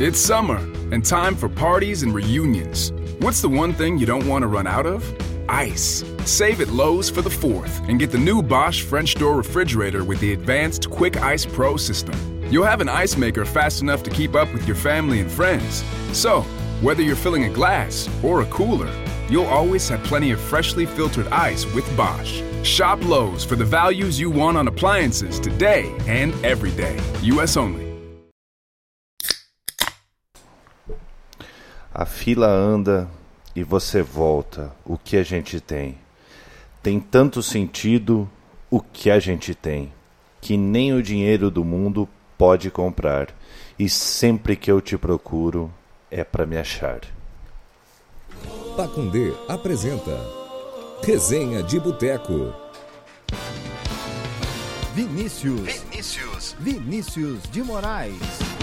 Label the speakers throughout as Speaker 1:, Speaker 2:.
Speaker 1: It's summer and time for parties and reunions. What's the one thing you don't want to run out of? Ice. Save at Lowe's for the 4th and get the new Bosch French door refrigerator with the advanced Quick Ice Pro system. You'll have an ice maker fast enough to keep up with your family and friends. So, whether you're filling a glass or a cooler, you'll always have plenty of freshly filtered ice with Bosch. Shop Lowe's for the values you want on appliances today and every day. US only.
Speaker 2: A fila anda e você volta. O que a gente tem? Tem tanto sentido o que a gente tem, que nem o dinheiro do mundo pode comprar. E sempre que eu te procuro, é para me achar.
Speaker 3: Pacundê apresenta Resenha de Boteco.
Speaker 4: Vinícius.
Speaker 5: Vinícius.
Speaker 4: Vinícius de Moraes.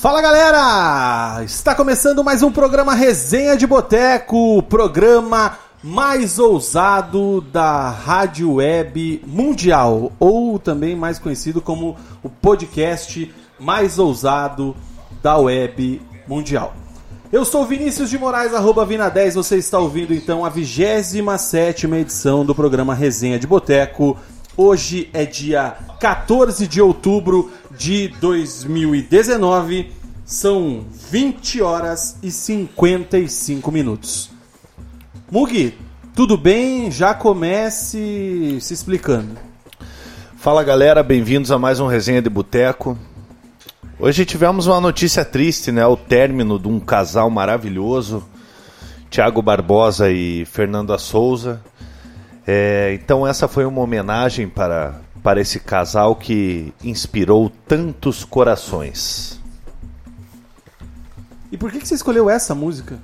Speaker 6: Fala galera! Está começando mais um programa Resenha de Boteco, o programa mais ousado da Rádio Web Mundial, ou também mais conhecido como o podcast mais ousado da Web Mundial. Eu sou Vinícius de Moraes, arroba Vina10, você está ouvindo então a 27 edição do programa Resenha de Boteco. Hoje é dia 14 de outubro de 2019, são 20 horas e 55 minutos. Mugi, tudo bem? Já comece se explicando.
Speaker 2: Fala galera, bem-vindos a mais um Resenha de Boteco. Hoje tivemos uma notícia triste, né? O término de um casal maravilhoso, Tiago Barbosa e Fernanda Souza. É, então essa foi uma homenagem para, para esse casal que inspirou tantos corações.
Speaker 6: E por que, que você escolheu essa música?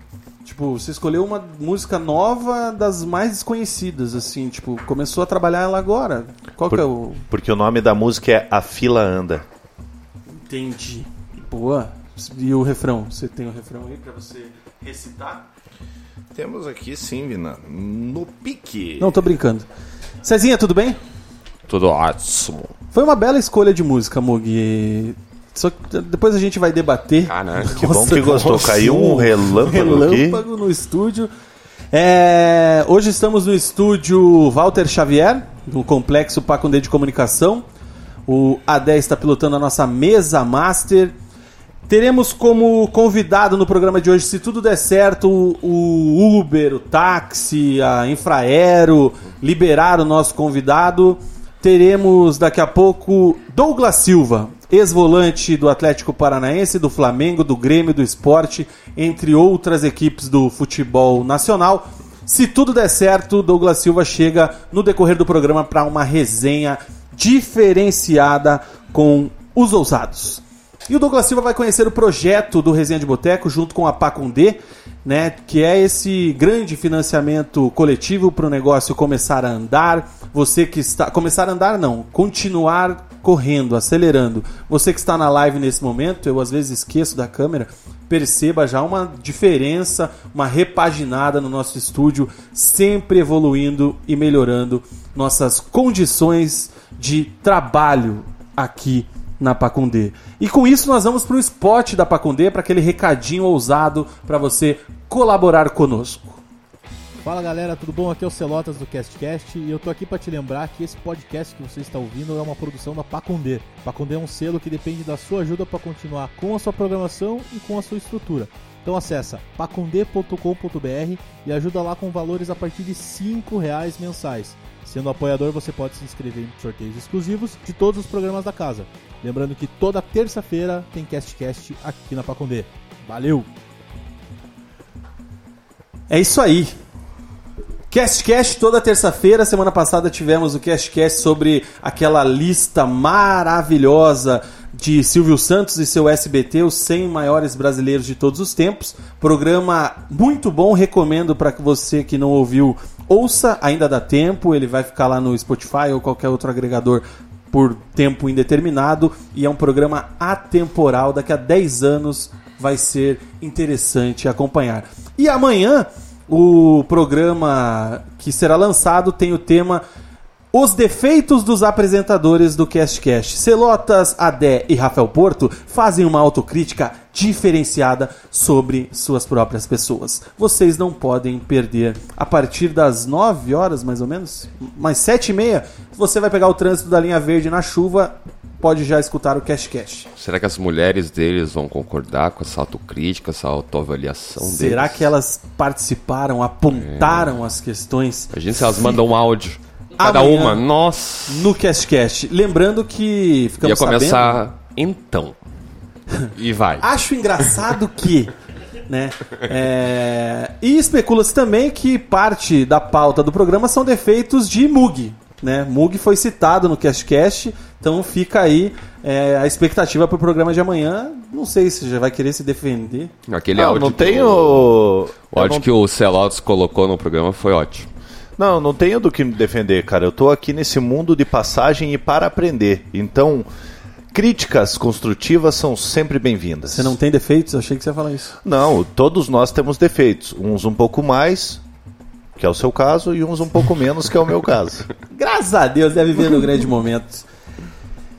Speaker 6: Tipo, você escolheu uma música nova das mais desconhecidas, assim, tipo, começou a trabalhar ela agora. Qual
Speaker 2: Por-
Speaker 6: que é o.
Speaker 2: Porque o nome da música é A Fila Anda.
Speaker 6: Entendi. Boa. E o refrão? Você tem o refrão aí pra você recitar?
Speaker 2: Temos aqui sim, Vina, no pique.
Speaker 6: Não, tô brincando. Cezinha, tudo bem?
Speaker 2: Tudo ótimo.
Speaker 6: Foi uma bela escolha de música, Mug. Só que depois a gente vai debater.
Speaker 2: Ah, né? Que bom que gostou. Caiu um relâmpago aqui.
Speaker 6: relâmpago no estúdio. É, hoje estamos no estúdio Walter Xavier, no Complexo Pacundê de Comunicação. O A10 está pilotando a nossa mesa master. Teremos como convidado no programa de hoje, se tudo der certo, o Uber, o táxi, a Infraero, liberar o nosso convidado. Teremos daqui a pouco Douglas Silva, ex-volante do Atlético Paranaense, do Flamengo, do Grêmio, do Esporte, entre outras equipes do futebol nacional. Se tudo der certo, Douglas Silva chega no decorrer do programa para uma resenha diferenciada com os ousados. E o Douglas Silva vai conhecer o projeto do Resenha de Boteco junto com a Pacundê, né, que é esse grande financiamento coletivo para o negócio começar a andar. Você que está começar a andar não, continuar correndo, acelerando. Você que está na live nesse momento, eu às vezes esqueço da câmera, perceba já uma diferença, uma repaginada no nosso estúdio, sempre evoluindo e melhorando nossas condições de trabalho aqui na Pacundê. E com isso nós vamos para o spot da Pacundê, para aquele recadinho ousado para você colaborar conosco.
Speaker 7: Fala galera, tudo bom? Aqui é o Celotas do CastCast e eu tô aqui para te lembrar que esse podcast que você está ouvindo é uma produção da Pacundê. Pacundê é um selo que depende da sua ajuda para continuar com a sua programação e com a sua estrutura. Então acessa pacundê.com.br e ajuda lá com valores a partir de 5 reais mensais. Sendo apoiador, você pode se inscrever em sorteios exclusivos de todos os programas da casa. Lembrando que toda terça-feira tem CastCast aqui na Pacundê. Valeu!
Speaker 6: É isso aí. CastCast toda terça-feira. Semana passada tivemos o CastCast sobre aquela lista maravilhosa de Silvio Santos e seu SBT, os 100 maiores brasileiros de todos os tempos. Programa muito bom, recomendo para que você que não ouviu ouça, ainda dá tempo. Ele vai ficar lá no Spotify ou qualquer outro agregador por tempo indeterminado e é um programa atemporal. Daqui a 10 anos vai ser interessante acompanhar. E amanhã o programa que será lançado tem o tema Os defeitos dos apresentadores do CastCast. Celotas, Adé e Rafael Porto fazem uma autocrítica diferenciada sobre suas próprias pessoas. Vocês não podem perder. A partir das 9 horas, mais ou menos, mais 7 e meia, você vai pegar o trânsito da linha verde na chuva, pode já escutar o CastCast.
Speaker 5: Será que as mulheres deles vão concordar com essa autocrítica, essa autoavaliação deles?
Speaker 6: Será que elas participaram, apontaram as questões
Speaker 5: Imagina se elas mandam um áudio. Cada
Speaker 6: Amanhã.
Speaker 5: uma. Nossa.
Speaker 6: no CastCast? Lembrando que
Speaker 5: Ia
Speaker 6: ficamos sabendo...
Speaker 5: começar então. E vai.
Speaker 6: Acho engraçado que. Né? É, E especula-se também que parte da pauta do programa são defeitos de Mug. Né? Mug foi citado no CastCast, então fica aí é, a expectativa para o programa de amanhã. Não sei se já vai querer se defender.
Speaker 5: Aquele
Speaker 2: Não,
Speaker 5: áudio.
Speaker 2: não tenho.
Speaker 5: O, o áudio
Speaker 2: não-
Speaker 5: que o Celotes colocou no programa foi ótimo.
Speaker 2: Não, não tenho do que me defender, cara. Eu tô aqui nesse mundo de passagem e para aprender. Então, críticas construtivas são sempre bem-vindas.
Speaker 6: Você não tem defeitos? Eu achei que você ia falar isso.
Speaker 2: Não, todos nós temos defeitos. Uns um pouco mais, que é o seu caso, e uns um pouco menos, que é o meu caso.
Speaker 6: Graças a Deus, deve ver no grande momento.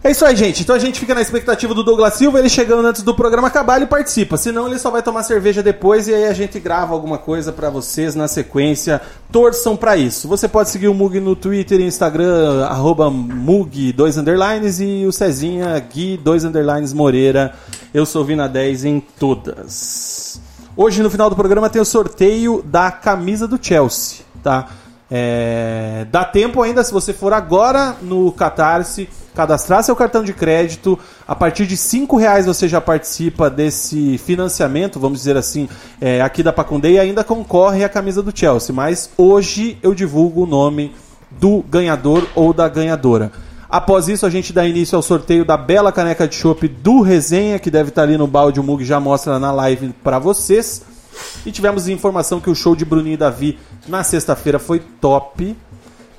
Speaker 6: É isso aí, gente. Então a gente fica na expectativa do Douglas Silva, ele chegando antes do programa acabar, ele participa. Senão ele só vai tomar cerveja depois e aí a gente grava alguma coisa pra vocês na sequência. Torçam pra isso. Você pode seguir o Mug no Twitter e Instagram, Mug 2 underlines e o Cezinha Gui 2 underlines Moreira. Eu sou Vina 10 em todas. Hoje no final do programa tem o sorteio da camisa do Chelsea, tá? É, dá tempo ainda, se você for agora no Catarse, cadastrar seu cartão de crédito. A partir de R$ reais você já participa desse financiamento, vamos dizer assim, é, aqui da Pacundê e ainda concorre à camisa do Chelsea. Mas hoje eu divulgo o nome do ganhador ou da ganhadora. Após isso, a gente dá início ao sorteio da bela caneca de chopp do Resenha, que deve estar ali no balde. O Mug já mostra na live para vocês. E tivemos informação que o show de Bruninho e Davi na sexta-feira foi top.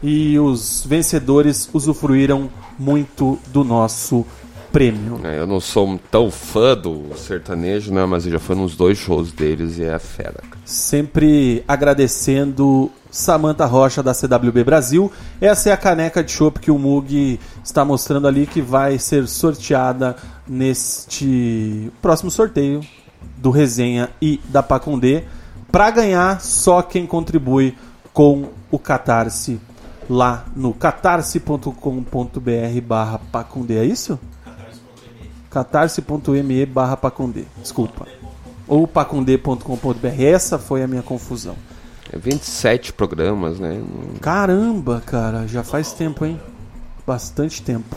Speaker 6: E os vencedores usufruíram muito do nosso prêmio.
Speaker 5: É, Eu não sou tão fã do sertanejo, né? Mas eu já fui nos dois shows deles e é fera.
Speaker 6: Sempre agradecendo Samantha Rocha da CWB Brasil. Essa é a caneca de chopp que o Mug está mostrando ali que vai ser sorteada neste próximo sorteio do Resenha e da Pacondê. Para ganhar, só quem contribui com o Catarse lá no catarse.com.br barra Pacondê. É isso? catarse.me barra Pacondê. Desculpa. Ou pacondê.com.br. Essa foi a minha confusão.
Speaker 5: É 27 programas, né?
Speaker 6: Caramba, cara, já faz tempo, hein? Bastante tempo.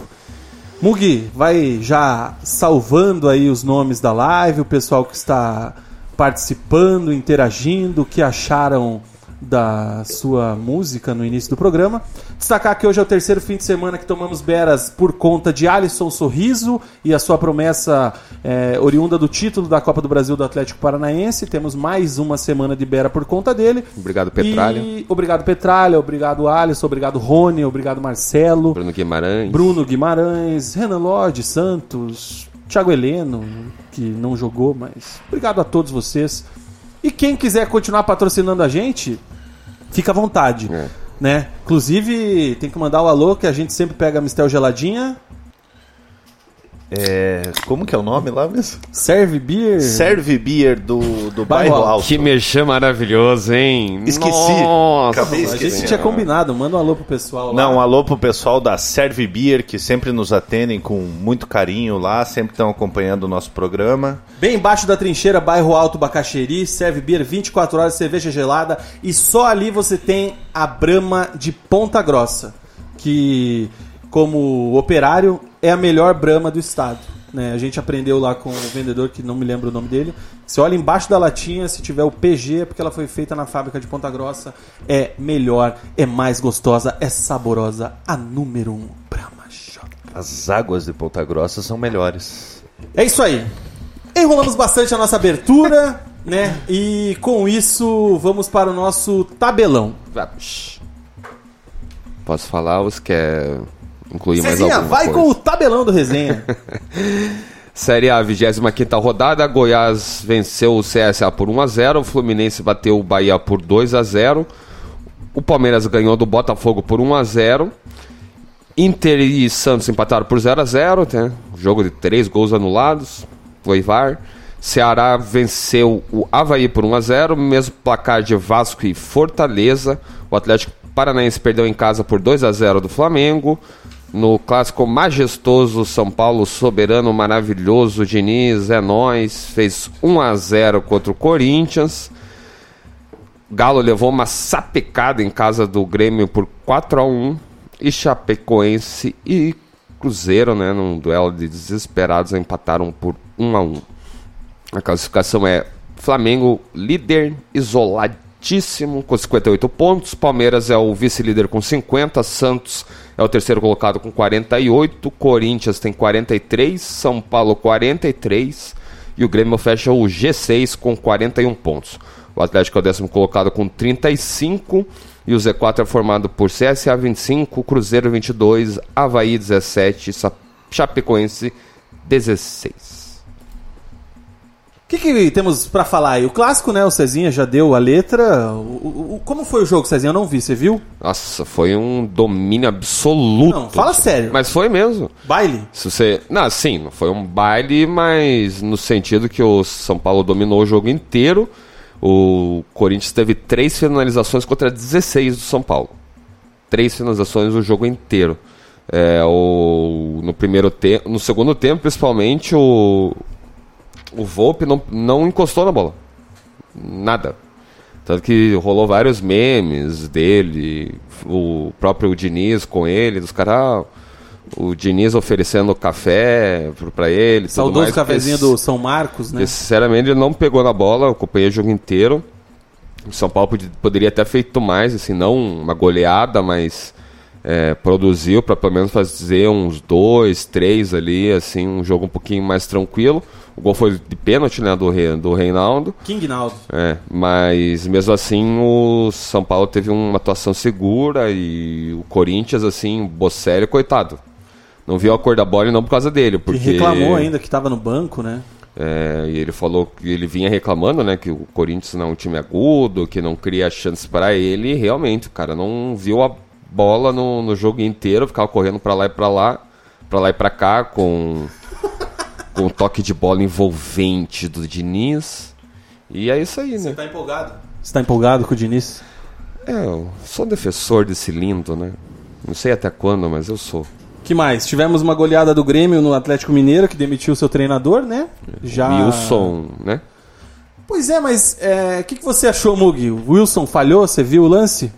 Speaker 6: Mugi, vai já salvando aí os nomes da live, o pessoal que está participando, interagindo, o que acharam da sua música no início do programa. Destacar que hoje é o terceiro fim de semana que tomamos beras por conta de Alisson Sorriso e a sua promessa é, oriunda do título da Copa do Brasil do Atlético Paranaense. Temos mais uma semana de bera por conta dele.
Speaker 5: Obrigado, Petralha.
Speaker 6: E obrigado, Petralha. Obrigado, Alisson. Obrigado, Rony. Obrigado, Marcelo.
Speaker 5: Bruno Guimarães.
Speaker 6: Bruno Guimarães. Renan Lodge, Santos. Thiago Heleno, que não jogou, mas obrigado a todos vocês. E quem quiser continuar patrocinando a gente, fica à vontade.
Speaker 5: É.
Speaker 6: Né? Inclusive, tem que mandar o alô que a gente sempre pega a Mistel Geladinha.
Speaker 2: É, como que é o nome lá mesmo?
Speaker 6: Serve Beer.
Speaker 2: Serve Beer do, do
Speaker 6: Bairro
Speaker 2: Bairro
Speaker 6: Alto.
Speaker 5: Que merchan maravilhoso, hein?
Speaker 2: Esqueci.
Speaker 5: Nossa,
Speaker 2: Acabei
Speaker 6: A gente
Speaker 2: esquecendo.
Speaker 6: tinha combinado. Manda um alô pro pessoal lá.
Speaker 2: Não, um alô pro pessoal da Serve Beer, que sempre nos atendem com muito carinho lá, sempre estão acompanhando o nosso programa.
Speaker 6: Bem embaixo da trincheira, bairro Alto Bacaxeri, serve beer 24 horas, cerveja gelada e só ali você tem a Brama de Ponta Grossa, que como operário é a melhor Brama do estado. Né? A gente aprendeu lá com o vendedor, que não me lembro o nome dele. Você olha embaixo da latinha, se tiver o PG, é porque ela foi feita na fábrica de Ponta Grossa. É melhor, é mais gostosa, é saborosa. A número 1, um, Brahma Shop.
Speaker 2: As águas de Ponta Grossa são melhores.
Speaker 6: É isso aí. Enrolamos bastante a nossa abertura, né? E com isso, vamos para o nosso tabelão.
Speaker 5: Vamos. Posso falar ou você quer incluir mais
Speaker 6: Cezinha,
Speaker 5: alguma
Speaker 6: vai
Speaker 5: coisa?
Speaker 6: com o tabelão do resenha.
Speaker 5: Série A, 25 rodada. Goiás venceu o CSA por 1x0. O Fluminense bateu o Bahia por 2x0. O Palmeiras ganhou do Botafogo por 1x0. Inter e Santos empataram por 0 a 0 né? Jogo de três gols anulados. Foi VAR. Ceará venceu o Havaí por 1 a 0 mesmo placar de Vasco e Fortaleza. O Atlético Paranaense perdeu em casa por 2 a 0 do Flamengo. No clássico majestoso, São Paulo soberano, maravilhoso, Diniz, é nós, fez 1 a 0 contra o Corinthians. Galo levou uma sapecada em casa do Grêmio por 4 a 1 e Chapecoense e Cruzeiro, né, num duelo de desesperados, empataram por 1 a 1. A classificação é Flamengo líder isoladíssimo com 58 pontos, Palmeiras é o vice-líder com 50, Santos é o terceiro colocado com 48, Corinthians tem 43, São Paulo 43 e o Grêmio fecha o G6 com 41 pontos. O Atlético é o décimo colocado com 35 e o Z4 é formado por CSA 25, Cruzeiro 22, Havaí 17, Chapecoense 16.
Speaker 6: O que, que temos pra falar aí? O clássico, né? O Cezinha já deu a letra. O, o- como foi o jogo, Cezinha? Eu não vi, você viu?
Speaker 5: Nossa, foi um domínio absoluto.
Speaker 6: Não, fala sério.
Speaker 5: Mas foi mesmo.
Speaker 6: Baile?
Speaker 5: Se você. Não, sim, foi um baile, mas no sentido que o São Paulo dominou o jogo inteiro. O Corinthians teve três finalizações contra 16 do São Paulo. Três finalizações o jogo inteiro. É, o, no primeiro tempo, no segundo tempo, principalmente, o, o Volpe não, não encostou na bola. Nada. Tanto que rolou vários memes dele, o próprio Diniz com ele, dos caras. ah, o Diniz oferecendo café pra ele.
Speaker 6: Saudoso cafezinho do São Marcos, né?
Speaker 5: sinceramente, ele não pegou na bola, eu acompanhei o jogo inteiro. O São Paulo pod- poderia ter feito mais, assim, não uma goleada, mas é, produziu para pelo menos fazer uns dois, três ali, assim, um jogo um pouquinho mais tranquilo. O gol foi de pênalti, né, do, Re- do Reinaldo.
Speaker 6: King Naldo.
Speaker 5: É, mas mesmo assim o São Paulo teve uma atuação segura e o Corinthians, assim, Bocelli, coitado. Não viu a cor da bola e não por causa dele,
Speaker 6: Que
Speaker 5: porque...
Speaker 6: reclamou ainda que tava no banco, né?
Speaker 5: É, e ele falou que ele vinha reclamando, né, que o Corinthians não é um time agudo, que não cria chances para ele, e realmente, o cara não viu a bola no, no jogo inteiro, ficava correndo para lá e para lá, para lá e para cá com com um toque de bola envolvente do Diniz. E é isso aí, né?
Speaker 6: tá empolgado? Você tá empolgado com o Diniz?
Speaker 5: É, eu sou defensor desse lindo, né? Não sei até quando, mas eu sou.
Speaker 6: que mais? Tivemos uma goleada do Grêmio no Atlético Mineiro, que demitiu seu treinador, né? Já...
Speaker 5: Wilson, né?
Speaker 6: Pois é, mas é, o que, que você achou, Mug? O Wilson falhou? Você viu o lance?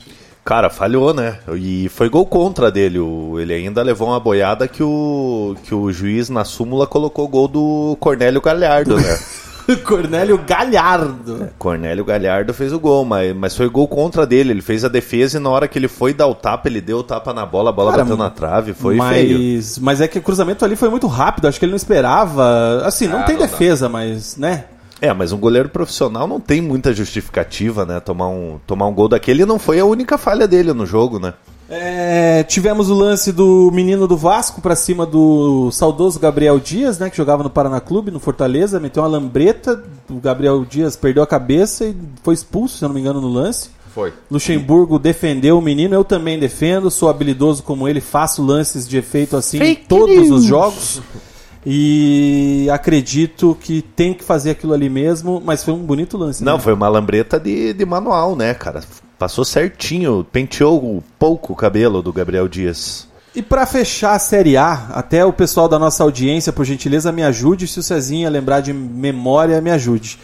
Speaker 2: Cara, falhou, né? E foi gol contra dele. Ele ainda levou uma boiada que o, que o juiz na súmula colocou o gol do Cornélio Galhardo, né?
Speaker 6: Cornélio Galhardo.
Speaker 2: Cornélio Galhardo fez o gol, mas, mas foi gol contra dele. Ele fez a defesa e na hora que ele foi dar o tapa, ele deu o tapa na bola, a bola
Speaker 6: Cara,
Speaker 2: bateu na trave, foi feio.
Speaker 6: mas, mas é que o cruzamento ali foi muito rápido, acho que ele não esperava. Assim, não
Speaker 5: Ah,
Speaker 6: tem
Speaker 5: não dá.
Speaker 6: defesa, mas, né?
Speaker 2: É, mas um goleiro profissional não tem muita justificativa, né? Tomar um, tomar um gol daquele não foi a única falha dele no jogo, né?
Speaker 6: É, tivemos o lance do menino do Vasco pra cima do saudoso Gabriel Dias, né? Que jogava no Paraná Clube, no Fortaleza, meteu uma lambreta. O Gabriel Dias perdeu a cabeça e foi expulso, se eu não me engano, no lance.
Speaker 5: Foi.
Speaker 6: Luxemburgo defendeu o menino, eu também defendo, sou habilidoso como ele, faço lances de efeito assim em todos os jogos. E acredito que tem que fazer aquilo ali mesmo, mas foi um bonito lance.
Speaker 2: Não,
Speaker 6: né?
Speaker 2: foi uma lambreta de, de manual, né, cara? Passou certinho, penteou pouco o cabelo do Gabriel Dias.
Speaker 6: E pra fechar a Série A, até o pessoal da nossa audiência, por gentileza, me ajude. Se o Cezinha lembrar de memória, me ajude.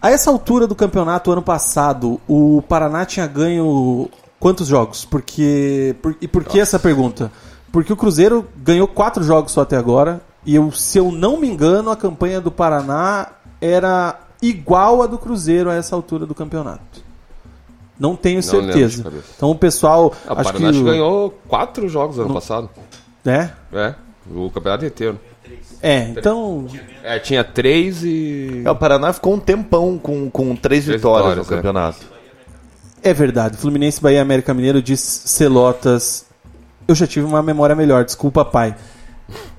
Speaker 6: A essa altura do campeonato, ano passado, o Paraná tinha ganho quantos jogos? Porque. Por, e por que essa pergunta? Porque o Cruzeiro ganhou quatro jogos só até agora. E eu, se eu não me engano, a campanha do Paraná era igual a do Cruzeiro a essa altura do campeonato. Não tenho
Speaker 5: Não
Speaker 6: certeza. Então o pessoal.
Speaker 5: A
Speaker 6: acho
Speaker 5: Paraná
Speaker 6: que o-
Speaker 5: ganhou quatro jogos ano
Speaker 6: Não.
Speaker 5: passado.
Speaker 6: É?
Speaker 5: É, o campeonato inteiro.
Speaker 6: É, então.
Speaker 5: É, tinha três e.
Speaker 2: É, o Paraná ficou um tempão com, com três,
Speaker 5: Três
Speaker 2: vitórias,
Speaker 5: vitórias,
Speaker 2: no
Speaker 5: é.
Speaker 2: campeonato.
Speaker 6: É verdade. Fluminense, Bahia, América Mineiro diz Celotas. Eu já tive uma memória melhor, desculpa, pai.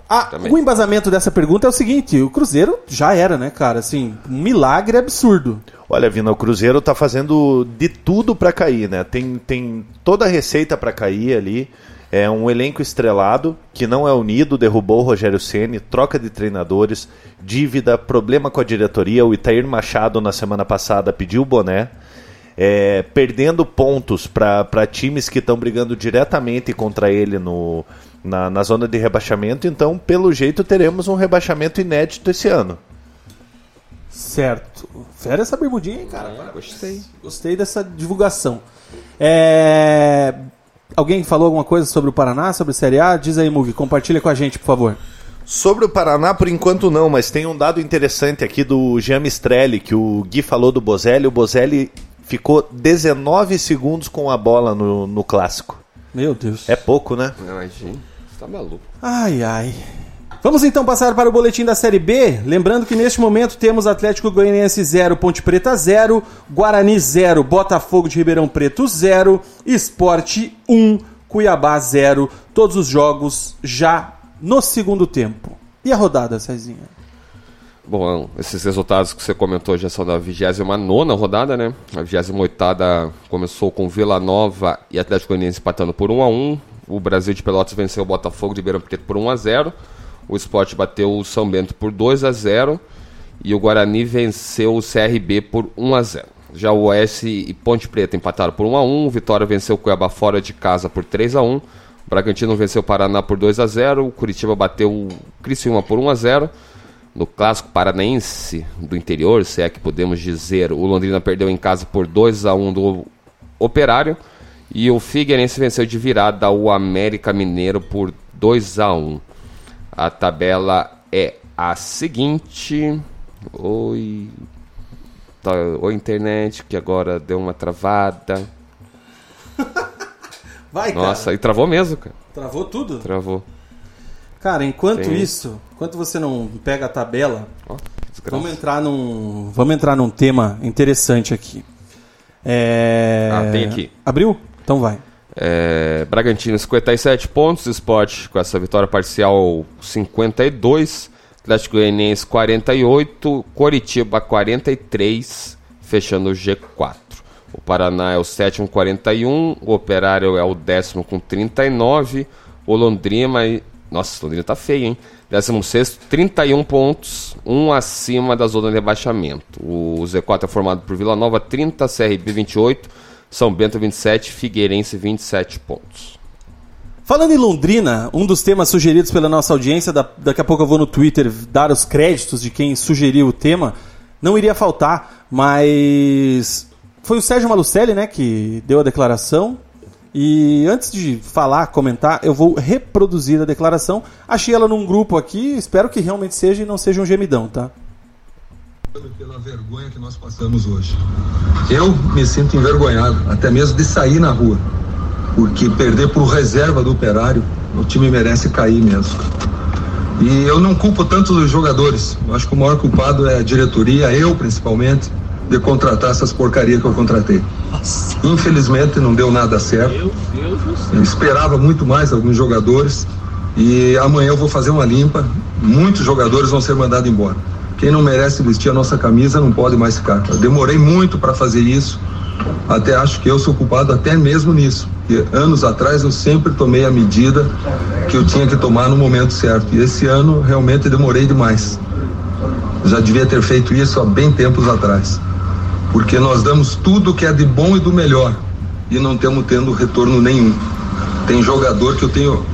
Speaker 6: Ah, o embasamento dessa pergunta é o seguinte: o Cruzeiro já era, né, cara? Assim, um milagre absurdo.
Speaker 2: Olha, Vina, o Cruzeiro tá fazendo de tudo pra cair, né? Tem, tem toda a receita pra cair ali. É um elenco estrelado que não é unido, derrubou o Rogério Ceni, troca de treinadores, dívida, problema com a diretoria. O Itair Machado na semana passada pediu o boné. É, perdendo pontos para times que estão brigando diretamente contra ele no, na, na zona de rebaixamento. Então, pelo jeito, teremos um rebaixamento inédito esse ano.
Speaker 6: Certo. Fera essa bermudinha, hein, cara? gostei. Gostei dessa divulgação. É... Alguém falou alguma coisa sobre o Paraná, sobre a Série A? Diz aí, Mugi, compartilha com a gente, por favor.
Speaker 2: Sobre o Paraná, por enquanto não, mas tem um dado interessante aqui do Jean Mistrelli, que o Gui falou do Bozelli. O Bozelli ficou 19 segundos com a bola no, no clássico.
Speaker 6: Meu Deus.
Speaker 2: É pouco, né?
Speaker 5: Você tá maluco.
Speaker 6: Ai, ai. Vamos então passar para o boletim da Série B. Lembrando que neste momento temos Atlético Goianiense 0, Ponte Preta 0, Guarani 0, Botafogo de Ribeirão Preto 0, Esporte 1, Cuiabá 0. Todos os jogos já no segundo tempo. E a rodada, Cezinha?
Speaker 5: Bom, esses resultados que você comentou já são da 29 rodada, né? A 28 começou com Vila Nova e Atlético Goianiense empatando por 1 a 1 O Brasil de Pelotas venceu o Botafogo de Ribeirão Preto por 1 a 0 O Sport bateu o São Bento por 2 a 0 E o Guarani venceu o CRB por 1 a 0 Já o Oeste e Ponte Preta empataram por 1 a 1 Vitória venceu o Cuiabá fora de casa por 3 a 1 Bragantino venceu o Paraná por 2 a 0 O Curitiba bateu o Criciúma por 1 a 0 no clássico paranaense do interior, se é que podemos dizer, o Londrina perdeu em casa por 2 a 1 do Operário e o Figueirense venceu de virada o América Mineiro por 2 a 1. A tabela é a seguinte. Oi. Tá, oi internet que agora deu uma travada.
Speaker 6: Vai, cara.
Speaker 5: Nossa, e travou mesmo, cara.
Speaker 6: Travou tudo?
Speaker 5: Travou.
Speaker 6: Cara, enquanto
Speaker 5: Sim.
Speaker 6: isso, enquanto você não pega a tabela,
Speaker 5: desgraça.
Speaker 6: vamos entrar num, vamos entrar num tema interessante aqui. É...
Speaker 5: Ah, tem aqui.
Speaker 6: Abriu? Então vai.
Speaker 5: É, Bragantino 57 pontos, Sport com essa vitória parcial 52, Atlético Goianiense 48, Coritiba 43, fechando o G4. O Paraná é o sétimo 41, o Operário é o décimo com 39, o Londrina, nossa, o Londrina tá feio, hein? 16 31 pontos, um acima da zona de rebaixamento. O Z4 é formado por Vila Nova 30, CRB 28, São Bento 27, Figueirense 27 pontos.
Speaker 6: Falando em Londrina, um dos temas sugeridos pela nossa audiência, da- daqui a pouco eu vou no Twitter dar os créditos de quem sugeriu o tema, não iria faltar, mas foi o Sérgio Malucelli, né, que deu a declaração. E antes de falar, comentar, eu vou reproduzir a declaração. Achei ela num grupo aqui, espero que realmente seja e não seja um gemidão, tá?
Speaker 8: Pela vergonha que nós passamos hoje. Eu me sinto envergonhado, até mesmo de sair na rua, porque perder por reserva do operário, o time merece cair mesmo. E eu não culpo tanto os jogadores, eu acho que o maior culpado é a diretoria, eu principalmente, de contratar essas porcarias que eu contratei. Infelizmente não deu nada certo. Eu esperava muito mais alguns jogadores e amanhã eu vou fazer uma limpa. Muitos jogadores vão ser mandados embora. Quem não merece vestir a nossa camisa não pode mais ficar. Eu demorei muito para fazer isso. Até acho que eu sou culpado até mesmo nisso. Anos atrás eu sempre tomei a medida que eu tinha que tomar no momento certo. E esse ano realmente demorei demais. Já devia ter feito isso há bem tempos atrás. Porque nós damos tudo que é de bom e do melhor e não temos tendo retorno nenhum. Tem jogador que eu tenho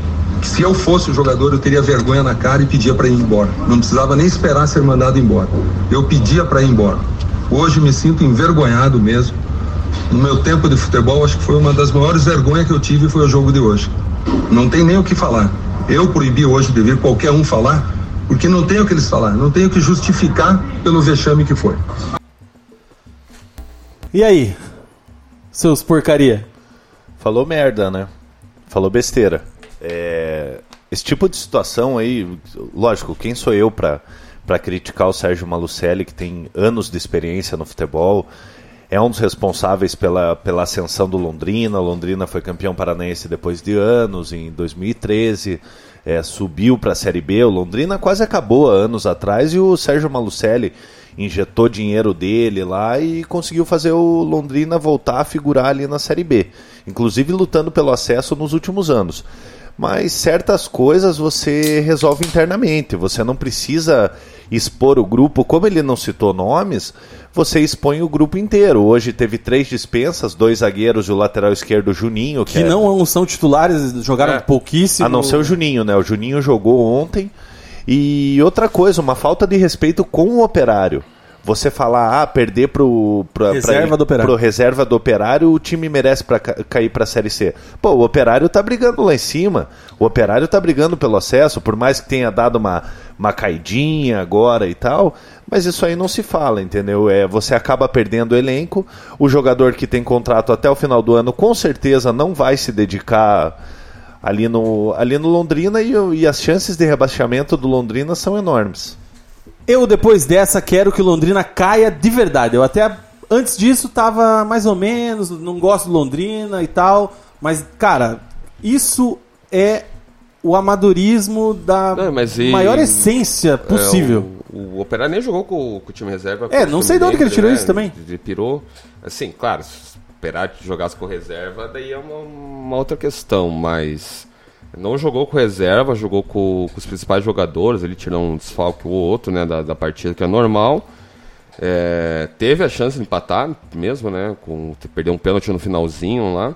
Speaker 8: se eu fosse o jogador eu teria vergonha na cara e pedia para ir embora. Não precisava nem esperar ser mandado embora. Eu pedia para ir embora. Hoje me sinto envergonhado mesmo. No meu tempo de futebol, acho que foi uma das maiores vergonhas que eu tive foi o jogo de hoje. Não tem nem o que falar. Eu proibi hoje de vir qualquer um falar, porque não tem o que eles falar, não tem o que justificar pelo vexame que foi.
Speaker 6: E aí, seus porcaria?
Speaker 2: Falou merda, né? Falou besteira. É, esse tipo de situação aí, lógico, quem sou eu para criticar o Sérgio Malucelli, que tem anos de experiência no futebol, é um dos responsáveis pela, pela ascensão do Londrina. O Londrina foi campeão paranaense depois de anos, em 2013, é, subiu para a Série B. O Londrina quase acabou há anos atrás e o Sérgio Malucelli injetou dinheiro dele lá e conseguiu fazer o Londrina voltar a figurar ali na Série B, inclusive lutando pelo acesso nos últimos anos. Mas certas coisas você resolve internamente. Você não precisa expor o grupo, como ele não citou nomes, você expõe o grupo inteiro. Hoje teve três dispensas, dois zagueiros e o lateral esquerdo, o Juninho.
Speaker 6: Que
Speaker 2: é-
Speaker 6: não são titulares, jogaram
Speaker 5: É.
Speaker 6: pouquíssimo.
Speaker 2: A não ser o Juninho, né? O Juninho jogou ontem. E outra coisa, uma falta de respeito com o operário. Você falar, ah, perder pro, pra,
Speaker 6: Reserva
Speaker 2: pra,
Speaker 6: do Operário.
Speaker 2: pro reserva do operário, o time merece pra ca- cair pra Série C. Pô, o operário tá brigando lá em cima. O operário tá brigando pelo acesso, por mais que tenha dado uma, uma caidinha agora e tal. Mas isso aí não se fala, entendeu? É, você acaba perdendo o elenco. O jogador que tem contrato até o final do ano, com certeza não vai se dedicar ali no, ali no Londrina e, e as chances de rebaixamento do Londrina são enormes.
Speaker 6: Eu, depois dessa, quero que Londrina caia de verdade. Eu até, antes disso, tava mais ou menos, não gosto do Londrina e tal. Mas, cara, isso é o amadorismo da
Speaker 5: Não, e-
Speaker 6: maior essência possível.
Speaker 5: É, o, o Operário nem jogou com, com o time reserva.
Speaker 6: É, não sei de onde que ele tirou
Speaker 5: né?
Speaker 6: isso também.
Speaker 5: Ele pirou. Assim, claro, se o Operário jogasse com reserva, daí é uma, uma outra questão, mas não jogou com reserva, jogou com, com os principais jogadores, ele tirou um desfalque ou outro, né, da, da partida, que é normal. É, teve a chance de empatar mesmo, né, com perdeu um pênalti no finalzinho lá.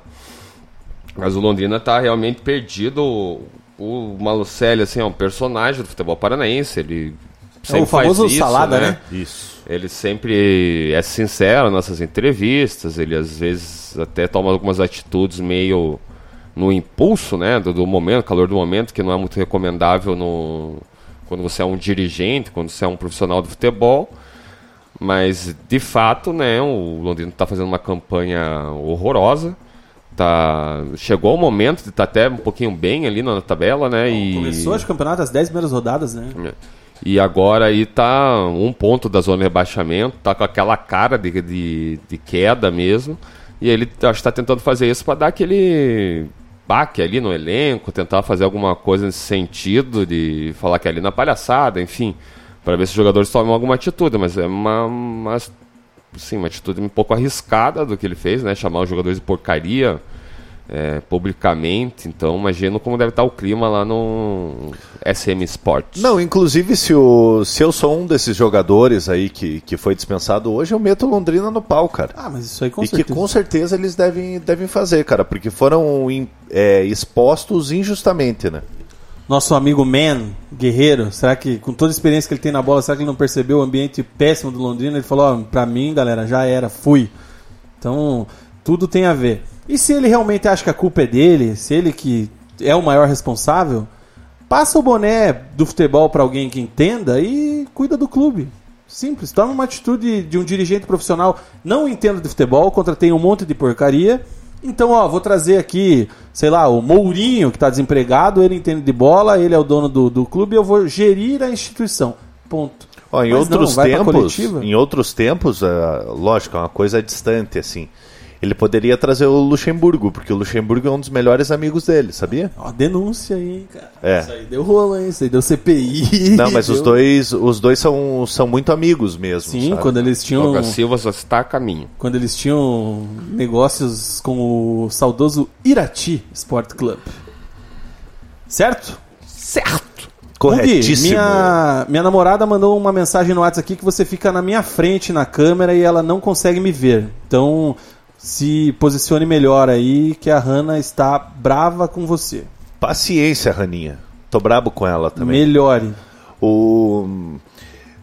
Speaker 5: Mas o Londrina tá realmente perdido. O Malucelli, assim, é um personagem do futebol paranaense. Ele sempre
Speaker 6: É o famoso
Speaker 5: faz isso,
Speaker 6: salada, né?
Speaker 2: Isso.
Speaker 5: Ele sempre é sincero nas suas entrevistas. Ele às vezes até toma algumas atitudes meio no impulso, né? Do, do momento, calor do momento, que não é muito recomendável no, quando você é um dirigente, quando você é um profissional do futebol. Mas de fato, né? O Londrina está fazendo uma campanha horrorosa. Tá, chegou o momento de estar até um pouquinho bem ali na tabela, né? E...
Speaker 6: Começou o campeonato as 10 primeiras rodadas, né?
Speaker 5: E agora aí tá um ponto da zona de rebaixamento, tá com aquela cara de, de, de queda mesmo. E ele acho que tá tentando fazer isso para dar aquele baque ali no elenco, tentar fazer alguma coisa nesse sentido, de falar que é ali na palhaçada, enfim, para ver se os jogadores tomam alguma atitude, mas é uma, uma, assim, uma atitude um pouco arriscada do que ele fez, né? Chamar os jogadores de porcaria é, publicamente, então imagino como deve estar o clima lá no SM Sports.
Speaker 2: Não, inclusive se, o, se eu sou um desses jogadores aí que, que foi dispensado hoje, eu meto Londrina no pau, cara.
Speaker 6: Ah, mas isso aí com
Speaker 2: e
Speaker 6: certeza.
Speaker 2: que com certeza eles devem, devem fazer, cara, porque foram é, expostos injustamente, né?
Speaker 6: Nosso amigo Man, guerreiro, será que, com toda a experiência que ele tem na bola, será que ele não percebeu o ambiente péssimo do Londrina? Ele falou: Ó, pra mim, galera, já era, fui. Então, tudo tem a ver. E se ele realmente acha que a culpa é dele, se ele que é o maior responsável, passa o boné do futebol pra alguém que entenda e cuida do clube. Simples. Toma uma atitude de um dirigente profissional. Não entendo de futebol, contratei um monte de porcaria. Então, ó, vou trazer aqui, sei lá, o Mourinho, que está desempregado, ele entende de bola, ele é o dono do, do clube, eu vou gerir a instituição. Ponto.
Speaker 2: Ó, em
Speaker 6: Mas
Speaker 2: outros
Speaker 6: não,
Speaker 2: tempos, em outros tempos, ah, lógico, é uma coisa distante assim. Ele poderia trazer o Luxemburgo, porque o Luxemburgo é um dos melhores amigos dele, sabia?
Speaker 6: Ó, denúncia aí, hein, cara.
Speaker 2: É.
Speaker 6: Isso aí deu rolo, hein? Isso aí deu CPI.
Speaker 2: Não, mas os
Speaker 6: deu-
Speaker 2: dois, os dois são, são muito amigos mesmo.
Speaker 6: Sim,
Speaker 2: sabe?
Speaker 6: quando eles tinham.
Speaker 5: Douglas Silva só está a caminho.
Speaker 6: Quando eles tinham negócios com o saudoso Irati Sport Club. Certo?
Speaker 5: Certo!
Speaker 2: Corretíssimo.
Speaker 6: minha, minha namorada mandou uma mensagem no WhatsApp aqui que você fica na minha frente na câmera e ela não consegue me ver. Então, se posicione melhor aí, que a Hanna está brava com você.
Speaker 2: Paciência, Raninha. Tô brabo com ela também.
Speaker 6: Melhore.
Speaker 2: O...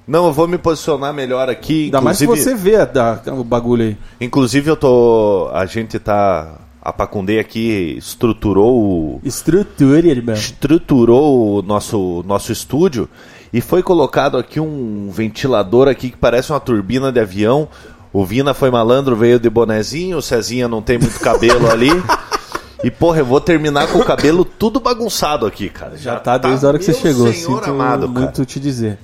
Speaker 2: Não, eu vou me posicionar melhor aqui.
Speaker 6: Ainda mais
Speaker 2: inclusive-
Speaker 6: você vê a- da- o bagulho aí.
Speaker 2: Inclusive, eu tô. A gente tá. A Pacundê aqui estruturou o.
Speaker 6: Estrutura, irmão.
Speaker 2: Estruturou o nosso, nosso estúdio e foi colocado aqui um ventilador aqui que parece uma turbina de avião. O Vina foi malandro, veio de bonezinho, o Cezinha não tem muito cabelo ali. E, porra, eu vou terminar com o cabelo tudo bagunçado aqui, cara.
Speaker 6: Já tá desde a hora que você chegou.
Speaker 2: Senhor
Speaker 6: Sinto
Speaker 2: amado, cara.
Speaker 6: muito te dizer.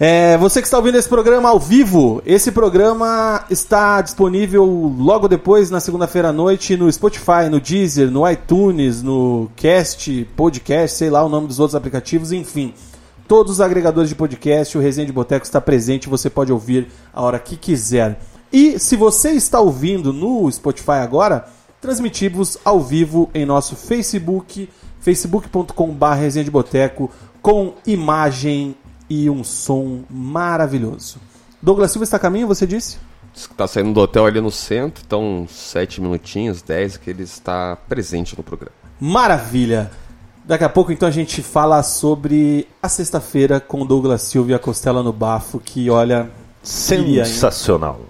Speaker 6: É, você que está ouvindo esse programa ao vivo, esse programa está disponível logo depois, na segunda-feira à noite, no Spotify, no Deezer, no iTunes, no Cast, Podcast, sei lá o nome dos outros aplicativos, enfim. Todos os agregadores de podcast, o Resenha de Boteco está presente, você pode ouvir a hora que quiser. E se você está ouvindo no Spotify agora, transmitimos ao vivo em nosso Facebook, facebook.com.br resenha de boteco com imagem e um som maravilhoso. Douglas Silva está a caminho, você disse?
Speaker 5: Diz que Tá saindo do hotel ali no centro, então sete minutinhos, dez, que ele está presente no programa.
Speaker 6: Maravilha! Daqui a pouco, então, a gente fala sobre a sexta-feira com o Douglas Silva e a Costela no Bafo, que, olha...
Speaker 2: Sensacional.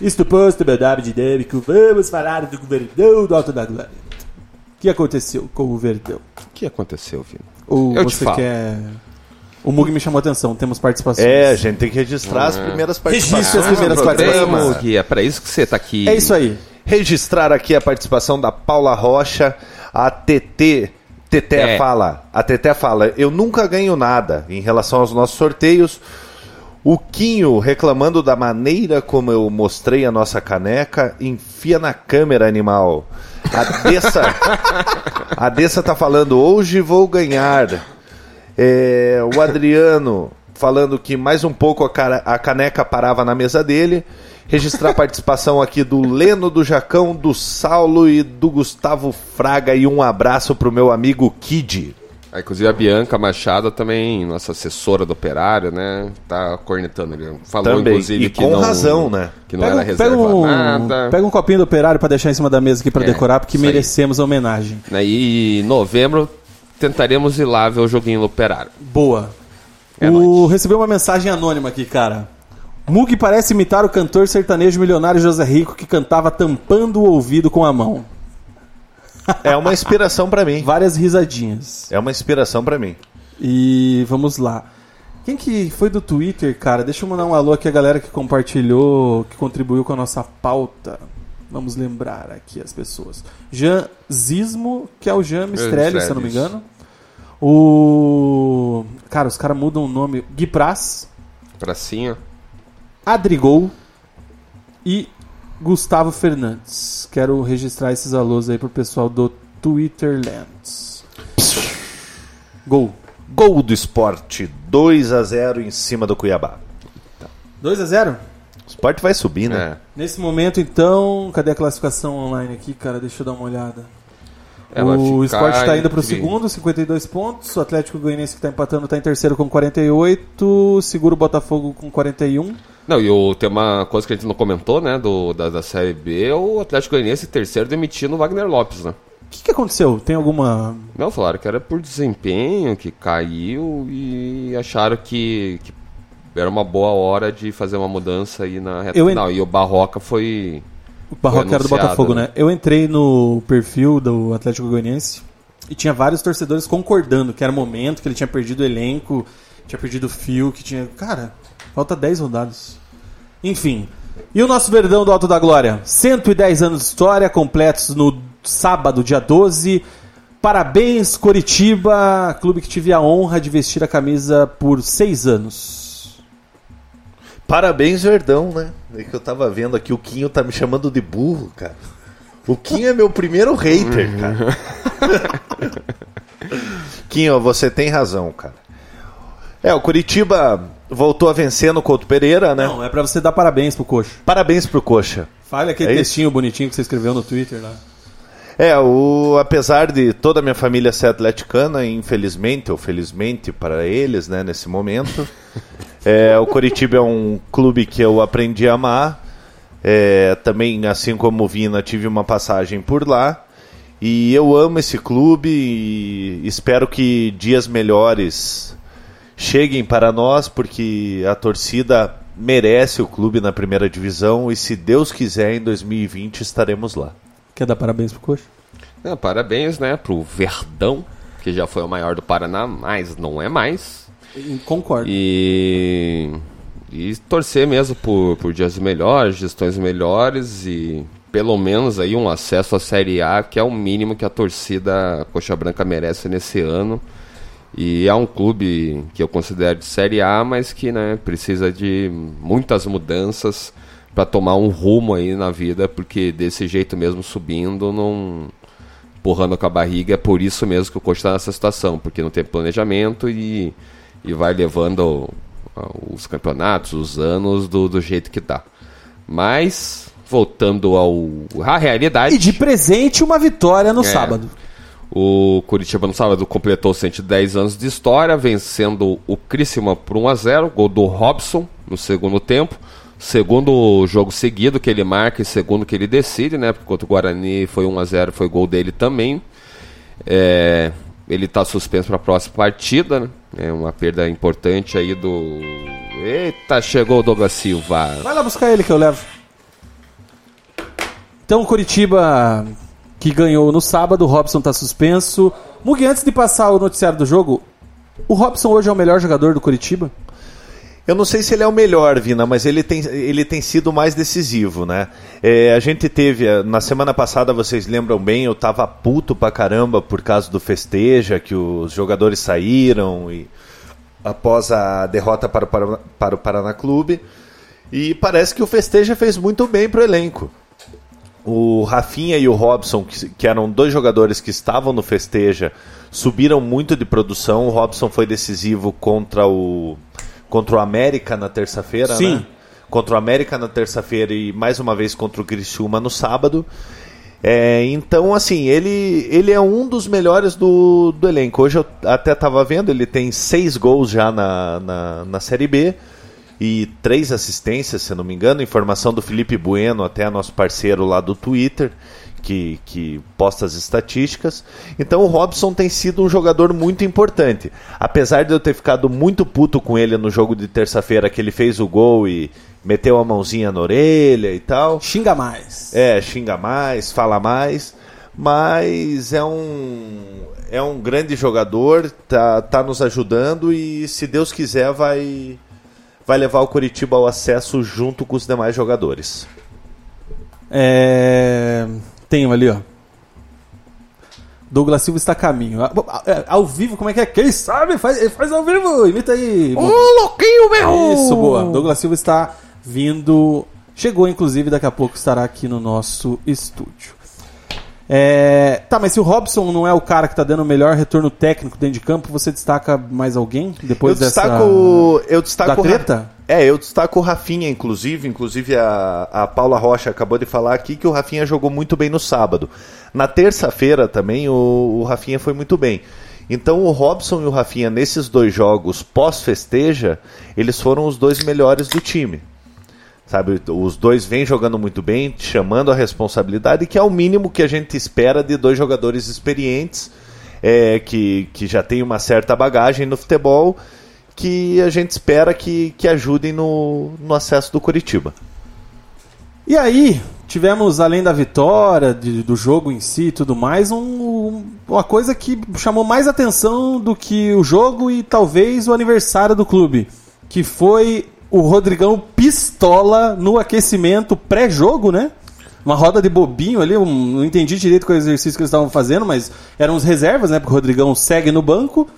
Speaker 6: Isto posto, meu nome dinâmico, vamos falar do Verdão do Alto da Glória. O que aconteceu com o Verdão?
Speaker 5: O que aconteceu, Vino?
Speaker 6: Ou
Speaker 5: Eu te
Speaker 6: você
Speaker 5: falo.
Speaker 6: quer... O Mug me chamou a atenção, temos participações.
Speaker 2: É, a gente tem que registrar as primeiras participações.
Speaker 6: Registre as primeiras participações.
Speaker 5: Gui, é pra isso que você tá aqui.
Speaker 6: É isso aí.
Speaker 2: Registrar aqui a participação da Paula Rocha, a TT. Teté
Speaker 5: É.
Speaker 2: fala, a Teté fala, eu nunca ganho nada em relação aos nossos sorteios. O Quinho reclamando da maneira como eu mostrei a nossa caneca, enfia na câmera, animal. A Dessa, a Dessa tá falando, hoje vou ganhar. É, o Adriano falando que mais um pouco a, cara- a caneca parava na mesa dele. Registrar a participação aqui do Leno, do Jacão, do Saulo e do Gustavo Fraga. E um abraço pro meu amigo Kid.
Speaker 5: Aí, inclusive a Bianca Machado também, nossa assessora do operário, né? Tá cornetando ali. Falou,
Speaker 2: Também.
Speaker 5: inclusive,
Speaker 2: E
Speaker 5: que
Speaker 2: com
Speaker 5: não,
Speaker 2: razão, né?
Speaker 5: Que não
Speaker 6: Pega,
Speaker 5: era
Speaker 6: um- pega
Speaker 5: reserva
Speaker 6: um,
Speaker 5: nada.
Speaker 6: pega um copinho do operário pra deixar em cima da mesa aqui pra
Speaker 5: É,
Speaker 6: decorar, porque
Speaker 5: isso aí.
Speaker 6: merecemos a homenagem.
Speaker 5: Né, E em novembro tentaremos ir lá ver o joguinho do operário.
Speaker 6: Boa.
Speaker 5: É
Speaker 6: o... Recebeu uma mensagem anônima aqui, cara. Mug parece imitar o cantor sertanejo milionário José Rico que cantava tampando o ouvido com a mão.
Speaker 2: É uma inspiração pra mim.
Speaker 6: Várias risadinhas.
Speaker 2: É uma inspiração pra mim.
Speaker 6: E vamos lá. Quem que foi do Twitter, cara? Deixa eu mandar um alô aqui a galera que compartilhou, que contribuiu com a nossa pauta. Vamos lembrar aqui as pessoas. Jean Zismo, que é o Jean Mistrelli, se eu não me engano. O. Cara, os caras mudam o nome. Gui Praz,
Speaker 5: Pracinha.
Speaker 6: Adrigol e Gustavo Fernandes. Quero registrar esses alôs aí pro pessoal do Twitterlands. Gol.
Speaker 2: Gol do esporte, 2 a 0 em cima do Cuiabá.
Speaker 6: 2 a 0
Speaker 2: O esporte vai subir, né?
Speaker 5: É.
Speaker 6: Nesse momento, então, cadê a classificação online aqui, cara? Deixa eu dar uma olhada.
Speaker 5: Ela
Speaker 6: o
Speaker 5: fica
Speaker 6: Sport está indo para o
Speaker 5: entre-
Speaker 6: segundo, 52 pontos. O Atlético Goianiense que está empatando está em terceiro com 48. Segura o Botafogo com 41.
Speaker 5: Não, e o, tem uma coisa que a gente não comentou, né, do, da, da Série B, o Atlético Goianiense terceiro demitindo o Wagner Lopes, né?
Speaker 6: O que, que aconteceu? Tem alguma.
Speaker 5: Não, falaram que era por desempenho, que caiu e acharam que, que era uma boa hora de fazer uma mudança aí na reta
Speaker 6: Eu en-
Speaker 5: final. E o Barroca foi...
Speaker 6: O Barroca era do Botafogo,
Speaker 5: né?
Speaker 6: né? Eu entrei no perfil do Atlético Goianiense e tinha vários torcedores concordando que era momento, que ele tinha perdido o elenco, tinha perdido o fio, que tinha. Cara, falta 10 rodadas. Enfim. E o nosso Verdão do Alto da Glória? 110 anos de história, completos no sábado, dia 12. Parabéns, Coritiba, clube que tive a honra de vestir a camisa por seis anos.
Speaker 2: Parabéns, Verdão, né? É que eu tava vendo aqui, o Quinho tá me chamando de burro, cara. O Quinho é meu primeiro hater, cara. Quinho, você tem razão, cara. É, o Curitiba voltou a vencer no Couto Pereira, né?
Speaker 6: Não, é pra você dar parabéns pro Coxa.
Speaker 2: Parabéns pro Coxa.
Speaker 6: Fale aquele
Speaker 2: É isso?
Speaker 6: textinho bonitinho que você escreveu no Twitter lá.
Speaker 2: É, o, apesar de toda a minha família ser atleticana, infelizmente ou felizmente para eles, né, nesse momento, é, o Coritiba é um clube que eu aprendi a amar. É, também, assim como o Vina, tive uma passagem por lá. E eu amo esse clube e espero que dias melhores cheguem para nós, porque a torcida merece o clube na primeira divisão e, se Deus quiser, em 2020 estaremos lá.
Speaker 6: Quer dar parabéns pro Coxa?
Speaker 5: É, parabéns, né, pro Verdão, que já foi o maior do Paraná, mas não é mais.
Speaker 6: Concordo.
Speaker 5: E, e torcer mesmo por, por dias melhores, gestões melhores e pelo menos aí um acesso à Série A, que é o mínimo que a torcida Coxa Branca merece nesse ano. E é um clube que eu considero de Série A, mas que né, precisa de muitas mudanças para tomar um rumo aí na vida, porque desse jeito mesmo subindo, não empurrando com a barriga, é por isso mesmo que o coach está nessa situação, porque não tem planejamento e, e vai levando ah, os campeonatos, os anos do, do jeito que tá. Mas, voltando ao, à realidade.
Speaker 6: E de presente uma vitória no
Speaker 5: É.
Speaker 6: sábado.
Speaker 5: O Curitiba no sábado completou 110 anos de história, vencendo o Criciúma por 1 a 0, gol do Robson no segundo tempo. Segundo jogo seguido que ele marca e segundo que ele decide, né? Porque contra o Guarani foi 1 a 0, foi gol dele também. É, ele está suspenso para a próxima partida, né? É uma perda importante aí do. Eita, chegou o Douglas Silva.
Speaker 6: Vai lá buscar ele que eu levo. Então, o Curitiba que ganhou no sábado, o Robson tá suspenso. Mugi, antes de passar o noticiário do jogo, o Robson hoje é o melhor jogador do Curitiba?
Speaker 2: Eu não sei se ele é o melhor, Vina, mas ele tem, ele tem sido mais decisivo, né? É, a gente teve, eh, na semana passada, vocês lembram bem, eu tava puto pra caramba por causa do festeja, que os jogadores saíram e após a derrota para o, para o Paraná Clube. E parece que o festeja fez muito bem pro elenco. O Rafinha e o Robson, que, que eram dois jogadores que estavam no festeja, subiram muito de produção. O Robson foi decisivo contra o contra o América na terça-feira,
Speaker 6: Sim.
Speaker 2: né? Contra o América na terça-feira e mais uma vez contra o Criciúma no sábado. É, então, assim, ele, ele é um dos melhores do, do elenco. Hoje eu até estava vendo, ele tem seis gols já na, na, na Série B e três assistências, se não me engano. Informação do Felipe Bueno, até nosso parceiro lá do Twitter, que, que posta as estatísticas. Então o Robson tem sido um jogador muito importante. Apesar de eu ter ficado muito puto com ele no jogo de terça-feira, que ele fez o gol e meteu a mãozinha na orelha e tal.
Speaker 6: Xinga mais.
Speaker 2: É, xinga mais, fala mais, mas é um é um grande jogador, tá, tá nos ajudando e se Deus quiser vai vai levar o Curitiba ao acesso junto com os demais jogadores.
Speaker 6: É... Tem um ali, ó. Douglas Silva está a caminho. Ah, ah, é, Ao vivo, como é que é? Quem sabe? Faz, faz ao vivo. Imita aí.
Speaker 5: Ô, louquinho, meu!
Speaker 6: Isso, boa. Douglas Silva está vindo. Chegou, inclusive, daqui a pouco estará aqui no nosso estúdio. É, Tá, mas se o Robson não é o cara que está dando o melhor retorno técnico dentro de campo, você destaca mais alguém depois
Speaker 2: eu
Speaker 6: dessa
Speaker 2: destaco, eu destaco
Speaker 6: da treta?
Speaker 2: É, eu destaco o Rafinha, inclusive. Inclusive a, a Paula Rocha acabou de falar aqui que o Rafinha jogou muito bem no sábado. Na terça-feira também o, o Rafinha foi muito bem. Então o Robson e o Rafinha, nesses dois jogos pós-festeja, eles foram os dois melhores do time. Sabe, os dois vêm jogando muito bem, chamando a responsabilidade, que é o mínimo que a gente espera de dois jogadores experientes, é, que, que já tem uma certa bagagem no futebol, que a gente espera que, que ajudem no, no acesso do Curitiba.
Speaker 6: E aí, tivemos, além da vitória, de- do jogo em si e tudo mais, um- uma coisa que chamou mais atenção do que o jogo e talvez o aniversário do clube, que foi o Rodrigão pistola no aquecimento pré-jogo, né? Uma roda de bobinho ali, um- não entendi direito qual exercício que eles estavam fazendo, mas eram os reservas, né? Porque o Rodrigão segue no banco.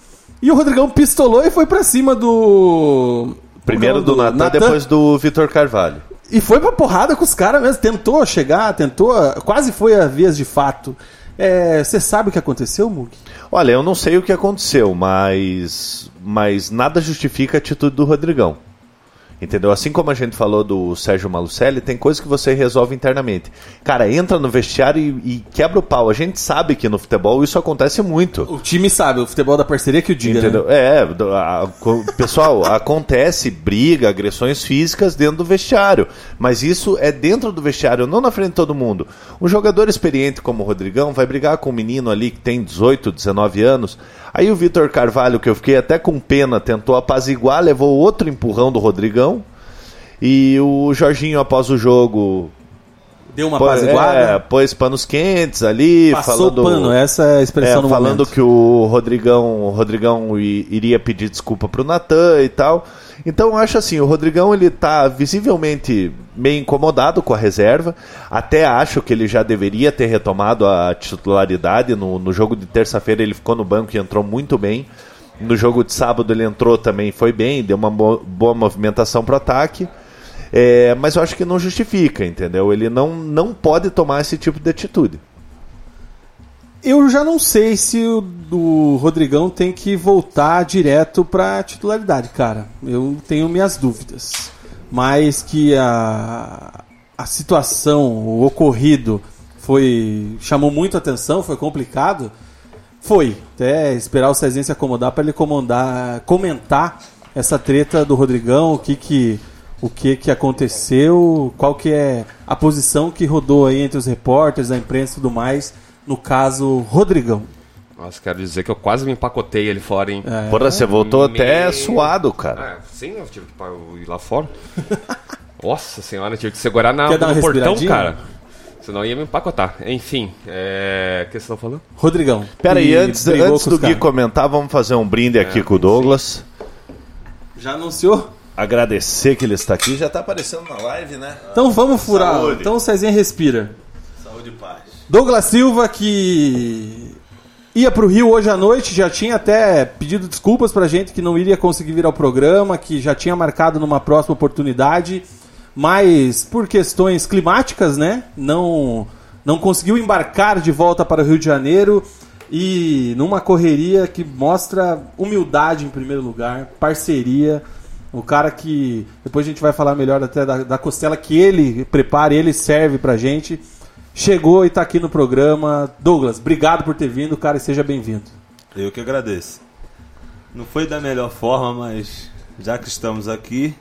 Speaker 6: E o Rodrigão pistolou e foi pra cima do.
Speaker 2: Primeiro do Natan, depois do Vitor Carvalho.
Speaker 6: E foi pra porrada com os caras mesmo. Tentou chegar, tentou. Quase foi a vias de fato. É, Você sabe o que aconteceu, Mug?
Speaker 2: Olha, eu não sei o que aconteceu, mas, mas nada justifica a atitude do Rodrigão. Entendeu? Assim como a gente falou do Sérgio Malucelli, tem coisas que você resolve internamente. Cara, entra no vestiário e, e quebra o pau. A gente sabe que no futebol isso acontece muito.
Speaker 6: O time sabe, o futebol da parceria que o diga.
Speaker 2: Entendeu?
Speaker 6: Né?
Speaker 2: É, a- co- pessoal, acontece briga, agressões físicas dentro do vestiário. Mas isso é dentro do vestiário, não na frente de todo mundo. Um jogador experiente como o Rodrigão vai brigar com um menino ali que tem 18, 19 anos. Aí o Vitor Carvalho, que eu fiquei até com pena, tentou apaziguar, levou outro empurrão do Rodrigão. E o Jorginho, após o jogo,
Speaker 6: Deu uma
Speaker 2: pô-
Speaker 6: apaziguada.
Speaker 2: é, pôs panos quentes ali,
Speaker 6: Passou
Speaker 2: falando.
Speaker 6: pano, essa é a expressão
Speaker 2: É,
Speaker 6: no
Speaker 2: falando
Speaker 6: momento.
Speaker 2: que o Rodrigão, o Rodrigão iria pedir desculpa pro Natan e tal. Então eu acho assim, o Rodrigão ele tá visivelmente meio incomodado com a reserva. Até acho que ele já deveria ter retomado a titularidade. No, no jogo de terça-feira ele ficou no banco e entrou muito bem. No jogo de sábado ele entrou também, foi bem, deu uma bo- boa movimentação pro ataque. É, mas eu acho que não justifica, entendeu? Ele não, não pode tomar esse tipo de atitude.
Speaker 6: Eu já não sei se o do Rodrigão tem que voltar direto pra titularidade, cara. Eu tenho minhas dúvidas. Mas que a, a situação, o ocorrido, foi chamou muito atenção, foi complicado. Foi. Até esperar o Cezinha se acomodar para ele comandar, comentar essa treta do Rodrigão, o que que o que que aconteceu, qual que é a posição que rodou aí entre os repórteres, a imprensa e tudo mais, no caso Rodrigão.
Speaker 5: Nossa, quero dizer que eu quase me empacotei ali fora, hein?
Speaker 6: É.
Speaker 2: Porra, você voltou até
Speaker 5: Meu-
Speaker 2: suado, cara.
Speaker 5: Ah, sim, eu tive que ir lá fora. Nossa senhora, eu tive que segurar na, no portão, cara. Senão ia me empacotar. Enfim, é... o que vocês estão falando?
Speaker 6: Rodrigão.
Speaker 2: Pera aí, antes, antes do Gui comentar, vamos fazer um brinde aqui com o Douglas.
Speaker 6: Já anunciou?
Speaker 2: Agradecer que ele está aqui. Já tá aparecendo na live, né?
Speaker 6: Então vamos furar.
Speaker 2: Saúde.
Speaker 6: Então o Cezinha respira. Douglas Silva que ia pro Rio hoje à noite, já tinha até pedido desculpas pra gente que não iria conseguir vir ao programa, que já tinha marcado numa próxima oportunidade, mas por questões climáticas, né, não não conseguiu embarcar de volta para o Rio de Janeiro e numa correria que mostra humildade em primeiro lugar, parceria, o cara que depois a gente vai falar melhor até da, da costela que ele prepara, ele serve pra gente. Chegou e tá aqui no programa. Douglas, obrigado por ter vindo, cara, e seja bem-vindo.
Speaker 9: Eu que agradeço. Não foi da melhor forma, mas já que estamos aqui,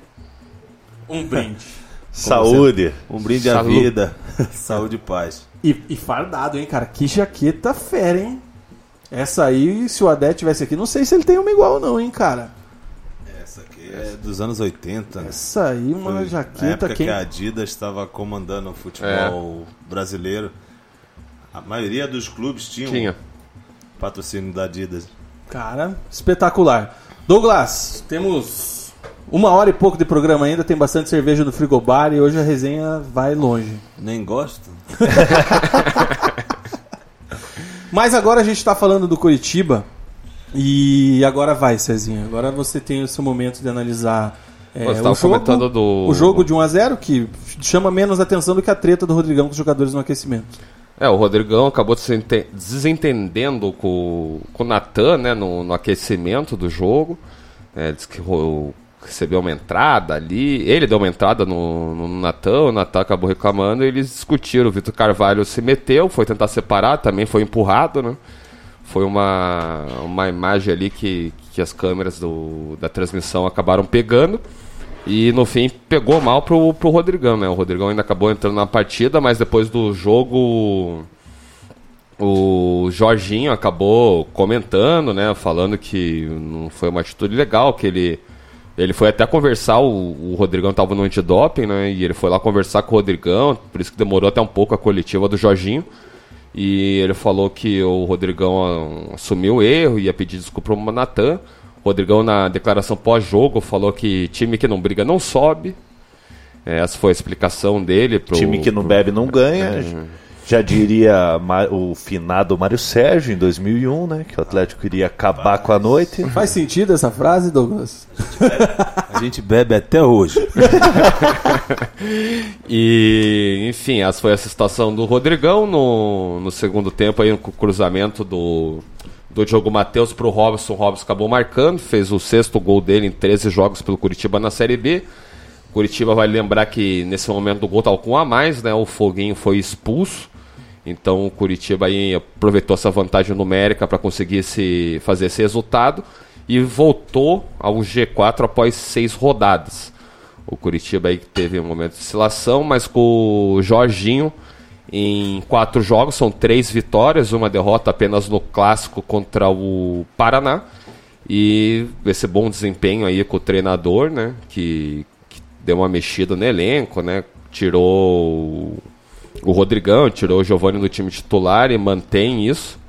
Speaker 6: Um brinde.
Speaker 2: Saúde.
Speaker 9: um brinde à vida, saúde e paz.
Speaker 6: E, e fardado, hein, cara? Que jaqueta fera, hein? Essa aí, se o Adé tivesse aqui, não sei se ele tem uma igual, não, hein, cara?
Speaker 9: É dos anos 80. né?
Speaker 6: Essa aí, uma
Speaker 9: Foi na
Speaker 6: jaqueta
Speaker 9: época
Speaker 6: quem.
Speaker 9: que a Adidas estava comandando o futebol brasileiro. A maioria dos clubes tinham
Speaker 5: Tinha.
Speaker 9: patrocínio da Adidas.
Speaker 6: Cara, espetacular. Douglas, temos uma hora e pouco de programa ainda, tem bastante cerveja no frigobar e hoje a resenha vai longe.
Speaker 9: Nem gosto.
Speaker 6: Mas agora a gente tá falando do Curitiba e agora vai, Cezinha. Agora você tem o seu momento de analisar é, o, jogo,
Speaker 5: do-
Speaker 6: o jogo de 1 a 0 que chama menos atenção do que a treta do Rodrigão com os jogadores no aquecimento.
Speaker 5: É, o Rodrigão acabou se ente- desentendendo com, com o Natan, né, no, no aquecimento do jogo. É, disse que recebeu uma entrada ali. Ele deu uma entrada no, no Natan, o Natan acabou reclamando e eles discutiram. O Vitor Carvalho se meteu, foi tentar separar, também foi empurrado, né? Foi uma, uma imagem ali que, que as câmeras do, da transmissão acabaram pegando. E no fim pegou mal pro, pro Rodrigão, né? O Rodrigão ainda acabou entrando na partida, mas depois do jogo o Jorginho acabou comentando, né? Falando que não foi uma atitude legal, que ele. Ele foi até conversar, o, o Rodrigão estava no antidoping, né? E ele foi lá conversar com o Rodrigão, por isso que demorou até um pouco a coletiva do Jorginho. E ele falou que o Rodrigão ah, assumiu o erro, ia pedir desculpa pro Natan. O Rodrigão, na declaração pós-jogo, falou que time que não briga não sobe. É, Essa foi a explicação dele. Pro,
Speaker 2: Time que não
Speaker 5: pro-
Speaker 2: bebe não ganha. Já diria o finado Mário Sérgio em 2001, né? Que o Atlético iria acabar com a noite.
Speaker 6: Faz sentido essa frase, Douglas?
Speaker 9: A gente bebe até hoje.
Speaker 5: E, enfim, essa foi essa situação do Rodrigão no, no segundo tempo aí, com o cruzamento do, do Diogo Matheus pro Robson. O Robson acabou marcando, fez o sexto gol dele em 13 jogos pelo Curitiba na Série B. Curitiba vai lembrar que nesse momento do gol estava com um a mais, né? O Foguinho foi expulso. Então o Curitiba aí aproveitou essa vantagem numérica para conseguir esse, fazer esse resultado e voltou ao G4 após seis rodadas. O Curitiba aí teve um momento de oscilação, mas com o Jorginho em quatro jogos, são três vitórias, uma derrota apenas no clássico contra o Paraná. E esse bom desempenho aí com o treinador, né? Que, que deu uma mexida no elenco, né? Tirou o- Rodrigão, tirou o Giovanni do time titular e mantém isso.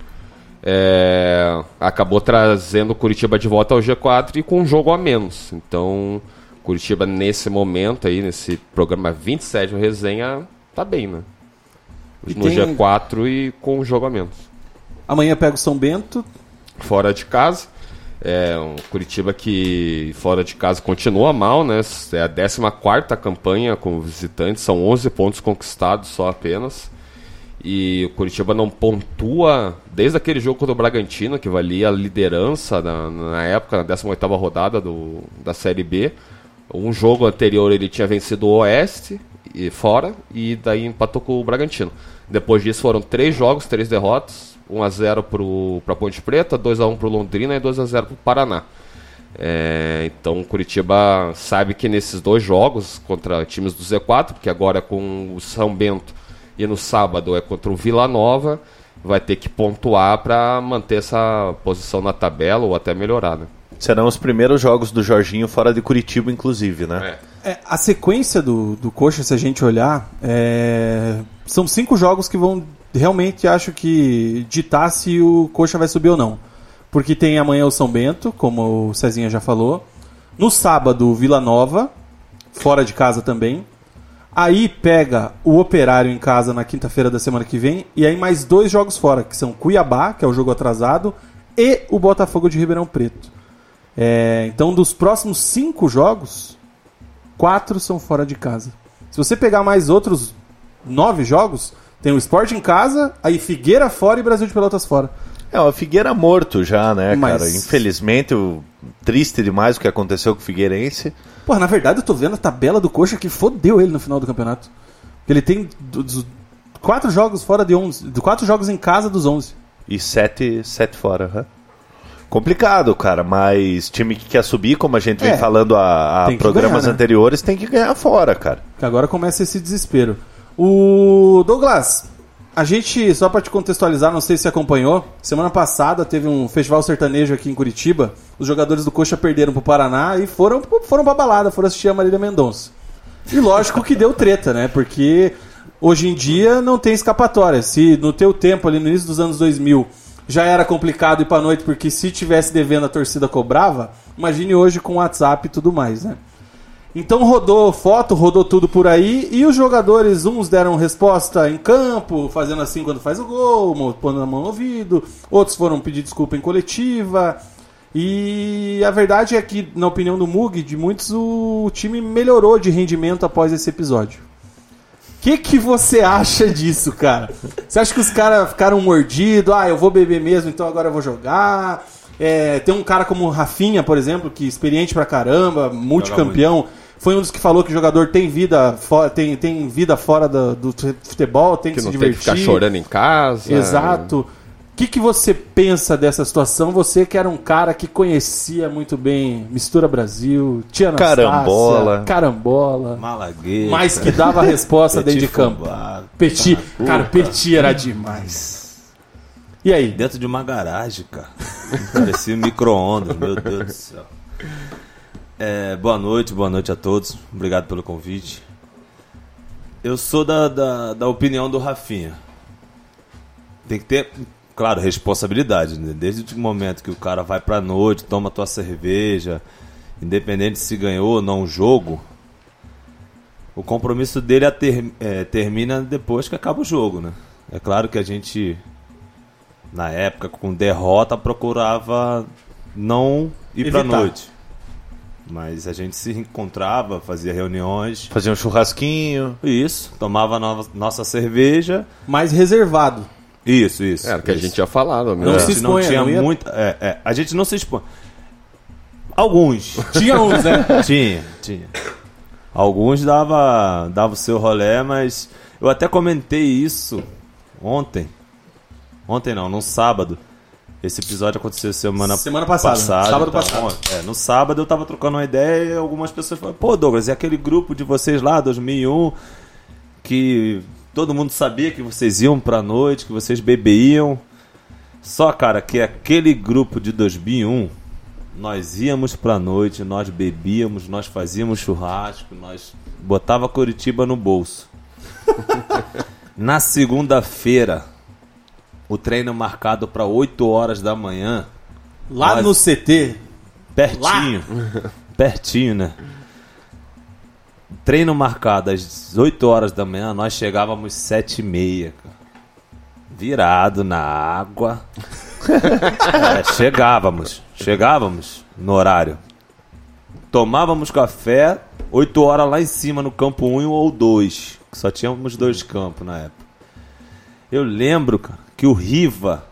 Speaker 5: É, acabou trazendo o Curitiba de volta ao G4 e com um jogo a menos. Então, Curitiba nesse momento aí, nesse programa 27 do resenha, tá bem, né? No
Speaker 6: tem-
Speaker 5: G4 e com um jogo a menos.
Speaker 6: Amanhã pega o São Bento.
Speaker 5: Fora de casa. É um Curitiba que fora de casa continua mal, né? É a 14 campanha como visitante, são 11 pontos conquistados só apenas. E o Curitiba não pontua desde aquele jogo contra o Bragantino, que valia a liderança na, na época, na 18 rodada do, da Série B. Um jogo anterior ele tinha vencido o Oeste e fora, e daí empatou com o Bragantino. Depois disso foram três jogos, três derrotas, 1x0 para Ponte Preta, 2x1 para o Londrina e 2x0 para o Paraná. É, então o Curitiba sabe que nesses dois jogos contra times do Z4, porque agora é com o São Bento e no sábado é contra o Vila Nova, vai ter que pontuar para manter essa posição na tabela ou até melhorar. Né?
Speaker 2: Serão os primeiros jogos do Jorginho fora de Curitiba, inclusive, né?
Speaker 6: É, a sequência do, do Coxa, se a gente olhar, é, são cinco jogos que vão realmente, acho que, ditar se o Coxa vai subir ou não. Porque tem amanhã o São Bento, como o Cezinha já falou. No sábado, o Vila Nova, fora de casa também. Aí pega o Operário em casa na quinta-feira da semana que vem. E aí mais dois jogos fora, que são Cuiabá, que é o jogo atrasado, e o Botafogo de Ribeirão Preto. É, então, dos próximos cinco jogos, quatro são fora de casa. Se você pegar mais outros nove jogos, tem o Sport em casa, aí Figueira fora e Brasil de Pelotas fora.
Speaker 2: É, o Figueira morto já, né,
Speaker 6: Mas-
Speaker 2: cara? Infelizmente, o... triste demais o que aconteceu com o Figueirense.
Speaker 6: Pô, na verdade eu tô vendo a tabela do Coxa que fodeu ele no final do campeonato. Ele tem quatro jogos fora de 11, de quatro jogos em casa dos 11.
Speaker 2: E sete, sete fora, aham. Complicado, cara, mas time que quer subir, como a gente vem
Speaker 6: É,
Speaker 2: falando a, a programas
Speaker 6: ganhar, né?
Speaker 2: anteriores, tem que ganhar fora, cara.
Speaker 6: Que agora começa esse desespero. O Douglas, a gente, só pra te contextualizar, não sei se acompanhou, semana passada teve um festival sertanejo aqui em Curitiba. Os jogadores do Coxa perderam pro Paraná e foram, foram pra balada, foram assistir a Marília Mendonça. E lógico que deu treta, né? Porque hoje em dia não tem escapatória. Se no teu tempo, ali no início dos anos 2000, já era complicado ir pra noite, porque se tivesse devendo a torcida cobrava, imagine hoje com WhatsApp e tudo mais, né? Então rodou foto, rodou tudo por aí, e os jogadores, uns deram resposta em campo, fazendo assim quando faz o gol, pondo a mão no ouvido, outros foram pedir desculpa em coletiva. E a verdade é que, na opinião do Mug, de muitos, o time melhorou de rendimento após esse episódio. O que, que você acha disso, cara? Você acha que os caras ficaram mordidos? Ah, eu vou beber mesmo, então agora eu vou jogar. É, tem um cara como o Rafinha, por exemplo, que é experiente pra caramba, multicampeão. Foi um dos que falou que o jogador tem vida, fo- tem, tem vida fora da- do futebol, tem que,
Speaker 5: Que
Speaker 6: se
Speaker 5: não tem que
Speaker 6: divertir.
Speaker 5: ficar chorando em casa.
Speaker 6: Exato. O que, que você pensa dessa situação? Você que era um cara que conhecia muito bem Mistura Brasil, Tia Anastácia,
Speaker 2: Carambola.
Speaker 6: Carambola,
Speaker 9: Malagueta.
Speaker 6: mas que dava a resposta dentro de campo.
Speaker 9: Fubá.
Speaker 6: Petit, cara. Petit era demais. E aí?
Speaker 9: Dentro de uma garagem, cara. Parecia um micro-ondas, meu Deus do céu. É, boa noite, boa noite a todos. Obrigado pelo convite. Eu sou da, da, da opinião do Rafinha. Tem que ter, claro, responsabilidade. Né? Desde o momento que o cara vai pra noite, toma tua cerveja, independente se ganhou ou não o jogo, o compromisso dele a ter- é, termina depois que acaba o jogo, né? É claro que a gente na época com derrota procurava não ir pra
Speaker 6: Evitar.
Speaker 9: noite. Mas a gente se encontrava, fazia reuniões.
Speaker 2: Fazer um churrasquinho.
Speaker 9: Isso, tomava no- nossa cerveja.
Speaker 6: Mais reservado.
Speaker 9: Isso, isso.
Speaker 5: Era o que a
Speaker 9: isso.
Speaker 5: gente tinha falado.
Speaker 6: Não
Speaker 9: a
Speaker 6: se
Speaker 9: gente não tinha
Speaker 6: não ia-
Speaker 9: muita. É, é, a gente não se expõe. Alguns.
Speaker 6: Tinha uns, né?
Speaker 9: tinha, tinha. Alguns dava, dava o seu rolé, mas eu até comentei isso ontem. Ontem não, no sábado. Esse episódio aconteceu semana,
Speaker 6: Semana passada, sábado
Speaker 9: então,
Speaker 6: passado.
Speaker 9: é, no sábado eu tava trocando uma ideia e algumas pessoas falaram: pô, Douglas, é aquele grupo de vocês lá, 2001, que todo mundo sabia que vocês iam pra noite, que vocês bebiam. Só, cara, que aquele grupo de 2001, nós íamos pra noite, nós bebíamos, nós fazíamos churrasco, nós botava Curitiba no bolso. Na segunda-feira, o treino marcado pra 8 horas da manhã,
Speaker 6: Lá
Speaker 9: Nós-
Speaker 6: no CT.
Speaker 9: pertinho, pertinho, né? Treino marcado às 8 horas da manhã, nós chegávamos 7 e meia, cara. Virado na água. É, chegávamos, chegávamos no horário. Tomávamos café, 8 horas lá em cima no campo 1 ou 2. que Só tínhamos dois campos na época. Eu lembro, cara, que o Riva,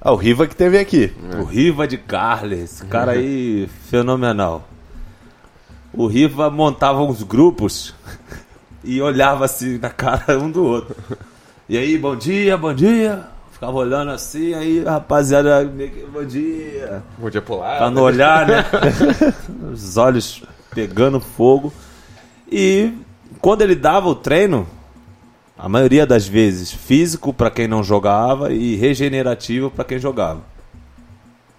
Speaker 2: Ah, o Riva que teve aqui.
Speaker 9: o Riva de Carles, esse cara aí fenomenal. O Riva montava uns grupos e olhava assim na cara um do outro. E aí, bom dia, bom dia. Ficava olhando assim, aí rapaziada, bom dia.
Speaker 5: Bom dia pular.
Speaker 9: Pra não olhar, né? Os olhos pegando fogo. E quando ele dava o treino, a maioria das vezes físico para quem não jogava e regenerativo para quem jogava.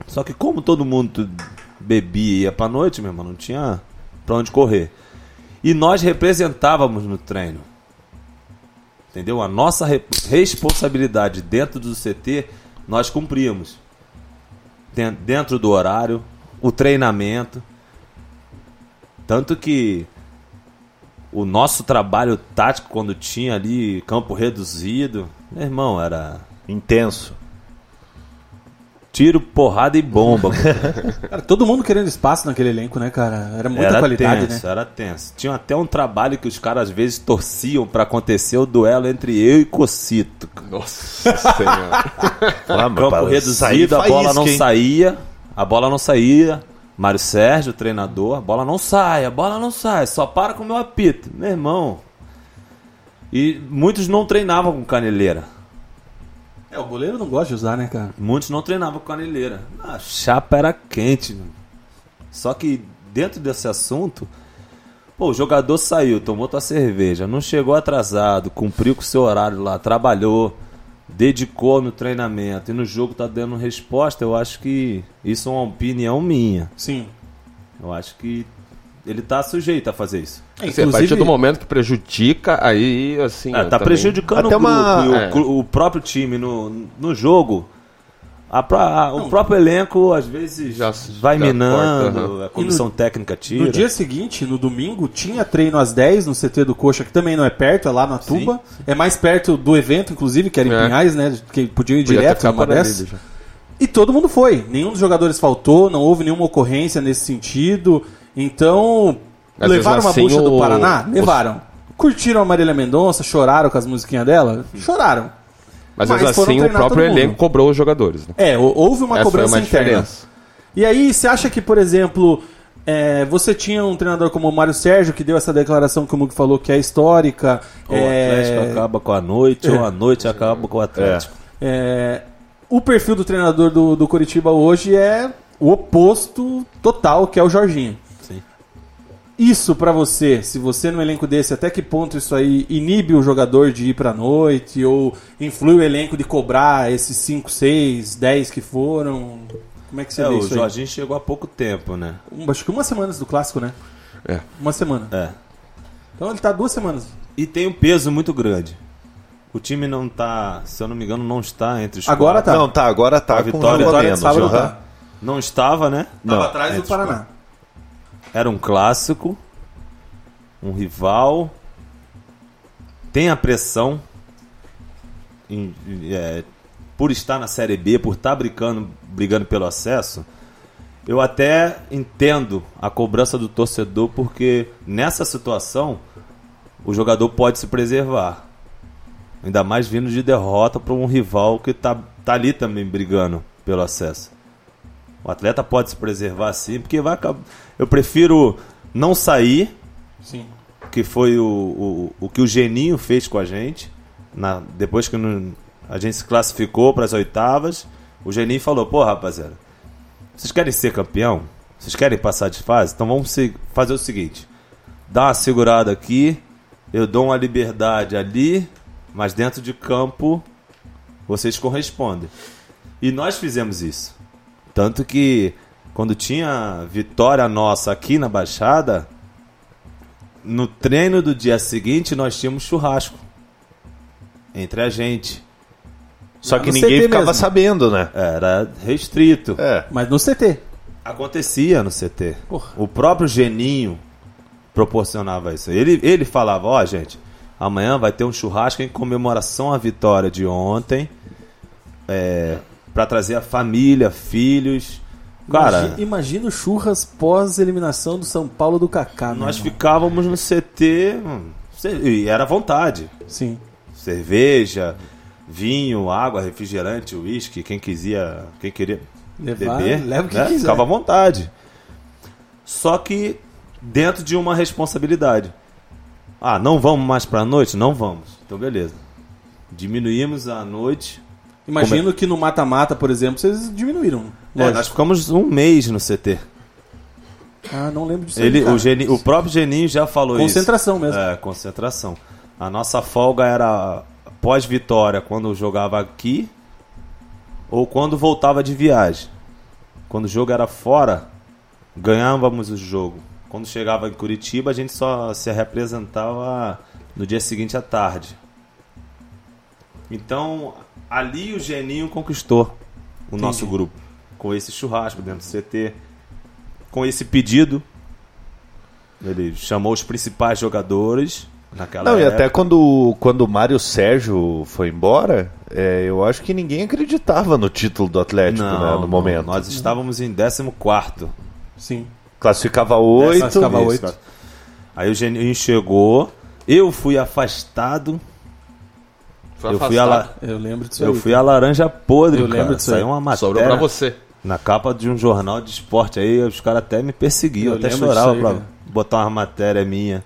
Speaker 9: Só que como todo mundo bebia e ia pra noite, meu irmão, não tinha pra onde correr. E nós representávamos no treino. Entendeu? A nossa re- responsabilidade dentro do CT, nós cumpríamos. Den- Dentro do horário, o treinamento. Tanto que o nosso trabalho tático, quando tinha ali campo reduzido, meu irmão, era
Speaker 2: Intenso.
Speaker 9: tiro, porrada e bomba.
Speaker 6: Cara, todo mundo querendo espaço naquele elenco, né, cara? Era muita
Speaker 9: era
Speaker 6: qualidade,
Speaker 9: tenso,
Speaker 6: né?
Speaker 9: era tenso. Tinha até um trabalho que os caras às vezes torciam pra acontecer o duelo entre eu e Cocito.
Speaker 5: Nossa senhora.
Speaker 2: Ah,
Speaker 9: Campo reduzido, a bola
Speaker 2: faísca,
Speaker 9: não
Speaker 2: hein?
Speaker 9: saía. A bola não saía. Mário Sérgio, treinador, a bola não sai, a bola não sai, só para com o meu apito. Meu irmão. E muitos não treinavam com caneleira.
Speaker 6: É, o goleiro não gosta de usar, né, cara?
Speaker 9: Muitos não treinavam com caneleira. A chapa era quente. meu. Só que dentro desse assunto, pô, o jogador saiu, tomou tua cerveja, não chegou atrasado, cumpriu com o seu horário lá, trabalhou, dedicou no treinamento e no jogo tá dando resposta, eu acho que isso é uma opinião minha.
Speaker 6: Sim.
Speaker 9: Eu acho que ele tá sujeito a fazer isso.
Speaker 5: Assim, a partir do momento que prejudica, aí assim. Eu
Speaker 9: tá
Speaker 5: também-
Speaker 9: prejudicando
Speaker 2: Até
Speaker 9: o grupo
Speaker 2: uma-
Speaker 9: e o,
Speaker 5: É.
Speaker 9: o próprio time no, no jogo. A a- o próprio elenco às vezes
Speaker 5: Já-
Speaker 9: vai
Speaker 5: já
Speaker 9: minando,
Speaker 5: corta,
Speaker 9: a comissão
Speaker 6: no-
Speaker 9: técnica tira.
Speaker 6: No dia seguinte, no domingo, tinha treino às 10 no CT do Coxa, que também não é perto, é lá na Tuba. É mais perto do evento, inclusive, que era em
Speaker 5: É.
Speaker 6: Pinhais, né? Que podiam ir
Speaker 5: Podia
Speaker 6: direto numa
Speaker 5: já.
Speaker 6: E todo mundo foi. Nenhum dos jogadores faltou, não houve nenhuma ocorrência nesse sentido. Então,
Speaker 5: Mas
Speaker 6: levaram uma
Speaker 5: assim,
Speaker 6: bucha do
Speaker 5: o-
Speaker 6: Paraná?
Speaker 5: os-
Speaker 6: Levaram. Curtiram a Marília Mendonça, choraram com as musiquinhas dela? Choraram.
Speaker 5: Mas,
Speaker 6: Mas
Speaker 5: assim, o próprio elenco cobrou os jogadores. Né?
Speaker 6: É, hou- houve uma
Speaker 5: Essa
Speaker 6: cobrança
Speaker 5: uma
Speaker 6: interna.
Speaker 5: diferença.
Speaker 6: E aí, você acha que, por exemplo, é, você tinha um treinador como o Mário Sérgio, que deu essa declaração que o Mug falou que é histórica.
Speaker 9: Ou o
Speaker 6: é,
Speaker 9: Atlético acaba com a noite, ou a noite acaba com o Atlético.
Speaker 6: é, o perfil do treinador do, do Curitiba hoje é o oposto total, que é o Jorginho. Isso pra você, se você no elenco desse, até que ponto isso aí inibe o jogador de ir pra noite ou influi o elenco de cobrar esses 5, 6, 10 que foram? Como é que você
Speaker 9: É,
Speaker 6: vê
Speaker 9: o
Speaker 6: isso aí?
Speaker 9: Jorginho chegou há pouco tempo, né?
Speaker 6: Um- acho que uma semana antes do clássico, né?
Speaker 5: É.
Speaker 6: Uma semana.
Speaker 9: É.
Speaker 6: Então ele tá duas semanas.
Speaker 9: E tem um peso muito grande. O time não tá, se eu não me engano, não está entre os
Speaker 6: Agora
Speaker 9: quatro.
Speaker 6: tá.
Speaker 2: Não, tá, agora tá
Speaker 9: A vitória-
Speaker 2: a
Speaker 6: Vitória de
Speaker 2: menos,
Speaker 6: sábado
Speaker 2: aham.
Speaker 6: tá.
Speaker 9: Não estava, né?
Speaker 6: Tava
Speaker 2: Não,
Speaker 6: atrás do
Speaker 9: os
Speaker 6: Paraná.
Speaker 9: Era um clássico, um rival. Tem a pressão em- é, por estar na Série B, por estar brigando, brigando pelo acesso. Eu até entendo a cobrança do torcedor, porque nessa situação o jogador pode se preservar. Ainda mais vindo de derrota para um rival que tá, tá ali também brigando pelo acesso. O atleta pode se preservar sim, porque vai acabar. Eu prefiro não sair,
Speaker 6: Sim.
Speaker 9: que foi o, o, o que o Geninho fez com a gente. Na, depois que não- a gente se classificou para as oitavas, o Geninho falou: pô, rapaziada, vocês querem ser campeão? Vocês querem passar de fase? Então vamos fazer o seguinte: dá uma segurada aqui, eu dou uma liberdade ali, mas dentro de campo vocês correspondem. E nós fizemos isso. Tanto que quando tinha vitória nossa aqui na Baixada, no treino do dia seguinte nós tínhamos churrasco entre a gente.
Speaker 2: Só que ninguém
Speaker 6: CT
Speaker 2: ficava
Speaker 6: mesmo.
Speaker 2: sabendo, né?
Speaker 9: Era restrito.
Speaker 2: É.
Speaker 6: Mas no CT.
Speaker 9: Acontecia no CT.
Speaker 6: Porra.
Speaker 9: O próprio Geninho proporcionava isso. Ele, ele falava, ó, gente, amanhã vai ter um churrasco em comemoração à vitória de ontem. É, para trazer a família, filhos. Cara,
Speaker 6: Imagina, imagina o churras pós-eliminação do São Paulo do Kaká.
Speaker 9: nós
Speaker 6: irmão.
Speaker 9: ficávamos no CT hum, e era vontade.
Speaker 6: Sim.
Speaker 9: cerveja, vinho, água, refrigerante, uísque, quem quisia, quem queria
Speaker 6: Levar,
Speaker 9: beber,
Speaker 6: leva o que
Speaker 9: né?
Speaker 6: quiser.
Speaker 9: ficava à vontade. Só que dentro de uma responsabilidade. Ah, não vamos mais para a noite? Não vamos. Então beleza. Diminuímos a noite
Speaker 6: Imagino que no mata-mata, por exemplo, vocês diminuíram.
Speaker 9: É, nós ficamos um mês no CT.
Speaker 6: Ah, não lembro disso.
Speaker 9: Ele, o, Geni- o próprio Geninho já falou
Speaker 6: Concentração
Speaker 9: isso.
Speaker 6: mesmo.
Speaker 9: É, concentração. A nossa folga era pós-vitória, quando jogava aqui ou quando voltava de viagem. Quando o jogo era fora, ganhávamos o jogo. Quando chegava em Curitiba, a gente só se representava no dia seguinte à tarde. Então, ali o Geninho conquistou o nosso grupo. Com esse churrasco dentro do CT, com esse pedido. Ele chamou os principais jogadores naquela
Speaker 2: Não, e
Speaker 9: época.
Speaker 2: até quando, quando o Mário Sérgio foi embora, é, eu acho que ninguém acreditava no título do Atlético
Speaker 9: Não,
Speaker 2: né, no
Speaker 9: não,
Speaker 2: momento.
Speaker 9: Nós estávamos em 14.
Speaker 6: Sim.
Speaker 2: Classificava oito.
Speaker 6: Classificava
Speaker 9: Isso,
Speaker 6: oito.
Speaker 9: cara. Aí o Geninho chegou, eu fui afastado,
Speaker 5: Foi
Speaker 9: eu fui,
Speaker 5: afastado.
Speaker 9: a, la-
Speaker 6: Eu lembro disso
Speaker 9: eu
Speaker 6: aí.
Speaker 9: fui a laranja podre,
Speaker 6: Eu
Speaker 9: cara.
Speaker 6: lembro disso aí.
Speaker 9: Saiu uma matéria
Speaker 5: Sobrou pra você.
Speaker 9: Na capa de um jornal de esporte aí, os caras até me perseguiam,
Speaker 6: Eu
Speaker 9: até chorava
Speaker 6: aí,
Speaker 9: pra
Speaker 6: cara.
Speaker 9: botar uma matéria minha.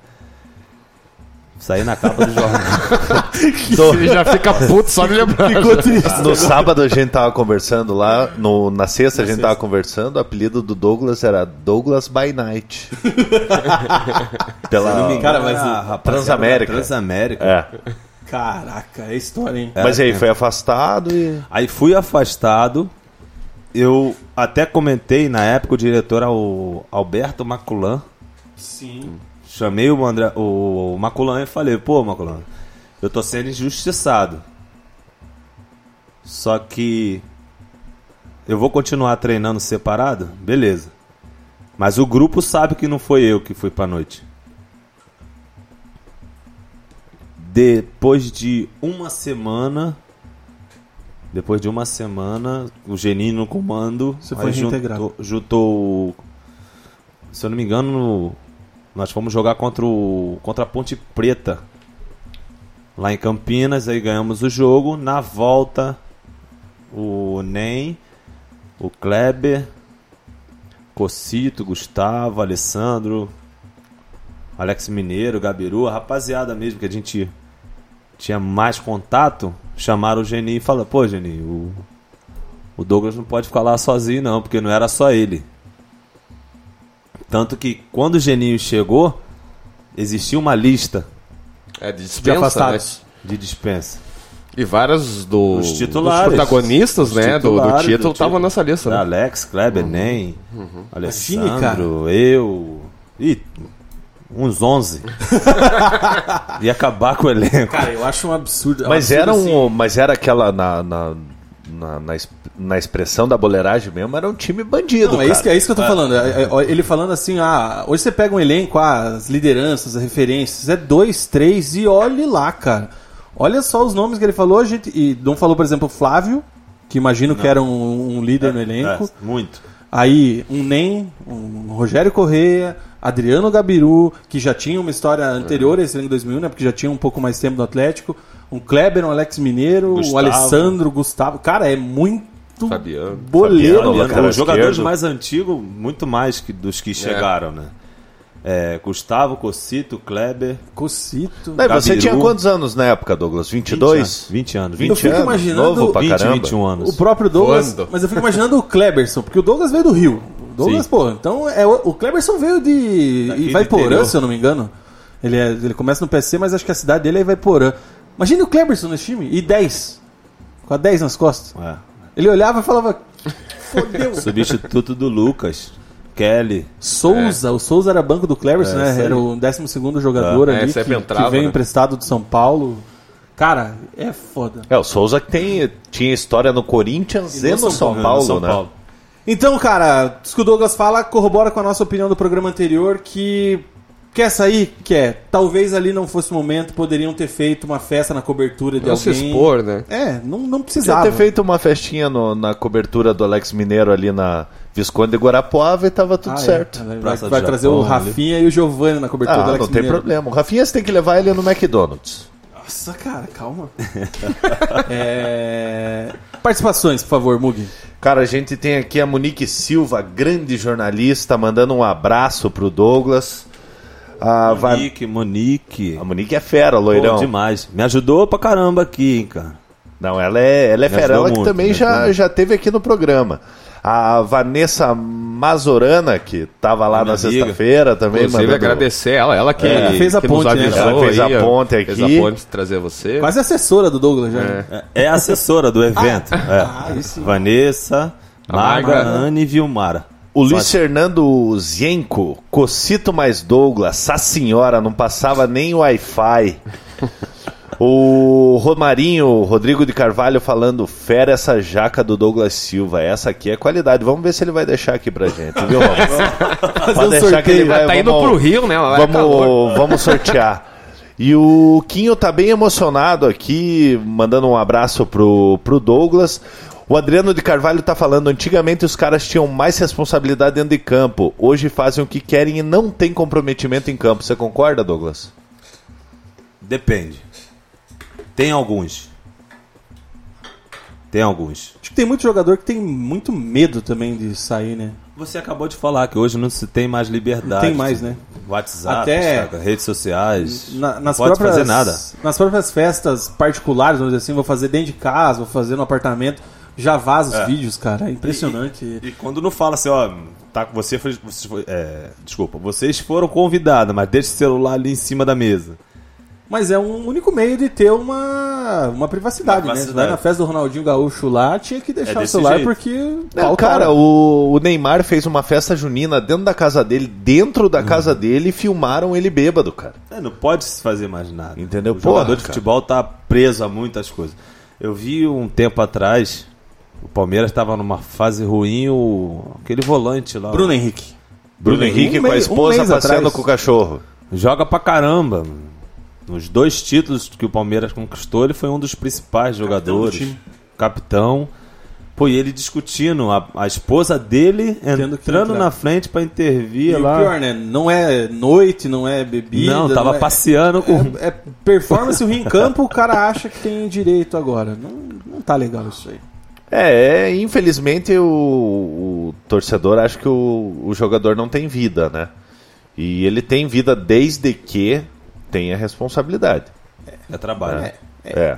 Speaker 9: Saí na capa do jornal.
Speaker 5: Ele já fica puto só me lembrando.
Speaker 6: Ficou triste.
Speaker 2: No sábado a gente tava conversando lá, no, na sexta a gente tava conversando, o apelido do Douglas era Douglas by Night. Pela...
Speaker 6: Cara, mas
Speaker 2: Transamérica.
Speaker 9: Transamérica.
Speaker 2: É.
Speaker 6: Caraca, é história, hein?
Speaker 2: Mas aí, foi afastado e.
Speaker 9: Aí fui afastado. Eu até comentei na época o diretor Alberto Maculan.
Speaker 6: Sim.
Speaker 9: Chamei o, André, o Maculan e falei: pô, Maculan, eu tô sendo injustiçado. Só que eu vou continuar treinando separado? Beleza. Mas o grupo sabe que não foi eu que fui pra noite. Depois de uma semana. Depois de uma semana, o Geninho no comando.
Speaker 6: Você foi reintegrado.
Speaker 9: juntou, Se eu não me engano, no- nós fomos jogar contra, o, contra a Ponte Preta. Lá em Campinas, aí ganhamos o jogo. Na volta, o Nem, o Kleber, Cocito, Gustavo, Alessandro, Alex Mineiro, Gabiru, a rapaziada mesmo que a gente tinha mais contato, chamaram o Geninho e falaram, pô Geninho, o, o Douglas não pode ficar lá sozinho não, porque não era só ele. Tanto que quando o Geninho chegou, existia uma lista
Speaker 5: É de
Speaker 6: De
Speaker 5: dispensa,
Speaker 6: afastados.
Speaker 5: né?
Speaker 9: de dispensa.
Speaker 5: E vários do,
Speaker 9: Os titulares.
Speaker 5: dos protagonistas,
Speaker 9: Os
Speaker 5: né, do- do, título estavam nessa lista, né?
Speaker 9: Alex, Kleber, Nem,
Speaker 6: Imagine,
Speaker 9: Alessandro, eu. Ih, uns 11. Ia acabar com o elenco.
Speaker 6: Cara, eu acho um absurdo. é um
Speaker 2: Mas
Speaker 6: absurdo,
Speaker 2: era,
Speaker 6: assim.
Speaker 2: um, mas era aquela. Na, na, na, na na expressão da boleiragem mesmo, era um time bandido.
Speaker 6: Não, é
Speaker 2: cara.
Speaker 6: isso, que, é isso que eu tô falando. É, ele falando assim, ah, hoje você pega um elenco, ah, as lideranças, as referências, é dois, três, e olhe lá, cara. Olha só os nomes que ele falou, gente. E não falou, por exemplo, o Flávio, que imagino que era um, um líder no elenco.
Speaker 9: É, muito.
Speaker 6: Aí, um Nem, um Rogério Correia, Adriano Gabiru, que já tinha uma história anterior a esse elenco 2001, né? Porque já tinha um pouco mais tempo no Atlético. Um Kleber, um Alex Mineiro,
Speaker 9: Gustavo.
Speaker 6: um Alessandro, Gustavo. Cara, é muito
Speaker 5: Fabiano.
Speaker 6: boleiro.
Speaker 2: Fabiano,
Speaker 6: cara.
Speaker 2: lateral
Speaker 9: Os jogadores mais antigos, muito mais que dos que chegaram, né? É, Gustavo, Cocito, Kleber.
Speaker 6: Cocito.
Speaker 2: Não, você tinha quantos anos na época, Douglas? 22?
Speaker 9: 20 anos.
Speaker 2: 20
Speaker 6: Eu fico
Speaker 2: anos,
Speaker 6: imaginando-
Speaker 2: novo pra
Speaker 9: 20,
Speaker 2: caramba.
Speaker 9: 21 anos.
Speaker 6: O próprio Douglas.
Speaker 5: Voando.
Speaker 6: Mas eu fico imaginando o Kleberson, porque o Douglas veio do Rio. O Douglas,
Speaker 9: Sim.
Speaker 6: pô, então é, o Kleberson veio de
Speaker 9: Daqui
Speaker 6: Ivaiporã, se eu não me engano. Ele, é- ele começa no PC, mas acho que a cidade dele é Ivaiporã. Imagina o Kleberson nesse time, e 10. Com a 10 nas costas.
Speaker 9: É.
Speaker 6: Ele olhava e falava: Fodeu.
Speaker 9: Substituto do Lucas. Kelly.
Speaker 6: Souza, o Souza era banco do Kleberson,
Speaker 9: É,
Speaker 6: né? Era o 12 jogador
Speaker 5: É,
Speaker 6: ali
Speaker 5: sempre
Speaker 6: que,
Speaker 5: entrava,
Speaker 6: que veio
Speaker 5: né?
Speaker 6: emprestado do São Paulo. Cara, é foda.
Speaker 2: É, o Souza que tem, tinha história no Corinthians e no São, Paulo,
Speaker 9: São
Speaker 2: né?
Speaker 9: Paulo.
Speaker 6: Então, cara, isso que o Douglas fala corrobora com a nossa opinião do programa anterior que quer sair? Quer. Talvez ali não fosse o momento, poderiam ter feito uma festa na cobertura de
Speaker 5: Não se
Speaker 6: alguém.
Speaker 5: expor, né?
Speaker 6: É, não, não
Speaker 2: Podia
Speaker 6: precisava.
Speaker 2: ter feito uma festinha no- na cobertura do Alex Mineiro ali na Visconde de Guarapuava e tava tudo
Speaker 6: Ah, é.
Speaker 2: certo.
Speaker 6: Vai,
Speaker 9: Praça
Speaker 6: vai
Speaker 9: do
Speaker 6: trazer o
Speaker 9: Japão ali.
Speaker 6: Rafinha e o Giovanni na cobertura do
Speaker 2: Ah,
Speaker 6: Alex
Speaker 2: não tem
Speaker 6: Mineiro.
Speaker 2: problema. O Rafinha você tem que levar ele no McDonald's.
Speaker 6: Nossa, cara, calma. É, Participações, por favor, Mugi.
Speaker 2: Cara, a gente tem aqui a Monique Silva, grande jornalista, mandando um abraço pro Douglas. Ah, vai-
Speaker 9: Monique, Monique.
Speaker 2: A Monique é fera,
Speaker 9: Pô,
Speaker 2: loirão.
Speaker 9: demais. Me ajudou pra caramba aqui, hein, cara.
Speaker 2: Não, ela é, ela é fera. Ela que
Speaker 9: muito,
Speaker 2: também
Speaker 9: me
Speaker 2: já,
Speaker 9: muito.
Speaker 2: já teve aqui no programa. A Vanessa Mazorana, que tava lá
Speaker 9: Minha
Speaker 2: na sexta-feira também.
Speaker 5: Inclusive,
Speaker 2: mandando-
Speaker 5: agradecer ela, ela que,
Speaker 6: É, fez a
Speaker 5: que nos
Speaker 6: ponte, né?
Speaker 2: Ela fez a ponte
Speaker 5: Fez
Speaker 2: aqui.
Speaker 5: a ponte de trazer você.
Speaker 6: Quase assessora do Douglas já.
Speaker 5: É.
Speaker 9: É, é assessora do evento.
Speaker 6: Ah,
Speaker 9: é.
Speaker 6: aí sim.
Speaker 9: Vanessa, Marga. Anne e Vilmara.
Speaker 2: O Luiz Fernando Zienko, Cocito mais Douglas, a senhora, não passava nem Wi-Fi. O Romarinho, Rodrigo de Carvalho falando, fera essa jaca do Douglas Silva, essa aqui é qualidade. Vamos ver se ele vai deixar aqui pra gente, viu? Pode
Speaker 6: um
Speaker 2: deixar que ele vai.
Speaker 5: tá indo
Speaker 2: vamos-
Speaker 5: pro Rio, né?
Speaker 2: Vamos, vamos sortear. E o Quinho tá bem emocionado aqui, mandando um abraço pro, pro Douglas. O Adriano de Carvalho tá falando, antigamente os caras tinham mais responsabilidade dentro de campo. Hoje fazem o que querem e não tem comprometimento em campo. Você concorda, Douglas?
Speaker 9: Depende. Tem alguns. Tem alguns.
Speaker 6: Acho que tem muito jogador que tem muito medo também de sair, né?
Speaker 9: Você acabou de falar que hoje não se tem mais liberdade.
Speaker 6: Não tem mais, né?
Speaker 9: WhatsApp,
Speaker 6: Até-
Speaker 9: Instagram, redes sociais.
Speaker 6: Na-
Speaker 9: não
Speaker 6: nas
Speaker 9: pode
Speaker 6: próprias,
Speaker 9: fazer nada.
Speaker 6: Nas próprias festas particulares, vamos dizer assim, vou fazer dentro de casa, vou fazer no apartamento, já vaza os vídeos, cara. É impressionante.
Speaker 9: E quando não fala assim, ó, tá, você foi, você foi- é, desculpa, vocês foram convidados, mas deixa o celular ali em cima da mesa.
Speaker 6: Mas é um único meio de ter uma, uma privacidade,
Speaker 9: Uma
Speaker 6: né?
Speaker 9: Privacidade.
Speaker 6: na festa do Ronaldinho Gaúcho lá, tinha que deixar
Speaker 9: É
Speaker 6: o celular
Speaker 9: jeito.
Speaker 6: porque.
Speaker 2: Não, cara,
Speaker 6: hora.
Speaker 2: o, o Neymar fez uma festa junina dentro da casa dele, dentro da casa dele, e filmaram ele bêbado, cara.
Speaker 9: É, não pode se fazer mais nada.
Speaker 2: Entendeu?
Speaker 9: O jogador
Speaker 2: Porra,
Speaker 9: de
Speaker 2: cara.
Speaker 9: futebol tá preso a muitas coisas. Eu vi um tempo atrás, o Palmeiras estava numa fase ruim, o, aquele volante lá.
Speaker 6: Bruno Henrique.
Speaker 2: Bruno Henrique
Speaker 6: um
Speaker 2: com a esposa
Speaker 6: um
Speaker 2: passeando
Speaker 6: atrás.
Speaker 2: com o cachorro.
Speaker 9: Joga pra caramba. Nos dois títulos que o Palmeiras conquistou, ele foi um dos principais jogadores.
Speaker 6: time.
Speaker 9: Capitão. Pô, e ele discutindo, a, a esposa dele entrando
Speaker 6: entrar.
Speaker 9: na frente pra intervir
Speaker 6: E o
Speaker 9: lá.
Speaker 6: pior, né? Não é noite, não é bebida.
Speaker 9: não, tava
Speaker 6: é-
Speaker 9: passeando com.
Speaker 6: É, é performance o Rio em campo, o cara acha que tem direito agora. Não, não tá legal isso aí.
Speaker 2: É, é, infelizmente o, o torcedor acha que o, o jogador não tem vida, né? E ele tem vida desde que tenha responsabilidade.
Speaker 9: É trabalho.
Speaker 2: É,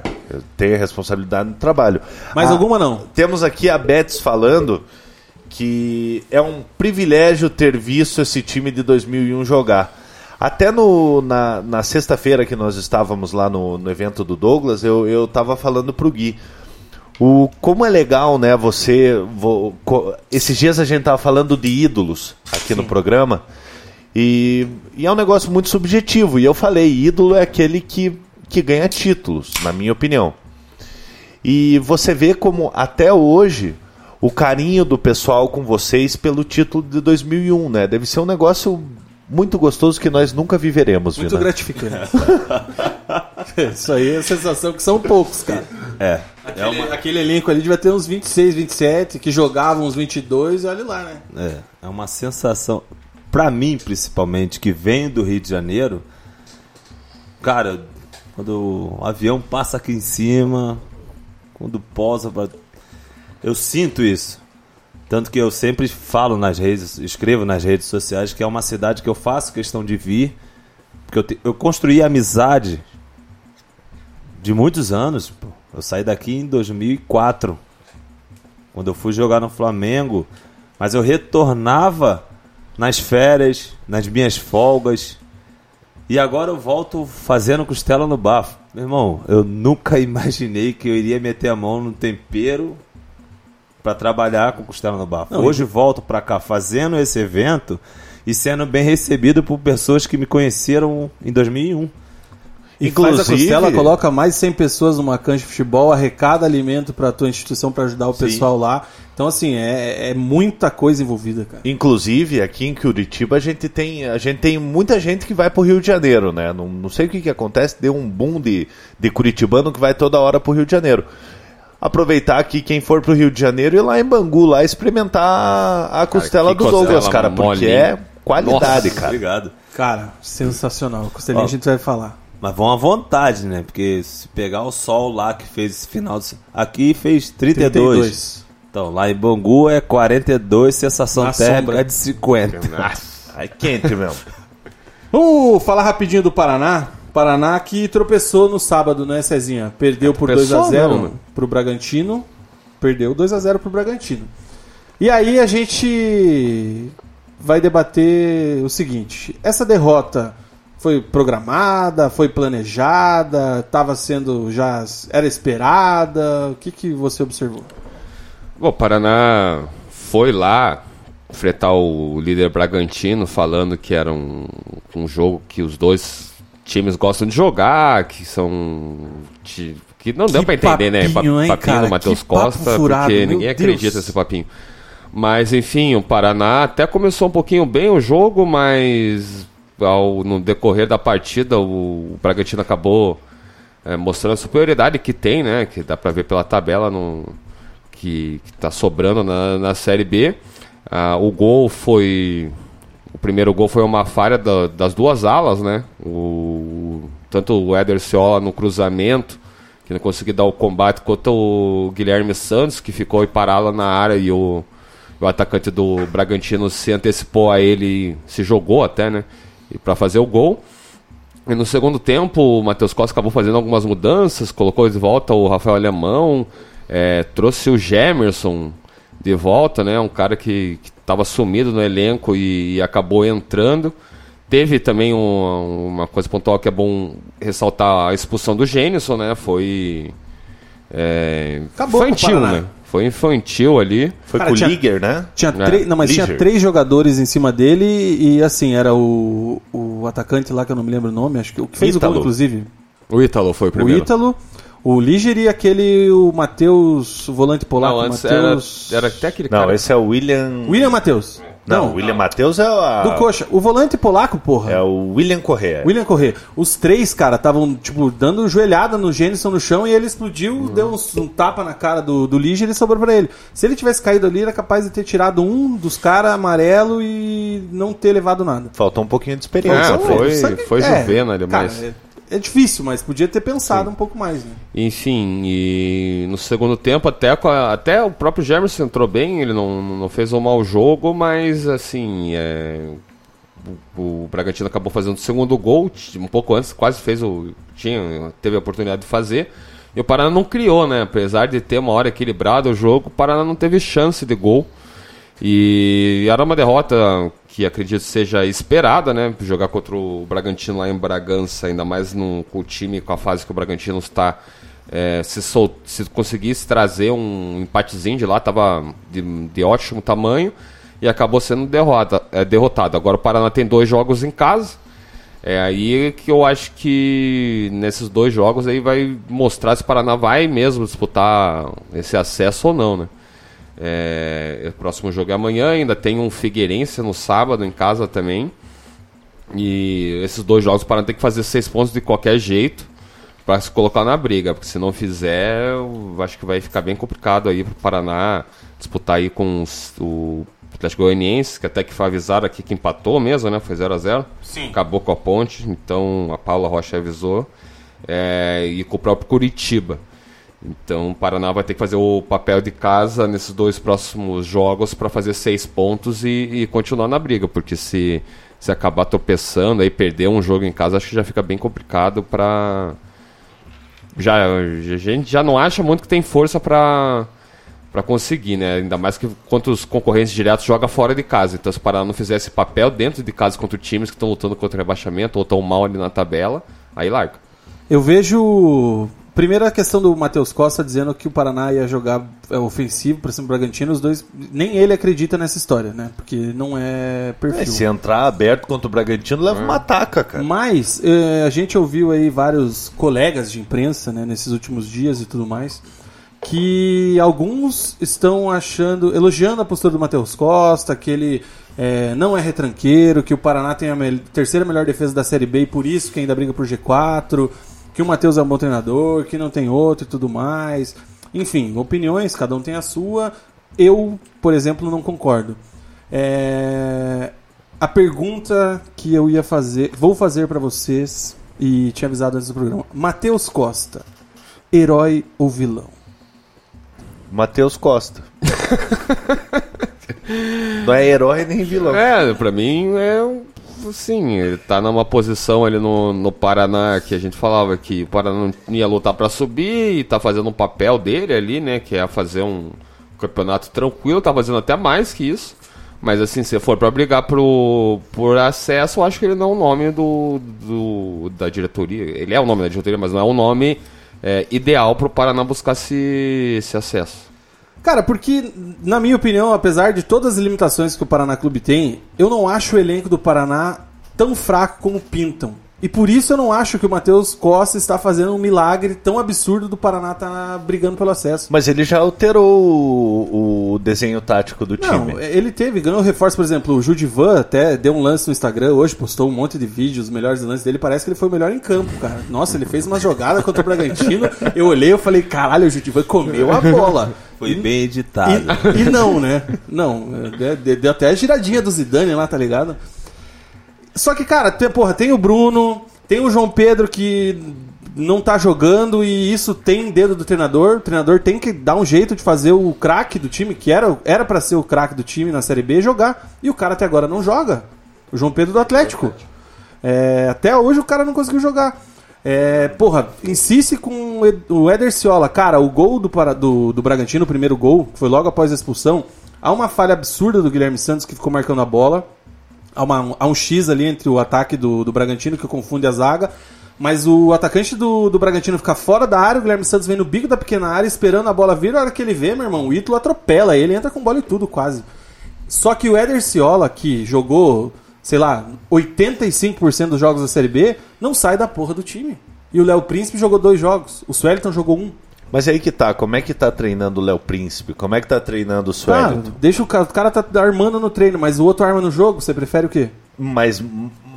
Speaker 2: tem a responsabilidade no trabalho.
Speaker 6: Mais
Speaker 2: Ah,
Speaker 6: alguma não?
Speaker 2: Temos aqui a Betis falando que é um privilégio ter visto esse time de 2001 jogar. Até no, na, na sexta-feira que nós estávamos lá no, no evento do Douglas, eu, eu tava falando pro Gui. O, como é legal, né, você... vo- co- esses dias a gente tava falando de ídolos aqui no programa. E, e é um negócio muito subjetivo. E eu falei, ídolo é aquele que, que ganha títulos, na minha opinião. E você vê como até hoje o carinho do pessoal com vocês pelo título de 2001, né? Deve ser um negócio muito gostoso que nós nunca viveremos,
Speaker 6: Muito
Speaker 2: Vina.
Speaker 6: gratificante. isso aí é a sensação que são poucos, cara.
Speaker 9: É.
Speaker 6: Aquele, aquele elenco ali devia ter uns 26, 27, que jogavam uns 22, e olha lá, né?
Speaker 9: É, é uma sensação, pra mim principalmente, que vem do Rio de Janeiro, cara, quando o avião passa aqui em cima, quando pousa, pra- eu sinto isso. Tanto que eu sempre falo nas redes, escrevo nas redes sociais que é uma cidade que eu faço questão de vir, porque eu, te- eu construí amizade de muitos anos. pô. Eu saí daqui em 2004 quando eu fui jogar no Flamengo, mas eu retornava nas férias, nas minhas folgas. E agora eu volto fazendo costela no bafo. Meu irmão, eu nunca imaginei que eu iria meter a mão no tempero para trabalhar com costela no bafo.
Speaker 6: Não,
Speaker 9: Hoje volto para cá fazendo esse evento e sendo bem recebido por pessoas que me conheceram em 2001.
Speaker 6: E faz a
Speaker 2: Inclusive-
Speaker 6: costela, coloca mais de 100 pessoas numa cancha de futebol, arrecada alimento pra tua instituição pra ajudar o
Speaker 9: Sim.
Speaker 6: pessoal lá. Então, assim, é, é muita coisa envolvida, cara.
Speaker 2: Inclusive, aqui em Curitiba, a gente tem, a gente tem muita gente que vai pro Rio de Janeiro, né? Não, não sei o que, que acontece, deu um boom de, de curitibano que vai toda hora pro Rio de Janeiro. Aproveitar que quem for pro Rio de Janeiro e lá em Bangu, lá experimentar a costela
Speaker 5: que
Speaker 2: do Douglas, cara, porque
Speaker 5: molinha.
Speaker 2: é qualidade,
Speaker 5: Nossa,
Speaker 2: cara.
Speaker 9: Obrigado.
Speaker 6: Cara, sensacional. Costelinha
Speaker 9: Ó.
Speaker 6: a gente vai falar.
Speaker 9: Mas vão à vontade, né? Porque se pegar o sol lá que fez esse final. De... Aqui fez 32.
Speaker 6: 32.
Speaker 9: Então, lá em Bangu é 42, sensação
Speaker 6: Na
Speaker 9: térmica
Speaker 6: sombra.
Speaker 9: de 50.
Speaker 2: Ai, quente mesmo.
Speaker 6: Vamos falar rapidinho do Paraná. Paraná que tropeçou no sábado, né, Cezinha? Perdeu por
Speaker 5: Tropeçou
Speaker 6: 2x0
Speaker 5: não, né?
Speaker 6: pro Bragantino. Perdeu 2x0 pro Bragantino. E aí a gente vai debater o seguinte: essa derrota foi programada, foi planejada, estava sendo já era esperada? O que, que você observou?
Speaker 5: Bom, o Paraná foi lá enfrentar o líder Bragantino, falando que era um, um jogo que os dois times gostam de jogar, que são. ti- que não deu
Speaker 6: Que
Speaker 5: pra entender, né?
Speaker 6: papinho,
Speaker 5: Pa-
Speaker 6: hein,
Speaker 5: papinho
Speaker 6: cara?
Speaker 5: do Matheus Costa,
Speaker 6: furado,
Speaker 5: porque ninguém
Speaker 6: Deus.
Speaker 5: acredita nesse papinho. Mas enfim, o Paraná até começou um pouquinho bem o jogo, mas ao, no decorrer da partida o, o Bragantino acabou é, mostrando a superioridade que tem, né? Que dá pra ver pela tabela no, que, que tá sobrando na, na Série B. Ah, o gol foi. O primeiro gol foi uma falha da- das duas alas, né? O, tanto o Éder Ciola no cruzamento, que não conseguiu dar o combate, quanto o Guilherme Santos, que ficou aí parado na área e o, o atacante do Bragantino se antecipou a ele e se jogou até, né? para fazer o gol. E no segundo tempo, o Matheus Costa acabou fazendo algumas mudanças, colocou de volta o Rafael Alemão, eh, trouxe o Gemerson de volta, né? Um cara que estava sumido no elenco e, e acabou entrando. Teve também um- uma coisa pontual que é bom ressaltar a expulsão do Gênison, né? Foi é,
Speaker 6: Acabou o
Speaker 5: infantil, né? Foi infantil ali.
Speaker 2: Foi
Speaker 6: Cara,
Speaker 2: com o
Speaker 6: tinha-
Speaker 2: Liger, né?
Speaker 6: Tinha
Speaker 5: É,
Speaker 6: três, não, mas tinha
Speaker 2: Liger.
Speaker 6: três jogadores em cima dele e assim, era o, o atacante lá que eu não me lembro o nome, acho que o que fez o
Speaker 2: Ítalo.
Speaker 6: gol inclusive,
Speaker 5: O Ítalo foi o
Speaker 6: o
Speaker 5: primeiro.
Speaker 6: Ítalo, o Liger e aquele o Matheus, o volante polaco,
Speaker 5: Não, antes era,
Speaker 6: Matheus
Speaker 5: era até aquele
Speaker 2: Não,
Speaker 5: cara.
Speaker 2: esse é o William.
Speaker 6: William Matheus.
Speaker 2: Não, o William Matheus é, a...
Speaker 6: do Coxa. O volante polaco, porra.
Speaker 2: é o William Correa.
Speaker 6: William Corrêa. Os três, cara, estavam, tipo, dando joelhada no Gênison no chão e ele explodiu, deu uns- um, tapa na cara do, do Liger e sobrou pra ele. Se ele tivesse caído ali, era capaz de ter tirado um dos caras amarelo e não ter levado nada.
Speaker 2: Faltou um pouquinho de experiência.
Speaker 5: É, foi-
Speaker 6: Sabe-
Speaker 5: foi Juvena demais.
Speaker 6: cara, é, é difícil, mas podia ter pensado um pouco mais, né?
Speaker 5: Enfim, e no segundo tempo até, até o próprio Gemerson entrou bem, ele não, não fez um mau jogo, mas assim, é, o, o Bragantino acabou fazendo o segundo gol, um pouco antes, quase fez o. Tinha, teve a oportunidade de fazer. E o Paraná não criou, né? Apesar de ter uma hora equilibrada o jogo, o Paraná não teve chance de gol. E era uma derrota que acredito seja esperada, né? Jogar contra o Bragantino lá em Bragança, ainda mais no, com o time, com a fase que o Bragantino está. é, se, sol, se conseguisse trazer um empatezinho de lá, estava de, de ótimo tamanho e acabou sendo derrota, é, derrotado. Agora o Paraná tem dois jogos em casa. É aí que eu acho que nesses dois jogos aí vai mostrar se o Paraná vai mesmo disputar esse acesso ou não, né? É, o próximo jogo é amanhã, ainda tem um Figueirense no sábado em casa também. E esses dois jogos o Paraná tem que fazer seis pontos de qualquer jeito para se colocar na briga, porque se não fizer, acho que vai ficar bem complicado aí pro Paraná disputar aí com os- o Atlético Goianiense, que até que foi avisado aqui que empatou mesmo, né? Foi 0 a 0
Speaker 6: Sim.
Speaker 5: Acabou com a ponte, então a Paula Rocha avisou. É, e com o próprio Curitiba. Então o Paraná vai ter que fazer o papel de casa nesses dois próximos jogos para fazer seis pontos e, e continuar na briga, porque se, se acabar tropeçando aí perder um jogo em casa, acho que já fica bem complicado para já a gente já não acha muito que tem força para para conseguir, né? Ainda mais que quanto os concorrentes diretos joga fora de casa. Então, se o Paraná não fizer esse papel dentro de casa contra times que estão lutando contra o rebaixamento ou estão mal ali na tabela, aí larga.
Speaker 6: Eu vejo. Primeiro a questão do Matheus Costa dizendo que o Paraná ia jogar é, ofensivo para cima do Bragantino, os dois. Nem ele acredita nessa história, né? Porque não é
Speaker 2: É,
Speaker 6: perfil.
Speaker 2: se entrar aberto contra o Bragantino, leva uma taca, cara.
Speaker 6: Mas eh, a gente ouviu aí vários colegas de imprensa, né, nesses últimos dias e tudo mais, que alguns estão achando, elogiando a postura do Matheus Costa, que ele eh, não é retranqueiro, que o Paraná tem a mel- terceira melhor defesa da Série B e por isso que ainda briga por G4, que o Matheus é um bom treinador, que não tem outro e tudo mais. Enfim, opiniões, cada um tem a sua. Eu, por exemplo, não concordo. É, A pergunta que eu ia fazer, vou fazer pra vocês e tinha avisado antes do programa. Matheus Costa, herói ou vilão?
Speaker 2: Matheus Costa. não é herói nem vilão.
Speaker 5: É, pra mim é um sim, ele tá numa posição ali no, no Paraná que a gente falava que o Paraná não ia lutar pra subir e tá fazendo um papel dele ali, né? Que é fazer um campeonato tranquilo, tá fazendo até mais que isso. Mas assim, se for pra brigar pro, por acesso, eu acho que ele não é o nome do, do, da diretoria. Ele é o nome da diretoria, mas não é o nome é, ideal pro Paraná buscar esse, esse acesso.
Speaker 6: Cara, porque, na minha opinião, apesar de todas as limitações que o Paraná Clube tem, eu não acho o elenco do Paraná tão fraco como pintam. E por isso eu não acho que o Matheus Costa está fazendo um milagre tão absurdo do Paraná estar brigando pelo acesso.
Speaker 2: Mas ele já alterou o, o desenho tático do time.
Speaker 6: Não, ele teve, ganhou reforço, por exemplo, o Judivan até deu um lance no Instagram hoje, postou um monte de vídeos, os melhores lances dele, parece que ele foi o melhor em campo, cara. Nossa, ele fez uma jogada contra o Bragantino, eu olhei e falei, caralho, o Judivan comeu a bola.
Speaker 9: Foi
Speaker 6: E-
Speaker 9: bem editado.
Speaker 6: E, e não, né? Não, é, de- deu até a giradinha do Zidane lá, tá ligado? Só que, cara, tem, porra, tem o Bruno, tem o João Pedro que não tá jogando e isso tem dedo do treinador. O treinador tem que dar um jeito de fazer o craque do time, que era era para ser o craque do time na Série B, jogar. E o cara até agora não joga. O João Pedro do Atlético. É, até hoje o cara não conseguiu jogar. É, porra, insiste com o Ed- o Éder Ciola. Cara, o gol do, do, do Bragantino, o primeiro gol, que foi logo após a expulsão, há uma falha absurda do Guilherme Santos que ficou marcando a bola. Há, uma- há um X ali entre o ataque do, do Bragantino que confunde a zaga. Mas o atacante do, do Bragantino fica fora da área, o Guilherme Santos vem no bico da pequena área, esperando a bola vir. A hora que ele vê, meu irmão, o Ítalo atropela ele, entra com bola e tudo quase. Só que o Éder Ciola, que jogou, sei lá, 85% dos jogos da Série B, não sai da porra do time. E o Léo Príncipe jogou dois jogos. O Sueliton jogou um.
Speaker 2: Mas aí que tá, como é que tá treinando o Léo Príncipe? Como é que tá treinando o
Speaker 6: Ah,
Speaker 2: Suelito?
Speaker 6: deixa o cara. O cara tá armando no treino, mas o outro arma no jogo, você prefere o quê?
Speaker 2: Mas,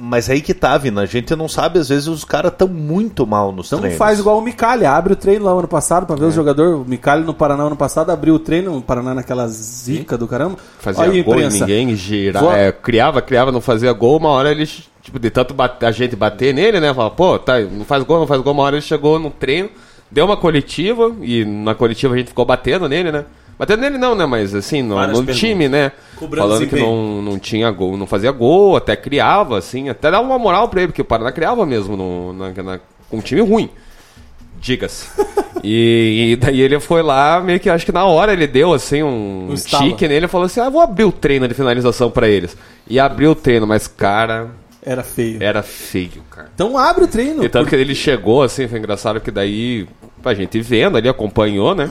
Speaker 2: mas aí que tá, Vina. A gente não sabe, às vezes os caras tão muito mal nos
Speaker 6: Então
Speaker 2: treinos.
Speaker 6: faz igual o Micalha, abre o treino lá ano passado pra ver
Speaker 5: É.
Speaker 6: os jogadores. O Micalha no Paraná ano passado abriu o treino, o Paraná naquela zica do caramba.
Speaker 5: Fazia
Speaker 6: aí,
Speaker 5: gol
Speaker 6: imprensa.
Speaker 5: ninguém girava.
Speaker 6: Vou-
Speaker 5: é, criava, criava, não fazia gol. Uma hora ele, tipo, de tanto bate- a gente bater nele, né? Fala, pô, tá, não faz gol, não faz gol. Uma hora ele chegou no treino, deu uma coletiva, e na coletiva a gente ficou batendo nele, né? Batendo nele não, né? Mas assim, no, no time, né?
Speaker 6: Cobrando
Speaker 5: Falando que não, não tinha gol, não fazia gol, até criava, assim, até dava uma moral pra ele, porque o Paraná criava mesmo no, na, na- com um time ruim. Diga-se. e, e daí ele foi lá, meio que acho que na hora ele deu assim um,
Speaker 6: Um
Speaker 5: tique nele e falou assim: ah, vou abrir o treino de finalização pra eles. E abriu o treino, mas cara,
Speaker 6: Era feio.
Speaker 5: era feio, cara.
Speaker 6: Então abre o treino.
Speaker 5: E tanto que ele chegou assim, foi engraçado que daí a gente vendo ali, acompanhou, né?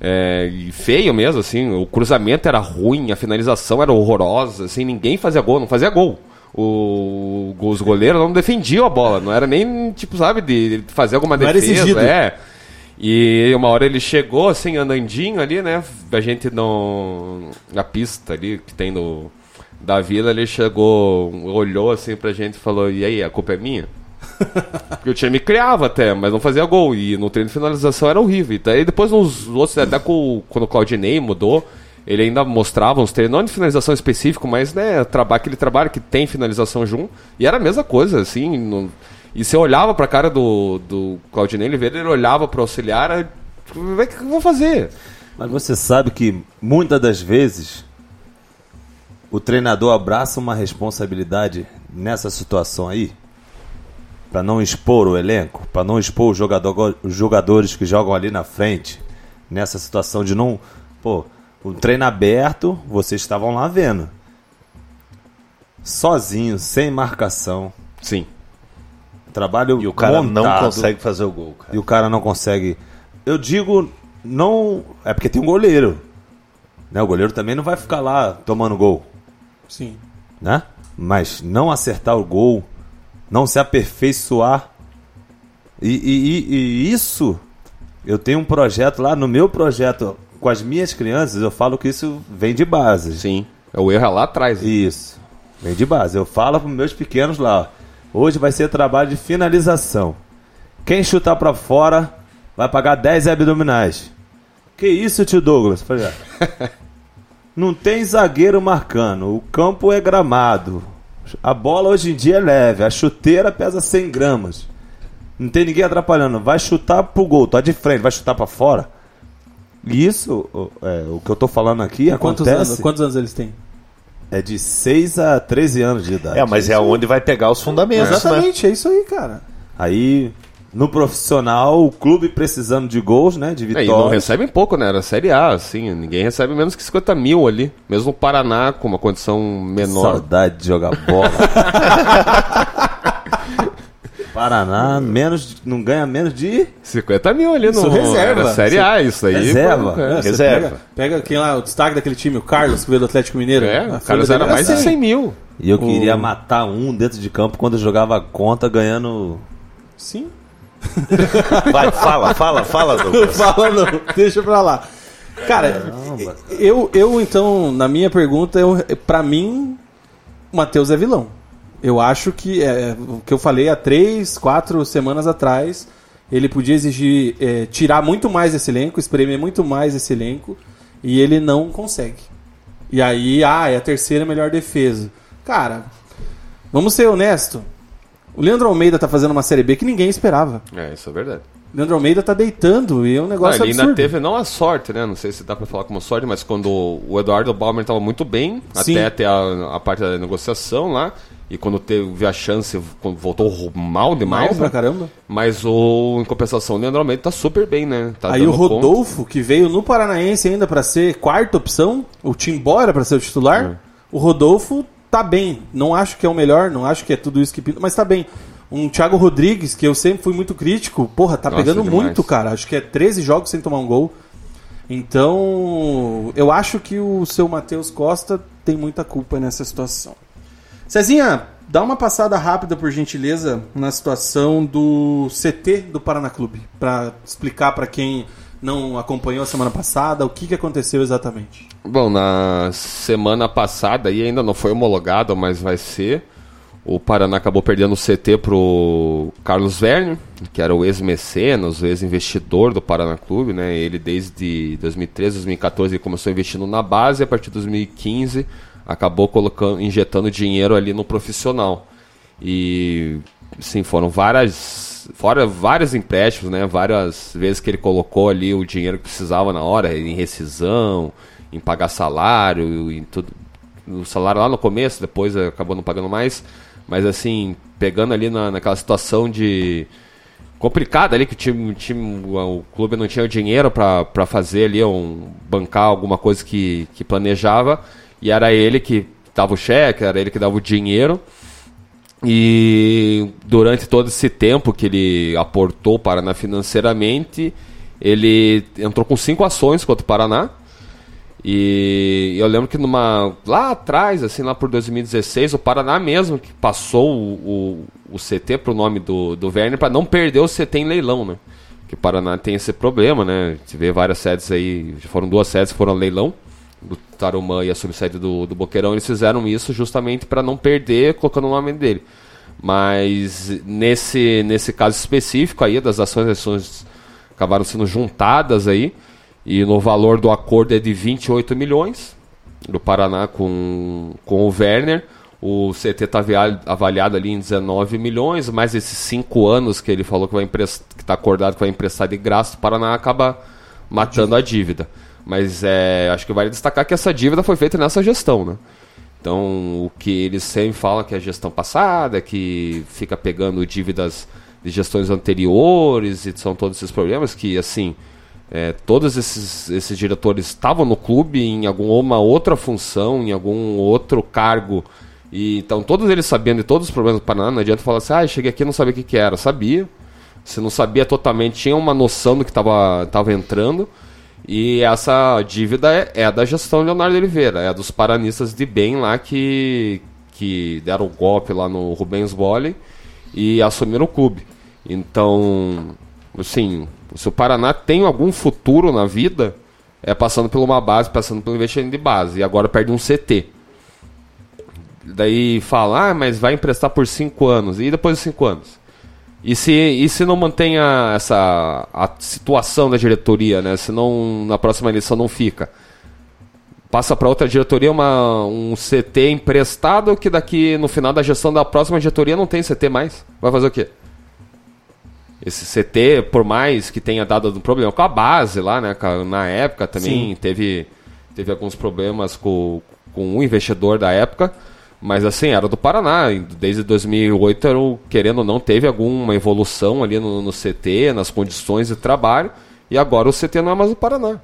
Speaker 5: É, e feio mesmo, assim, o cruzamento era ruim, a finalização era horrorosa, assim, ninguém fazia gol, não fazia gol. O, os goleiros não defendiam a bola, não era nem, tipo, sabe, de de fazer alguma
Speaker 6: Não era
Speaker 5: defesa.
Speaker 6: exigido.
Speaker 5: É. E uma hora ele chegou, assim, andandinho ali, né? A gente no, na pista ali que tem no, da vila, ele chegou, olhou assim pra gente e falou: E aí, a culpa é minha? Porque o time criava até, mas não fazia gol. E no treino de finalização era horrível. E daí depois nos outros, até com, quando o Claudinei mudou, ele ainda mostrava uns treinos, não de finalização específico, mas né, traba, aquele trabalho que tem finalização junto. E era a mesma coisa, assim. no- e você olhava pra cara do, do Claudinei Oliveira, ele olhava pro auxiliar, o que eu vou fazer?
Speaker 9: Mas você sabe que muitas das vezes o treinador abraça uma responsabilidade nessa situação aí para não expor o elenco, para não expor o jogador, os jogadores que jogam ali na frente nessa situação de não, pô, o treino aberto, vocês estavam lá vendo. Sozinho, sem marcação,
Speaker 5: Sim.
Speaker 9: trabalho
Speaker 2: E o cara não
Speaker 9: montado.
Speaker 2: consegue fazer o gol, cara.
Speaker 9: E o cara não consegue. Eu digo, não. É porque tem um goleiro. Né? O goleiro também não vai ficar lá tomando gol.
Speaker 6: Sim.
Speaker 9: Né? Mas não acertar o gol, não se aperfeiçoar. E, e- e- e isso, eu tenho um projeto lá, no meu projeto, com as minhas crianças, eu falo que isso vem de base.
Speaker 5: Sim. O erro é lá atrás.
Speaker 9: Isso. Vem de base. Eu falo para meus pequenos lá. ó, Hoje vai ser trabalho de finalização. Quem chutar para fora vai pagar 10 abdominais. Que isso, tio Douglas? Falei, "Ah, não tem zagueiro marcando. O campo é gramado. A bola hoje em dia é leve. A chuteira pesa 100 gramas. Não tem ninguém atrapalhando. Vai chutar pro gol. Tá de frente. Vai chutar para fora. E Isso, o- é, o que eu tô falando aqui
Speaker 6: Quantos
Speaker 9: acontece.
Speaker 6: anos, quantos anos eles têm?
Speaker 9: É de 6 a 13 anos de idade.
Speaker 2: É, mas é onde vai pegar os fundamentos, né?
Speaker 6: Exatamente, é isso aí, cara.
Speaker 9: Aí, no profissional, o clube precisando de gols, né? De
Speaker 5: É, e não
Speaker 9: vitórias.
Speaker 5: recebem pouco, né? Era Série A, assim. Ninguém recebe menos que 50 mil ali. Mesmo o Paraná, com uma condição menor.
Speaker 9: Saudade de jogar bola. Paraná menos, não ganha menos de
Speaker 5: 50 mil ali no
Speaker 6: Isso reserva.
Speaker 5: era Série A, isso aí.
Speaker 9: Reserva.
Speaker 5: pô,
Speaker 6: É,
Speaker 5: é.
Speaker 2: Reserva.
Speaker 6: Pega, pega quem lá, o destaque daquele time, o Carlos, que veio do Atlético Mineiro.
Speaker 5: É, o Carlos era mais de
Speaker 6: assim.
Speaker 5: 100 mil.
Speaker 9: E eu queria matar um dentro de campo quando eu jogava conta ganhando.
Speaker 6: Sim.
Speaker 2: Vai, fala, fala, fala, Douglas.
Speaker 6: Fala não, deixa pra lá. Cara, eu, eu então, na minha pergunta, eu, pra mim, o Matheus é vilão. Eu acho que é, o que eu falei há três, quatro semanas atrás, ele podia exigir é, tirar muito mais desse elenco, espremer muito mais esse elenco, e ele não consegue. E aí, ah, é a terceira melhor defesa. Cara, vamos ser honesto. O Leandro Almeida tá fazendo uma Série B que ninguém esperava.
Speaker 5: É, isso é verdade.
Speaker 6: O Leandro Almeida tá deitando e é um negócio
Speaker 5: ele
Speaker 6: absurdo.
Speaker 5: ainda teve, não a sorte, né? Não sei se dá pra falar como sorte, mas quando o Eduardo Balmer estava muito bem,
Speaker 6: Sim.
Speaker 5: até ter a, a parte da negociação lá, e quando teve a chance, voltou mal demais.
Speaker 6: Mal pra
Speaker 5: né?
Speaker 6: caramba.
Speaker 5: Mas o, em compensação, o Leandro Almeida tá super bem, né? Tá
Speaker 6: Aí o
Speaker 5: dando conta.
Speaker 6: Rodolfo, que veio no Paranaense ainda pra ser quarta opção, o Timbó era pra ser o titular.
Speaker 5: É.
Speaker 6: O Rodolfo tá bem. Não acho que é o melhor, não acho que é tudo isso que pinta, mas tá bem. Um Thiago Rodrigues, que eu sempre fui muito crítico, porra, tá
Speaker 5: Nossa,
Speaker 6: pegando
Speaker 5: demais.
Speaker 6: muito, cara. Acho que é 13 jogos sem tomar um gol. Então, eu acho que o seu Matheus Costa tem muita culpa nessa situação. Cezinha, dá uma passada rápida, por gentileza, na situação do CT do Paraná Clube, Pra explicar pra quem não acompanhou a semana passada o que, que aconteceu exatamente.
Speaker 5: Bom, na semana passada, e ainda não foi homologado, mas vai ser, o Paraná acabou perdendo o CT pro Carlos Werner, que era o ex-mecenas, o ex-investidor do Paraná Clube, né? Ele desde 2013, 2014 ele começou investindo na base, a partir de 2015 acabou colocando, injetando dinheiro ali no profissional. E sim, foram várias fora vários empréstimos, né? Várias vezes que ele colocou ali o dinheiro que precisava na hora, em rescisão, em pagar salário, em tudo. O salário lá no começo, depois acabou não pagando mais. Mas assim, pegando ali na, naquela situação de complicada ali que o time, o, time, o clube não tinha o dinheiro para fazer ali um bancar alguma coisa que, que planejava e era ele que dava o cheque, era ele que dava o dinheiro. E durante todo esse tempo que ele aportou para Paraná financeiramente, ele entrou com cinco ações contra o Paraná. E eu lembro que numa lá atrás, assim, lá por 2016, o Paraná mesmo que passou o, o, o CT pro nome do, do Werner para não perder o CT em leilão, né? Que o Paraná tem esse problema, né? Você vê várias sedes aí, já foram duas sedes que foram leilão, do Tarumã e a subsede do, do Boqueirão, eles fizeram isso justamente para não perder colocando o nome dele. Mas nesse, nesse caso específico aí, das ações, as ações acabaram sendo juntadas aí, e no valor do acordo é de 28 milhões do Paraná com, com o Werner. O CT está avaliado ali em 19 milhões, mais esses cinco anos que ele falou que está acordado que vai emprestar de graça, o Paraná acaba matando a dívida. Mas é, acho que vale destacar que essa dívida foi feita nessa gestão, né? Então, o que eles sempre falam que é a gestão passada, que fica pegando dívidas de gestões anteriores e são todos esses problemas que, assim, é, todos esses, esses diretores estavam no clube em alguma outra função, em algum outro cargo. E então todos eles sabendo de todos os problemas do Paraná, não adianta falar assim, ah, cheguei aqui e não sabia o que, que era. Sabia. Se não sabia totalmente, tinha uma noção do que estava tava entrando. E essa dívida é, é da gestão Leonardo Oliveira, é dos paranistas de bem lá que, que deram o golpe lá no Rubens Bolle e assumiram o clube. Então, assim, se o Paraná tem algum futuro na vida, é passando por uma base, passando pelo investimento de base. E agora perde um CT. Daí fala, ah, mas vai emprestar por 5 anos. E depois de 5 anos? E se, e se não mantenha essa a situação da diretoria, né? Se não, na próxima eleição não fica. Passa para outra diretoria uma, um CT emprestado que daqui no final da gestão da próxima diretoria não tem CT mais. Vai fazer o quê? Esse CT, por mais que tenha dado um problema com a base lá, né? Na época também
Speaker 6: Sim.
Speaker 5: teve, teve alguns problemas com, com um investidor da época, mas assim, era do Paraná. Desde 2008, era o- querendo ou não, teve alguma evolução ali no, no CT, nas condições de trabalho, e agora o CT não é mais do Paraná.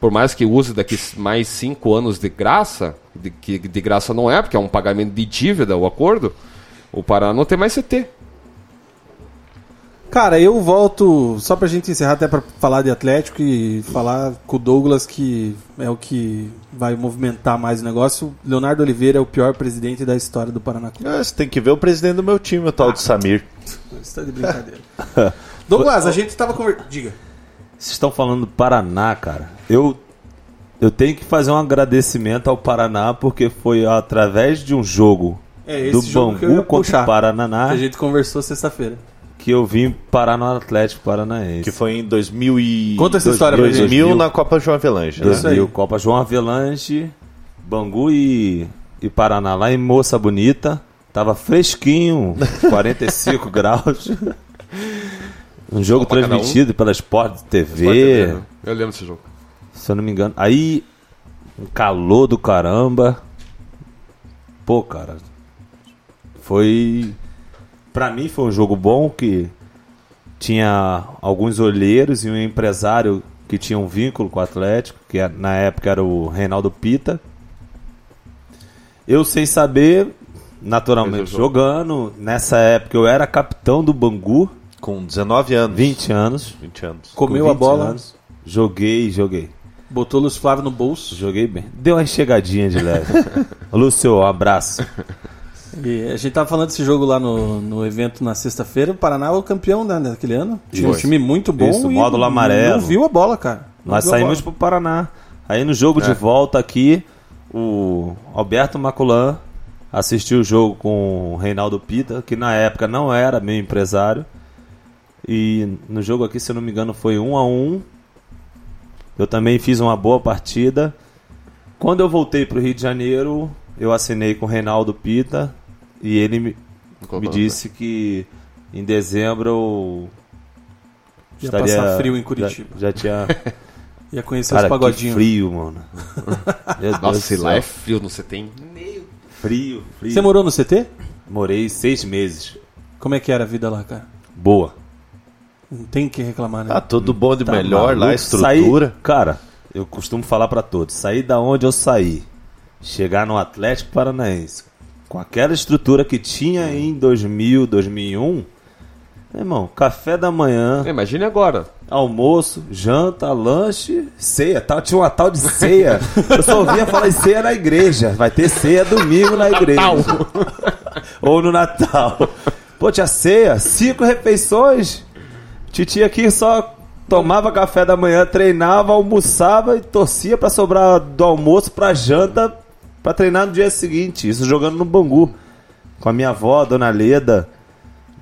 Speaker 5: Por mais que use daqui mais cinco anos de graça, de, que de graça não é, porque é um pagamento de dívida o acordo, o Paraná não tem mais CT.
Speaker 6: Cara, eu volto, só pra gente encerrar, até pra falar de Atlético e falar com o Douglas, que é o que vai movimentar mais o negócio. Leonardo Oliveira é o pior presidente da história do Paraná Clube.
Speaker 2: Ah, Você tem que ver o presidente do meu time, o tal de Samir.
Speaker 6: Você tá de brincadeira. Douglas, a gente tava conversando. Diga.
Speaker 9: Vocês estão falando do Paraná, cara. Eu, eu tenho que fazer um agradecimento ao Paraná porque foi através de um jogo
Speaker 6: É
Speaker 9: do
Speaker 6: esse jogo que eu ia
Speaker 9: Bangu contra o Paraná
Speaker 6: Que a gente conversou sexta-feira.
Speaker 9: Que eu vim parar no Atlético Paranaense.
Speaker 2: Que foi em 2000 e...
Speaker 6: Conta essa história pra
Speaker 2: 2000,
Speaker 6: gente.
Speaker 2: 2000 na Copa João Avelange, né?
Speaker 6: Isso aí.
Speaker 9: 2000, Copa João Avelange, Bangu e, e Paraná, lá em Moça Bonita. Tava fresquinho, 45 graus. Um jogo
Speaker 5: cada um.
Speaker 9: transmitido pela Sport TV.
Speaker 5: Eu lembro desse jogo.
Speaker 9: se eu não me engano. Aí, um calor do caramba. Pô, cara. Foi. Pra mim foi um jogo bom que tinha alguns olheiros e um empresário que tinha um vínculo com o Atlético, que é- na época era o Reinaldo Pita. Eu sem saber, naturalmente jogando. Nessa época eu era capitão do Bangu,
Speaker 2: Com 19 anos.
Speaker 9: 20 anos.
Speaker 2: 20 anos.
Speaker 6: Comeu
Speaker 9: Com
Speaker 6: a
Speaker 9: 20
Speaker 6: bola,
Speaker 9: anos. Joguei, joguei.
Speaker 6: botou o Luiz Flávio no bolso.
Speaker 9: Joguei bem. Deu uma chegadinha de leve. Lúcio, um abraço.
Speaker 6: E a gente tava falando desse jogo lá no, no evento na sexta-feira. O Paraná é o campeão né, daquele ano. Tinha um time muito bom.
Speaker 9: Isso,
Speaker 6: e
Speaker 9: módulo amarelo.
Speaker 6: Não viu a bola, cara. Não
Speaker 9: Nós saímos pro Paraná. Aí no jogo de volta aqui, o Alberto Maculan assistiu o jogo com o Reinaldo Pita, que na época não era meu empresário. E no jogo aqui, se eu não me engano, foi um a um. Eu também fiz uma boa partida. Quando eu voltei pro Rio de Janeiro, eu assinei com o Reinaldo Pita e ele me, me disse que em dezembro eu
Speaker 6: Ia passar frio em Curitiba.
Speaker 9: Já, já tinha
Speaker 6: Ia conhecer
Speaker 9: Cara,
Speaker 6: os
Speaker 9: que
Speaker 6: pagodinhos.
Speaker 9: frio, mano.
Speaker 5: Nossa, se lá é frio, não você tem.
Speaker 9: Frio, frio.
Speaker 6: Você morou no CT?
Speaker 9: Morei seis meses.
Speaker 6: Como é que era a vida lá, cara?
Speaker 9: Boa.
Speaker 6: Não tem o que reclamar, né?
Speaker 2: Ah, tudo bom de
Speaker 9: Tá
Speaker 2: melhor lá,
Speaker 9: maluco?
Speaker 2: estrutura.
Speaker 9: Saí- cara, eu costumo falar pra todos. Sair da onde eu saí. Chegar no Atlético Paranaense. Com aquela estrutura que tinha em 2000, 2001. Meu irmão, café da manhã,
Speaker 5: Imagine agora.
Speaker 9: almoço, janta, lanche, ceia. Tal, tinha uma tal de ceia. Eu só ouvia falar em ceia na igreja. Vai ter ceia domingo na igreja. Ou no Natal. Pô, tinha ceia, cinco refeições. Titi aqui só tomava café da manhã, treinava, almoçava e torcia pra sobrar do almoço pra janta pra treinar no dia seguinte. Isso jogando no Bangu. Com a minha avó, a dona Leda.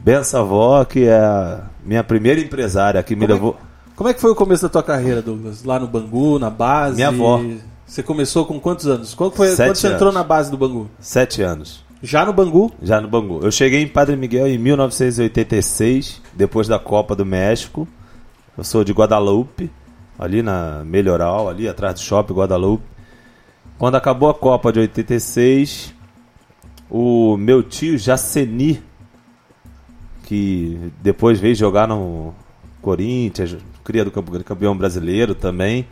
Speaker 9: Benção avó, que é a minha primeira empresária que me
Speaker 6: Como é-
Speaker 9: levou.
Speaker 6: Como é que foi o começo da tua carreira, Douglas? Lá no Bangu, na base?
Speaker 9: Minha avó.
Speaker 6: Você começou com quantos anos? Quando, foi,
Speaker 9: Sete
Speaker 6: quando você entrou
Speaker 9: anos.
Speaker 6: na base do Bangu?
Speaker 9: Sete anos.
Speaker 6: Já no Bangu?
Speaker 9: Já no Bangu. Eu cheguei em Padre Miguel em 1986, depois da Copa do México. Eu sou de Guadalupe, ali na Melhoral, ali atrás do shopping Guadalupe. Quando acabou a Copa de 86, o meu tio Jaceni, que depois veio jogar no Corinthians, cria do campe- campeão brasileiro também.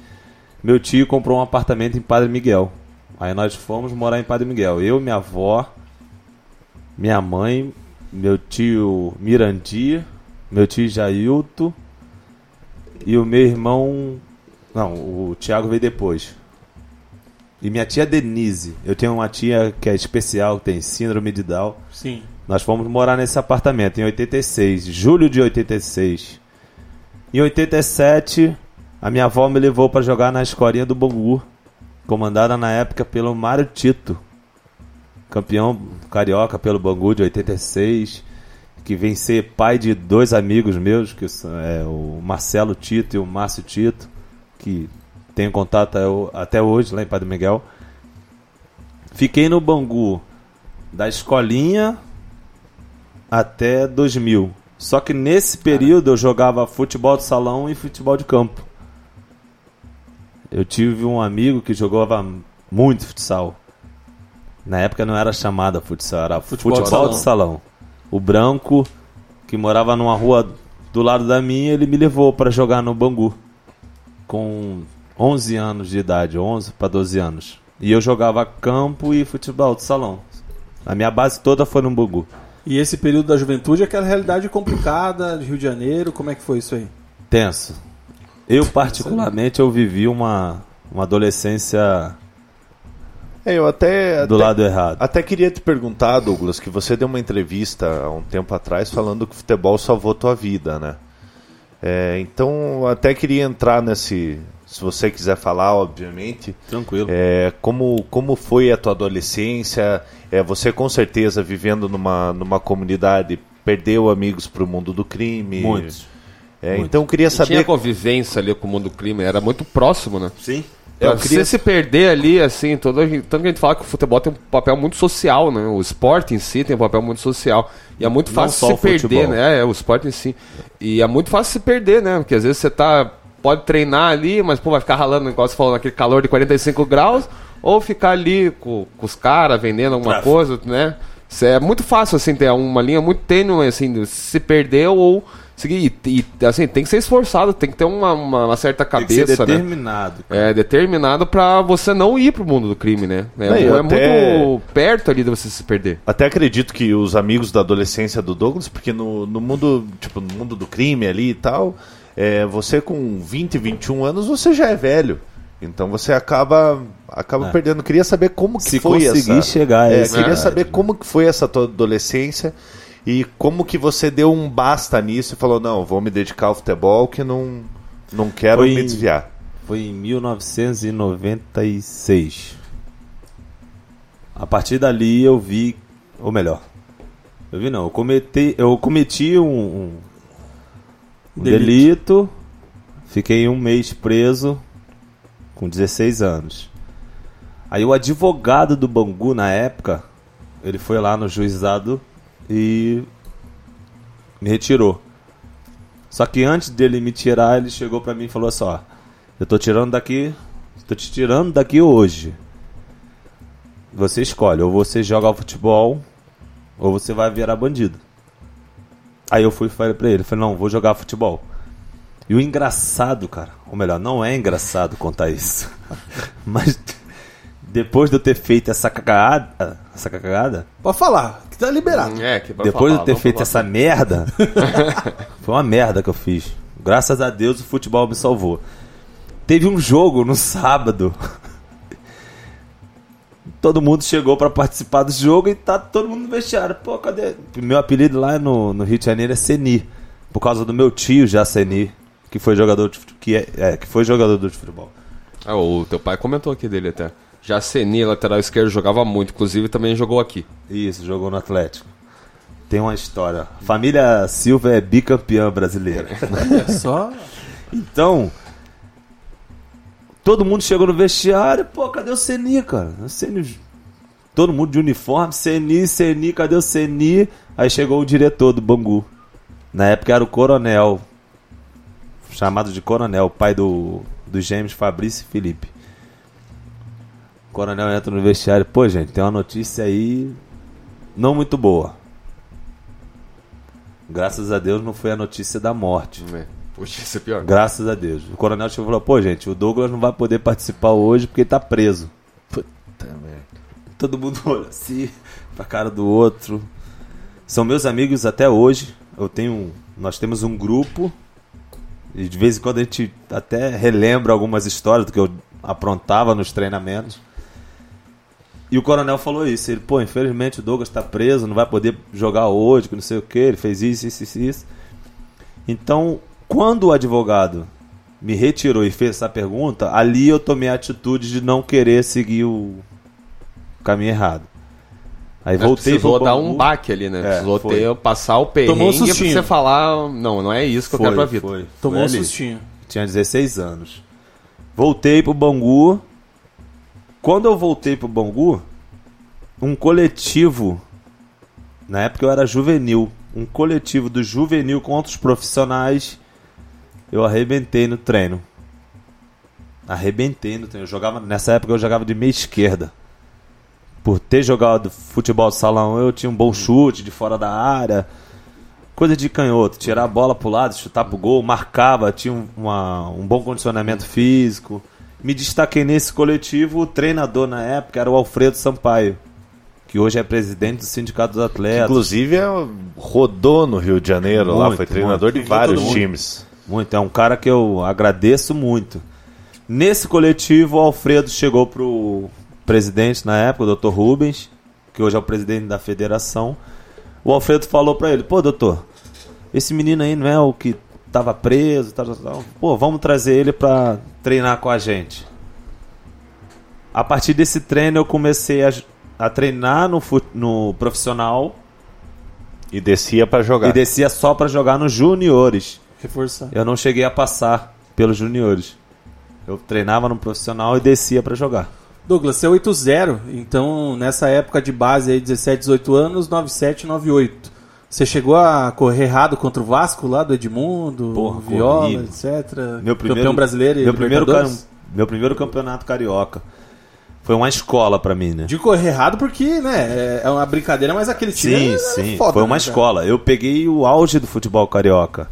Speaker 9: Meu tio comprou um apartamento em Padre Miguel. Aí nós fomos morar em Padre Miguel. Eu, minha avó, minha mãe, meu tio Mirandi, meu tio Jailton e o meu irmão. Não, o Thiago veio depois. E minha tia Denise. Eu tenho uma tia que é especial, que tem síndrome de Down.
Speaker 6: Sim.
Speaker 9: Nós fomos morar nesse apartamento em 86, julho de 86. Em 87, a minha avó me levou para jogar na escolinha do Bangu, comandada na época pelo Mário Tito, campeão carioca pelo Bangu de 86, que vem ser pai de dois amigos meus, que é, o Marcelo Tito e o Márcio Tito, que tenho contato até ho- até hoje lá em Padre Miguel. Fiquei no Bangu da escolinha até 2000. Só que nesse período eu jogava futebol de salão e futebol de campo. Eu tive um amigo que jogava muito futsal. Na época não era chamada futsal, era
Speaker 6: Futebol
Speaker 9: futebol,
Speaker 6: de
Speaker 9: de, salão. O branco, que morava numa rua do lado da minha, ele me levou para jogar no Bangu. Com 11 anos de idade, 11 para 12 anos. E eu jogava campo e futebol de salão. A minha base toda foi no Bangu.
Speaker 6: E esse período da juventude é aquela realidade complicada de Rio de Janeiro, como é que foi isso aí?
Speaker 9: Tenso. Eu, particularmente, eu vivi uma, uma adolescência
Speaker 2: É, eu até,
Speaker 9: do
Speaker 2: até,
Speaker 9: lado errado.
Speaker 2: até queria te perguntar, Douglas, que você deu uma entrevista há um tempo atrás falando que o futebol salvou tua vida, né? É, então, até queria entrar nesse. Se você quiser falar, obviamente.
Speaker 9: Tranquilo.
Speaker 2: É, como, como foi a tua adolescência? É, você com certeza vivendo numa, numa comunidade perdeu amigos para o mundo do crime.
Speaker 9: Muitos.
Speaker 2: É,
Speaker 9: Muitos.
Speaker 2: então eu queria
Speaker 5: E Tinha
Speaker 2: saber.
Speaker 5: convivência ali com o mundo do crime, era muito próximo, né?
Speaker 9: Sim.
Speaker 5: Pra
Speaker 2: Eu queria-
Speaker 5: você se perder ali, assim, todo, tanto que a gente fala que o futebol tem um papel muito social, né? O esporte em si tem um papel muito social. E é muito
Speaker 9: Não
Speaker 5: fácil
Speaker 9: só
Speaker 5: se
Speaker 9: o
Speaker 5: perder,
Speaker 9: futebol.
Speaker 5: né? É, o esporte em si. E é muito fácil se perder, né? Porque às vezes você tá. Pode treinar ali, mas pô, vai ficar ralando, igual você falou, naquele calor de 45 graus, ou ficar ali com, com os caras vendendo alguma
Speaker 9: Tráfico.
Speaker 5: coisa, né? Isso é muito fácil, assim, ter uma linha muito tênue, assim, de se perder ou seguir. E, e, assim, tem que ser esforçado, tem que ter uma, uma, uma certa
Speaker 9: Tem que ser
Speaker 5: cabeça, né?
Speaker 9: determinado.
Speaker 5: É determinado pra você não ir pro mundo do crime, né? É,
Speaker 2: Não,
Speaker 5: é
Speaker 2: até-
Speaker 5: muito perto ali de você se perder.
Speaker 2: Até acredito que os amigos da adolescência do Douglas, porque no, no mundo, tipo, no mundo do crime ali e tal, é, você com 20, 21 anos, você já é velho. Então você acaba acaba
Speaker 9: É.
Speaker 2: perdendo. Queria saber como que
Speaker 9: Se
Speaker 2: foi
Speaker 9: conseguir
Speaker 2: essa.
Speaker 9: chegar a
Speaker 2: é,
Speaker 9: esse-
Speaker 2: queria saber como que foi essa tua adolescência e como que você deu um basta nisso e falou não, vou me dedicar ao futebol que não não quero
Speaker 9: Foi
Speaker 2: me
Speaker 9: em-
Speaker 2: desviar.
Speaker 9: Foi em 1996. A partir dali eu vi, ou melhor, eu vi não, eu cometi, eu cometi um- um
Speaker 6: Delito.
Speaker 9: delito. fiquei um mês preso com 16 anos. Aí o advogado do Bangu na época, ele foi lá no juizado e me retirou. Só que antes dele me tirar, ele chegou pra mim e falou assim: ó, eu tô tirando daqui, tô te tirando daqui hoje. Você escolhe, ou você joga futebol, ou você vai virar bandido. Aí eu fui e falei pra ele, falei, não, vou jogar futebol. E o engraçado, cara, ou melhor, não é engraçado contar isso. Mas depois de eu ter feito essa cagada, essa cagada,
Speaker 6: Pode falar, que tá liberado.
Speaker 5: É, que
Speaker 9: depois de eu ter feito essa merda, foi uma merda que eu fiz. Graças a Deus o futebol me salvou. Teve um jogo no sábado. Todo mundo chegou pra participar do jogo e tá todo mundo no vestiário. Pô, cadê? Meu apelido lá no, no Rio de Janeiro é Seni. Por causa do meu tio já Seni, que foi jogador de, que é, é, que foi jogador de futebol.
Speaker 5: Ah, o teu pai comentou aqui dele até. Já Seni, lateral esquerdo, jogava muito, inclusive também jogou aqui.
Speaker 9: Isso, jogou no Atlético. Tem uma história. Família Silva é bicampeã brasileira.
Speaker 6: É só.
Speaker 9: Então, todo mundo chegou no vestiário, pô, cadê o Seni, cara? O Seni, todo mundo de uniforme, Seni, Seni, cadê o Seni? Aí chegou o diretor do Bangu. Na época era o Coronel, chamado de Coronel, pai do, dos gêmeos Fabrício e Felipe. O Coronel entra no vestiário, pô, gente, tem uma notícia aí não muito boa. Graças a Deus não foi a notícia da morte.
Speaker 5: É. Pior.
Speaker 9: Graças a Deus. O coronel chegou e falou: pô, gente, o Douglas não vai poder participar hoje porque ele tá preso.
Speaker 2: Puta merda.
Speaker 9: Todo mundo olha assim, pra cara do outro. São meus amigos até hoje. Eu tenho. Nós temos um grupo. E de vez em quando a gente até relembra algumas histórias do que eu aprontava nos treinamentos. E o coronel falou isso. Ele, pô, infelizmente o Douglas tá preso, não vai poder jogar hoje, que não sei o que. Ele fez isso, isso, isso, isso. Então, quando o advogado me retirou e fez essa pergunta, ali eu tomei a atitude de não querer seguir o caminho errado. Aí
Speaker 5: Mas
Speaker 9: voltei
Speaker 5: precisou
Speaker 9: pro
Speaker 5: dar um baque ali, né?
Speaker 9: É,
Speaker 5: precisou
Speaker 9: foi.
Speaker 5: ter, passar o perrengue
Speaker 6: Tomou um
Speaker 5: pra
Speaker 6: sustinho.
Speaker 5: você falar, não, não é isso que eu quero pra vida.
Speaker 9: Foi,
Speaker 6: Tomou
Speaker 9: foi
Speaker 6: um sustinho.
Speaker 9: Tinha 16 anos. Voltei pro Bangu. Quando eu voltei pro Bangu, um coletivo, na época eu era juvenil, um coletivo do juvenil com outros profissionais, eu arrebentei no treino. Arrebentei no treino. Eu jogava, nessa época eu jogava de meia esquerda. por ter jogado futebol salão, eu tinha um bom chute de fora da área. Coisa de canhoto, tirar a bola pro lado, chutar pro gol, marcava, tinha um, uma- um bom condicionamento físico. Me destaquei nesse coletivo, o treinador na época era o Alfredo Sampaio, que hoje é presidente do Sindicato dos Atletas.
Speaker 2: Inclusive, é, rodou no Rio de Janeiro lá,
Speaker 9: Muito,
Speaker 2: foi treinador
Speaker 9: muito.
Speaker 2: de vários times.
Speaker 9: Muito, é um cara que eu agradeço muito. Nesse coletivo, o Alfredo chegou pro presidente na época, o Dr. Rubens, que hoje é o presidente da federação. O Alfredo falou pra ele: pô, doutor, esse menino aí não é o que tava preso, tal, tal, tal. pô, vamos trazer ele pra treinar com a gente. A partir desse treino, eu comecei a, a treinar no, no profissional
Speaker 2: E descia pra jogar.
Speaker 9: e descia só pra jogar nos juniores.
Speaker 6: Reforçar.
Speaker 9: Eu não cheguei a passar pelos juniores. Eu treinava no profissional e descia pra jogar.
Speaker 6: Douglas, você é 8-0, então nessa época de base aí, 17, 18 anos, 97, 98. Você chegou a correr errado contra o Vasco lá do Edmundo,
Speaker 9: Porra,
Speaker 6: Viola,
Speaker 9: corri.
Speaker 6: etc.
Speaker 9: Meu primeiro,
Speaker 6: Campeão brasileiro e
Speaker 9: meu primeiro, meu primeiro campeonato carioca. Foi uma escola pra mim, né?
Speaker 6: De correr errado porque, né, é uma brincadeira, mas aquele time
Speaker 9: Sim,
Speaker 6: é
Speaker 9: sim.
Speaker 6: foda,
Speaker 9: Foi uma
Speaker 6: né,
Speaker 9: escola. Eu peguei o auge do futebol carioca.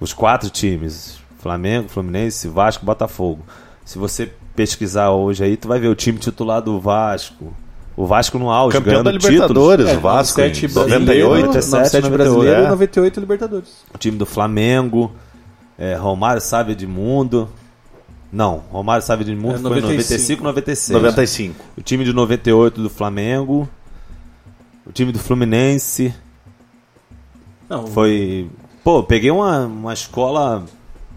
Speaker 9: Os quatro times: Flamengo, Fluminense, Vasco, Botafogo. Se você pesquisar hoje aí, tu vai ver o time titular do Vasco. O Vasco no auge,
Speaker 2: Campeão da
Speaker 9: ganhando
Speaker 2: Libertadores,
Speaker 6: É,
Speaker 2: o Vasco,
Speaker 6: 97
Speaker 2: em
Speaker 6: brasileiro,
Speaker 2: 98.
Speaker 6: 97 brasileiro
Speaker 9: é.
Speaker 6: e 98 Libertadores.
Speaker 9: o time do Flamengo, é, Romário Sávio Edmundo. Não, Romário Sávio Edmundo
Speaker 6: É,
Speaker 9: foi em
Speaker 6: 95.
Speaker 9: 95, 96.
Speaker 2: 95.
Speaker 9: O time de 98 do Flamengo. O time do Fluminense.
Speaker 6: Não,
Speaker 9: Foi. Pô, peguei uma, uma escola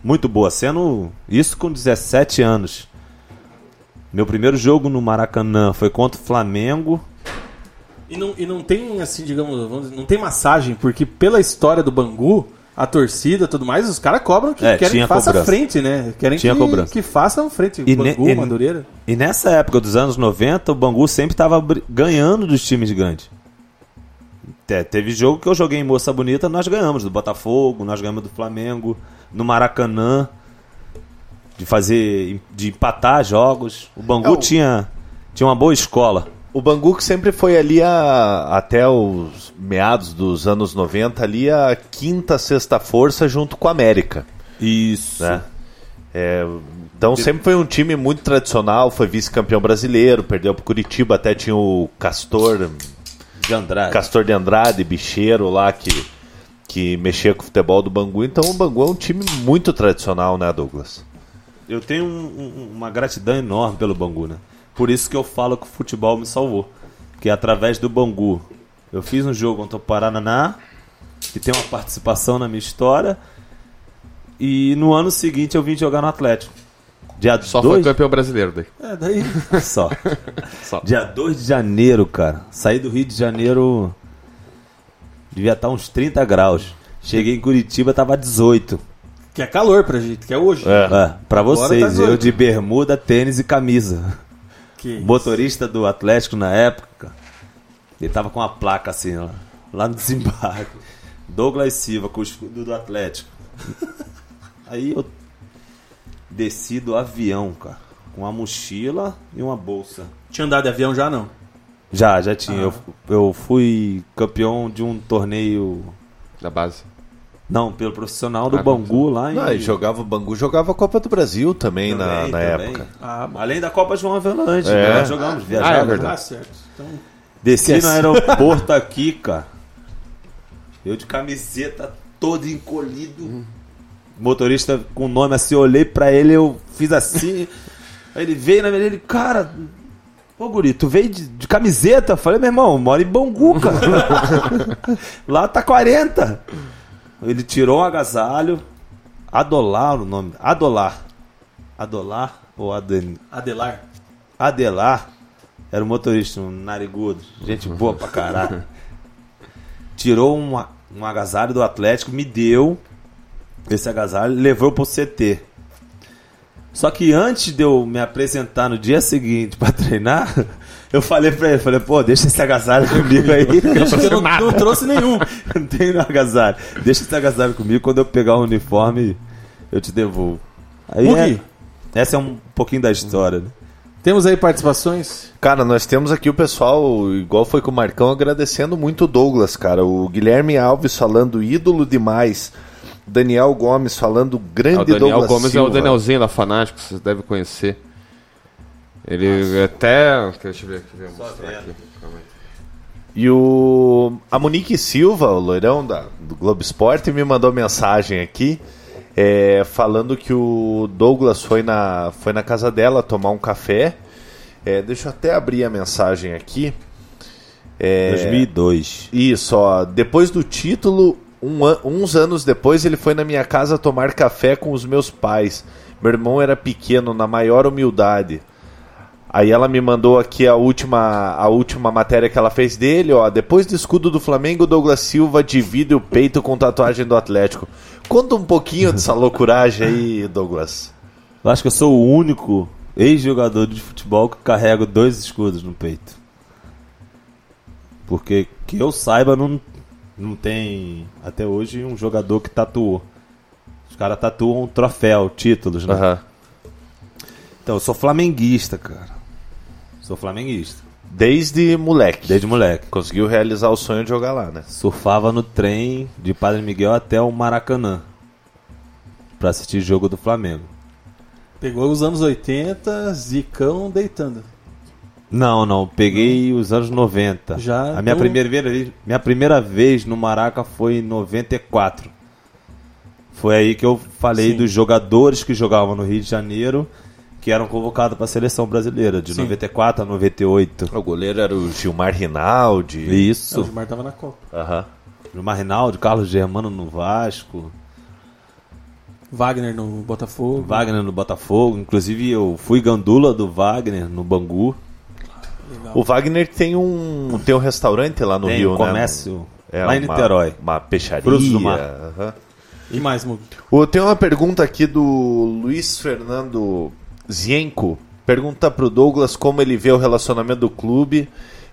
Speaker 9: muito boa, sendo isso com 17 anos. Meu primeiro jogo no Maracanã foi contra o Flamengo.
Speaker 6: E não, e não tem, assim, digamos, não tem massagem, porque pela história do Bangu, a torcida e tudo mais, os caras cobram que
Speaker 9: É,
Speaker 6: querem que faça
Speaker 9: cobrança.
Speaker 6: frente, né? Querem
Speaker 9: Tinha
Speaker 6: que,
Speaker 9: cobrança.
Speaker 6: que façam frente.
Speaker 9: E ne-
Speaker 6: Bangu,
Speaker 9: e-
Speaker 6: Madureira.
Speaker 9: E nessa época dos anos 90, o Bangu sempre tava br- ganhando dos times grandes. Te- teve jogo que eu joguei em Moça Bonita, nós ganhamos do Botafogo, nós ganhamos do Flamengo, no Maracanã, de fazer, de empatar jogos. O Bangu
Speaker 2: É, o-
Speaker 9: tinha, tinha uma boa escola.
Speaker 2: O Bangu que sempre foi ali a- até os meados dos anos 90, ali a quinta, sexta força junto com a América.
Speaker 9: Isso.
Speaker 2: né? É, então sempre foi um time muito tradicional, foi vice-campeão brasileiro, perdeu pro Curitiba, até tinha o Castor,
Speaker 9: De Andrade.
Speaker 2: Castor de Andrade, bicheiro lá que, que mexia com o futebol do Bangu. Então o Bangu é um time muito tradicional, né, Douglas?
Speaker 9: Eu tenho um- um- uma gratidão enorme pelo Bangu, né? Por isso que eu falo que o futebol me salvou. Porque através do Bangu, eu fiz um jogo contra o Paraná, que tem uma participação na minha história, e no ano seguinte eu vim jogar no Atlético. Dia
Speaker 5: Só foi
Speaker 9: 2
Speaker 5: campeão brasileiro daí.
Speaker 6: É, daí.
Speaker 9: só.
Speaker 5: Só.
Speaker 9: Dia 2 de janeiro, cara. Saí do Rio de Janeiro. Devia estar uns 30 graus. Cheguei em Curitiba, tava 18.
Speaker 6: Que é calor pra gente, que é hoje.
Speaker 2: É.
Speaker 9: É, pra
Speaker 6: tá
Speaker 9: vocês,
Speaker 6: 18.
Speaker 9: eu de bermuda, tênis e camisa.
Speaker 6: Que
Speaker 9: motorista do Atlético na época, ele tava com uma placa assim, lá, lá no desembarque. Douglas Silva, com o escudo do Atlético. Aí eu desci do avião, cara, com uma mochila e uma bolsa.
Speaker 6: Tinha andado de avião já, não?
Speaker 9: Já, já tinha. Eu, eu fui campeão de um torneio,
Speaker 5: Da base.
Speaker 9: não, pelo profissional do
Speaker 5: Ah,
Speaker 9: Bangu lá em...
Speaker 2: Não, e jogava o Bangu, jogava a Copa do Brasil também, na,
Speaker 9: Também,
Speaker 2: na
Speaker 9: também.
Speaker 2: época.
Speaker 6: Ah.
Speaker 9: Além da Copa João Avelange,
Speaker 2: É.
Speaker 9: né? nós jogamos, viajamos.
Speaker 5: Ah, é verdade.
Speaker 6: Ah, certo. Então,
Speaker 9: Desci
Speaker 6: Esquece.
Speaker 9: no aeroporto aqui, cara. Eu de camiseta todo encolhido.
Speaker 2: Hum.
Speaker 9: Motorista com o nome assim, eu olhei pra ele, eu fiz assim. aí ele veio na minha ele, cara. Ô guri, tu veio de, de camiseta? Eu Falei, meu irmão, eu moro em Bangu, cara. Lá tá 40. Ele tirou um agasalho. Adolar o nome. Adolar. Adolar ou Aden...
Speaker 6: Adelar.
Speaker 9: Adelar era o motorista, um narigudo, gente boa pra caralho. Tirou um, um agasalho do Atlético, me deu esse agasalho, levou pro CT. Só que antes de eu me apresentar no dia seguinte pra treinar, eu falei pra ele, falei, pô, deixa esse agasalho comigo aí.
Speaker 6: Porque eu não, não trouxe nenhum.
Speaker 9: não tenho agasalho. Deixa esse agasalho comigo, quando eu pegar o uniforme, eu te devolvo. Aí é- essa é um pouquinho da história, né?
Speaker 6: Temos aí participações?
Speaker 2: Cara, nós temos aqui o pessoal, igual foi com o Marcão, agradecendo muito o Douglas, cara. O Guilherme Alves falando ídolo demais. Daniel Gomes falando grande
Speaker 5: Ah, o Daniel
Speaker 2: Douglas
Speaker 5: Gomes
Speaker 2: Silva.
Speaker 5: é o Danielzinho da Fanático, vocês devem conhecer. Ele até. Deixa eu ver aqui. Deixa eu mostrar aqui.
Speaker 2: E o a Monique Silva, o loirão da, do Globo Esporte, me mandou mensagem aqui é, falando que o Douglas foi na, foi na casa dela tomar um café. É, deixa eu até abrir a mensagem aqui. É,
Speaker 9: 2002.
Speaker 2: Isso, ó. Depois do título, um an- uns anos depois, ele foi na minha casa tomar café com os meus pais. Meu irmão era pequeno, na maior humildade. Aí ela me mandou aqui a última, a última matéria que ela fez dele, ó. Depois do escudo do Flamengo, Douglas Silva divide o peito com tatuagem do Atlético. Conta um pouquinho dessa loucuragem aí, Douglas.
Speaker 9: Eu acho que eu sou o único ex-jogador de futebol que carrega dois escudos no peito. Porque que eu saiba, não, não tem até hoje um jogador que tatuou. Os caras tatuam um troféu, títulos, né?
Speaker 2: Aham.
Speaker 9: Então, eu sou flamenguista, cara. Sou flamenguista.
Speaker 2: Desde moleque.
Speaker 9: Desde moleque.
Speaker 2: Conseguiu realizar o sonho de jogar lá, né?
Speaker 9: Surfava no trem de Padre Miguel até o Maracanã. Pra assistir jogo do Flamengo.
Speaker 6: Pegou os anos 80, Zicão deitando.
Speaker 9: Não, não. Peguei os anos 90.
Speaker 6: Já
Speaker 9: A minha, primeira vez, minha primeira vez no Maraca foi em 94. Foi aí que eu falei
Speaker 6: Sim.
Speaker 9: dos jogadores que jogavam no Rio de Janeiro que eram convocados para a seleção brasileira, de
Speaker 6: Sim.
Speaker 9: 94 a 98.
Speaker 2: O goleiro era o Gilmar Rinaldi.
Speaker 6: Não, o
Speaker 9: Isso.
Speaker 6: Gilmar tava na Copa.
Speaker 2: Aham.
Speaker 9: Gilmar Rinaldi, Carlos Germano no Vasco,
Speaker 6: Wagner no Botafogo.
Speaker 9: Wagner no Botafogo. Inclusive eu fui gandula do Wagner no Bangu.
Speaker 6: Legal.
Speaker 2: O Wagner tem um, tem um restaurante lá no
Speaker 9: Tem
Speaker 2: Rio,
Speaker 9: um
Speaker 2: né?
Speaker 9: comércio
Speaker 2: É
Speaker 9: lá em
Speaker 2: uma-
Speaker 9: Niterói.
Speaker 2: Uma peixaria.
Speaker 9: Frutos do mar.
Speaker 2: aham.
Speaker 6: E mais, Mug?
Speaker 2: Ô, Tem uma pergunta aqui do Luiz Fernando Zienko. Pergunta pro Douglas como ele vê o relacionamento do clube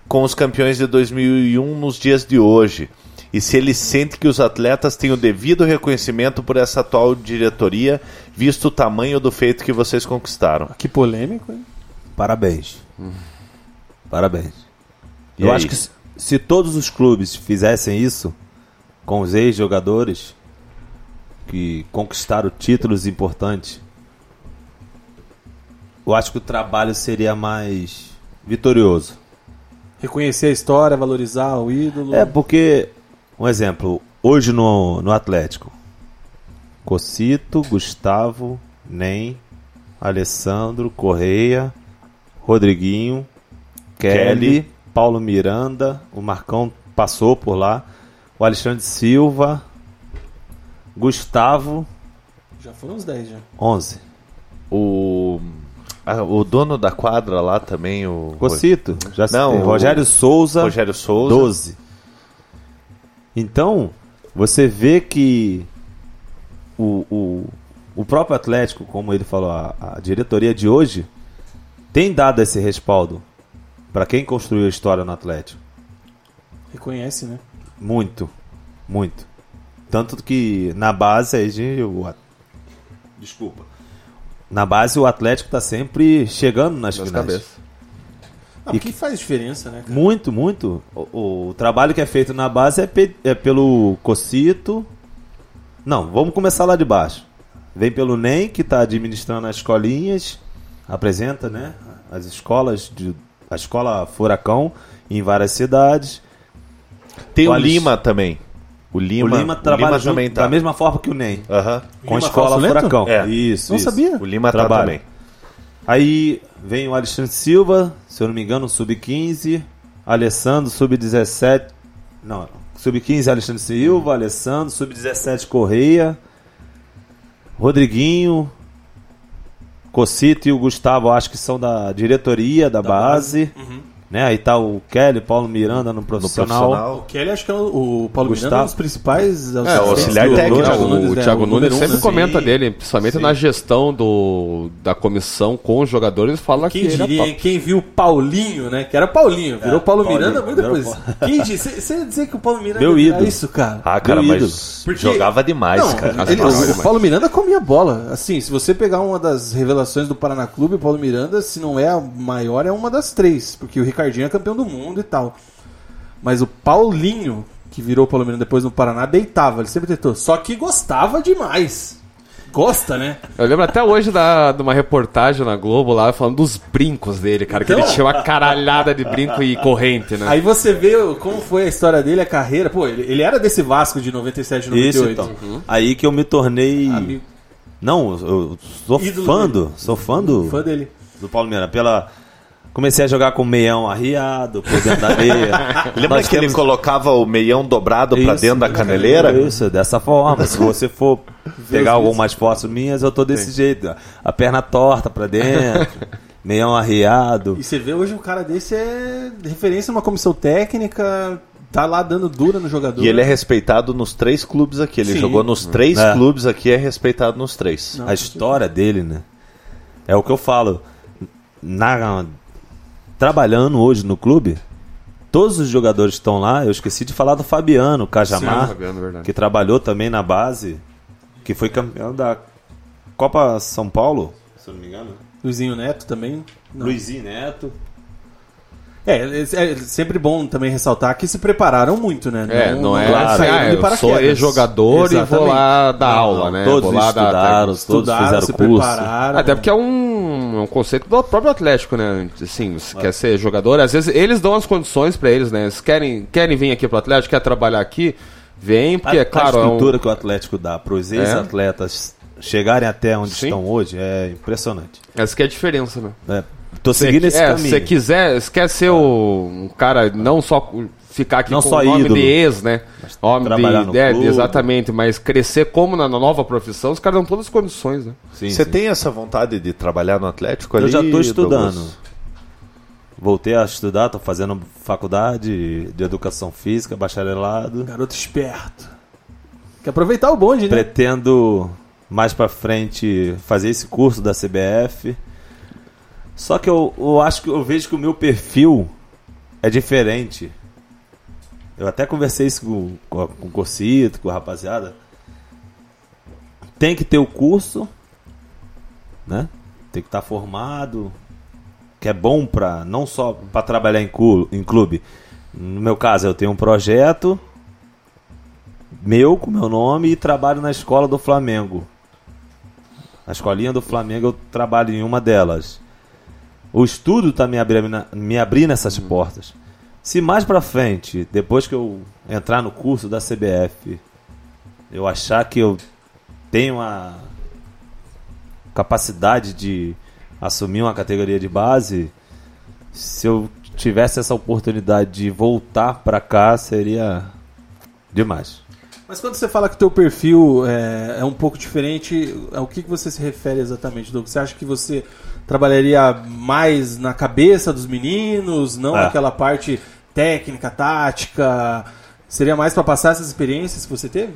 Speaker 2: com os campeões de 2001 nos dias de hoje. E se ele sente que os atletas têm o devido reconhecimento por essa atual diretoria, visto o tamanho do feito que vocês conquistaram.
Speaker 6: Que polêmico, hein?
Speaker 9: Parabéns. Parabéns.
Speaker 2: E
Speaker 9: Eu
Speaker 2: aí?
Speaker 9: acho que se, se todos os clubes fizessem isso com os ex-jogadores que conquistaram títulos importantes, eu acho que o trabalho seria mais vitorioso.
Speaker 6: Reconhecer a história, valorizar o ídolo.
Speaker 9: É porque, um exemplo, hoje no, no Atlético, Cocito, Gustavo, Nem, Alessandro, Correia, Rodriguinho, Kelly. Paulo Miranda, o Marcão passou por lá, o Alexandre Silva, Gustavo,
Speaker 6: Já foram uns 10 já.
Speaker 9: 11.
Speaker 2: O, ah, o dono da quadra lá também, o
Speaker 9: Cocito, já
Speaker 2: Não,
Speaker 9: citei.
Speaker 2: o-
Speaker 9: Rogério Souza,
Speaker 2: Rogério Souza.
Speaker 9: 12. Então, você vê que o, o, o próprio Atlético, como ele falou, a, a diretoria de hoje tem dado esse respaldo para quem construiu a história no Atlético.
Speaker 6: Reconhece, né?
Speaker 9: Muito, muito. Tanto que na base, aí, gente, o, a- desculpa. Na base o Atlético está sempre chegando nas,
Speaker 5: Nas
Speaker 9: finais.
Speaker 5: cabeças.
Speaker 6: Ah,
Speaker 9: E
Speaker 6: que faz diferença, né, cara?
Speaker 9: Muito, muito. O, o trabalho que é feito na base é, pe- é pelo Cocito. Não, vamos começar lá de baixo. Vem pelo NEM, que está administrando as escolinhas, apresenta né, as escolas, de, a escola Furacão em várias cidades.
Speaker 2: Tem o
Speaker 9: O Alex-
Speaker 2: Lima também. O Lima,
Speaker 9: o Lima trabalha junto,
Speaker 2: também tá.
Speaker 9: da mesma forma que o NEM, com a
Speaker 6: Lima
Speaker 9: escola
Speaker 6: Falso?
Speaker 9: Furacão.
Speaker 2: É.
Speaker 9: Isso,
Speaker 6: Não
Speaker 9: isso.
Speaker 6: sabia.
Speaker 2: O Lima tá
Speaker 9: Trabalho.
Speaker 2: também.
Speaker 9: Aí vem o Alexandre Silva, se eu não me engano, sub-15. Alessandro, sub-17. Não, sub-15 Alexandre Silva, Alessandro, sub-17 Correia. Rodriguinho. Cocito e o Gustavo, acho que são da diretoria, da, base. Né? Aí tá o Kelly, Paulo Miranda no profissional.
Speaker 2: profissional.
Speaker 6: O Kelly acho que é o, o Paulo
Speaker 9: Gustavo.
Speaker 6: Miranda é um dos principais
Speaker 2: É, o auxiliar
Speaker 6: do-
Speaker 2: técnico.
Speaker 6: Thiago Nunes,
Speaker 5: o
Speaker 6: né?
Speaker 5: Thiago
Speaker 6: número
Speaker 5: Nunes sempre
Speaker 6: né?
Speaker 5: comenta
Speaker 6: Sim.
Speaker 5: dele, principalmente
Speaker 6: Sim.
Speaker 5: na gestão do, da comissão com os jogadores, fala
Speaker 6: Quem
Speaker 5: que ele é
Speaker 6: diria, quem viu o Paulinho, né? Que era Paulinho, virou Paulo
Speaker 9: Paulinho,
Speaker 6: Miranda muito depois. Quem disse? Você ia dizer que o Paulo Miranda
Speaker 9: Meu ídolo.
Speaker 6: isso, cara?
Speaker 2: Ah, cara,
Speaker 9: Meu
Speaker 2: mas
Speaker 6: Porque-
Speaker 2: jogava demais,
Speaker 6: Não,
Speaker 2: cara.
Speaker 6: ele-
Speaker 5: Nossa,
Speaker 6: o
Speaker 5: demais.
Speaker 6: Paulo Miranda comia bola. Assim, se você pegar uma das revelações do Paraná Clube, o Paulo Miranda, se não é a maior, é uma das três. Porque o Ricardinho é campeão do mundo e tal. Mas o Paulinho, que virou o Paulo Miranda depois no Paraná, deitava. Ele sempre tentou. Só que gostava demais. Gosta, né?
Speaker 5: Eu lembro até hoje da, de uma reportagem na Globo lá falando dos brincos dele, cara. Que
Speaker 6: Então-
Speaker 5: ele tinha uma caralhada de brinco e corrente, né?
Speaker 6: Aí você vê como foi a história dele, a carreira. Pô, ele, ele era desse Vasco de 97 e
Speaker 9: Isso
Speaker 6: 98.
Speaker 9: então. Aí que eu me tornei.
Speaker 6: Amigo,
Speaker 9: Não, eu sou
Speaker 6: Ídolo
Speaker 9: fã
Speaker 6: dele.
Speaker 9: do. Sou fã do,
Speaker 6: fã dele.
Speaker 9: do Paulo Miranda. Pela. Comecei a jogar com meião arriado, por dentro da areia.
Speaker 2: Lembra
Speaker 9: Nós
Speaker 2: que ele
Speaker 9: temos-
Speaker 2: colocava o meião dobrado pra
Speaker 9: Isso,
Speaker 2: dentro da caneleira?
Speaker 9: Isso, dessa forma. Se você for pegar algumas fotos minhas, eu tô desse jeito. A perna torta pra dentro, meião arriado.
Speaker 6: E você vê hoje um cara desse é referência numa comissão técnica, tá lá dando dura no jogador.
Speaker 2: E ele é respeitado nos três clubes aqui. Ele
Speaker 6: Sim.
Speaker 2: jogou nos três
Speaker 9: É.
Speaker 2: clubes aqui, é respeitado nos três.
Speaker 9: A história dele, né? É o que eu falo. Na, trabalhando hoje no clube, todos os jogadores que estão lá, eu esqueci de falar do Fabiano Cajamar,
Speaker 5: Sim, Fabiano, verdade.
Speaker 9: que trabalhou também na base, que foi campeão da Copa São Paulo, se eu não me engano.
Speaker 6: Luizinho Neto também. Não.
Speaker 9: Luizinho Neto.
Speaker 6: É, é, é sempre bom também ressaltar que se prepararam muito, né?
Speaker 5: É, não, é
Speaker 6: caíram
Speaker 5: assim, ah, eu sou ex-jogador e vou lá dar
Speaker 9: Não,
Speaker 5: aula,
Speaker 9: não,
Speaker 5: né?
Speaker 9: todos
Speaker 5: vou lá dar
Speaker 9: estudaram,
Speaker 5: técnica.
Speaker 9: todos
Speaker 6: Estudaram,
Speaker 9: fizeram
Speaker 6: se
Speaker 9: curso.
Speaker 6: prepararam.
Speaker 5: Até porque é um, é um conceito do próprio Atlético, né? Assim, você quer ser jogador, às vezes eles dão as condições pra eles, né? Eles querem, querem vir aqui pro Atlético, quer trabalhar aqui, vem, porque,
Speaker 9: a,
Speaker 5: é claro,
Speaker 9: a
Speaker 5: é um-
Speaker 9: estrutura que o Atlético dá para os ex-atletas chegarem até onde
Speaker 5: Sim.
Speaker 9: estão hoje é impressionante.
Speaker 5: essa que é a diferença, né?
Speaker 9: É, tô seguindo esse
Speaker 5: é,
Speaker 9: caminho.
Speaker 5: Se você quiser, se quer ser o, um cara, não só ficar aqui
Speaker 9: Não
Speaker 5: com
Speaker 9: só
Speaker 5: o nome
Speaker 9: ídolo,
Speaker 5: de ex, né? Nome
Speaker 9: trabalhar
Speaker 5: de,
Speaker 9: no
Speaker 5: é,
Speaker 9: clube.
Speaker 5: exatamente, mas crescer como na, nova profissão, os caras dão todas as condições, né?
Speaker 2: Você tem essa vontade de trabalhar no Atlético ali?
Speaker 9: Eu já estou estudando.
Speaker 2: Douglas?
Speaker 9: Voltei a estudar, estou fazendo faculdade de educação física, bacharelado.
Speaker 6: Garoto esperto. Quer aproveitar o bonde, né?
Speaker 9: Pretendo mais para frente fazer esse curso da CBF. Só que eu, eu acho que eu vejo que o meu perfil é diferente. Eu até conversei isso com, com, com o Cocito, com a rapaziada. Tem que ter o curso, né? Tem que estar formado, que é bom para não só para trabalhar em, em clube. No meu caso, eu tenho um projeto meu com meu nome e trabalho na escola do Flamengo. A escolinha do Flamengo eu trabalho em uma delas. O estudo tá me abrindo, me abrindo essas portas. Se mais pra frente, depois que eu entrar no curso da CBF, eu achar que eu tenho a capacidade de assumir uma categoria de base, se eu tivesse essa oportunidade de voltar pra cá, seria demais.
Speaker 6: Mas quando você fala que o teu perfil é, é um pouco diferente, ao que, que você se refere exatamente, Douglas? Você acha que você trabalharia mais na cabeça dos meninos, não
Speaker 9: É.
Speaker 6: naquela parte técnica, tática? Seria mais para passar essas experiências que você teve?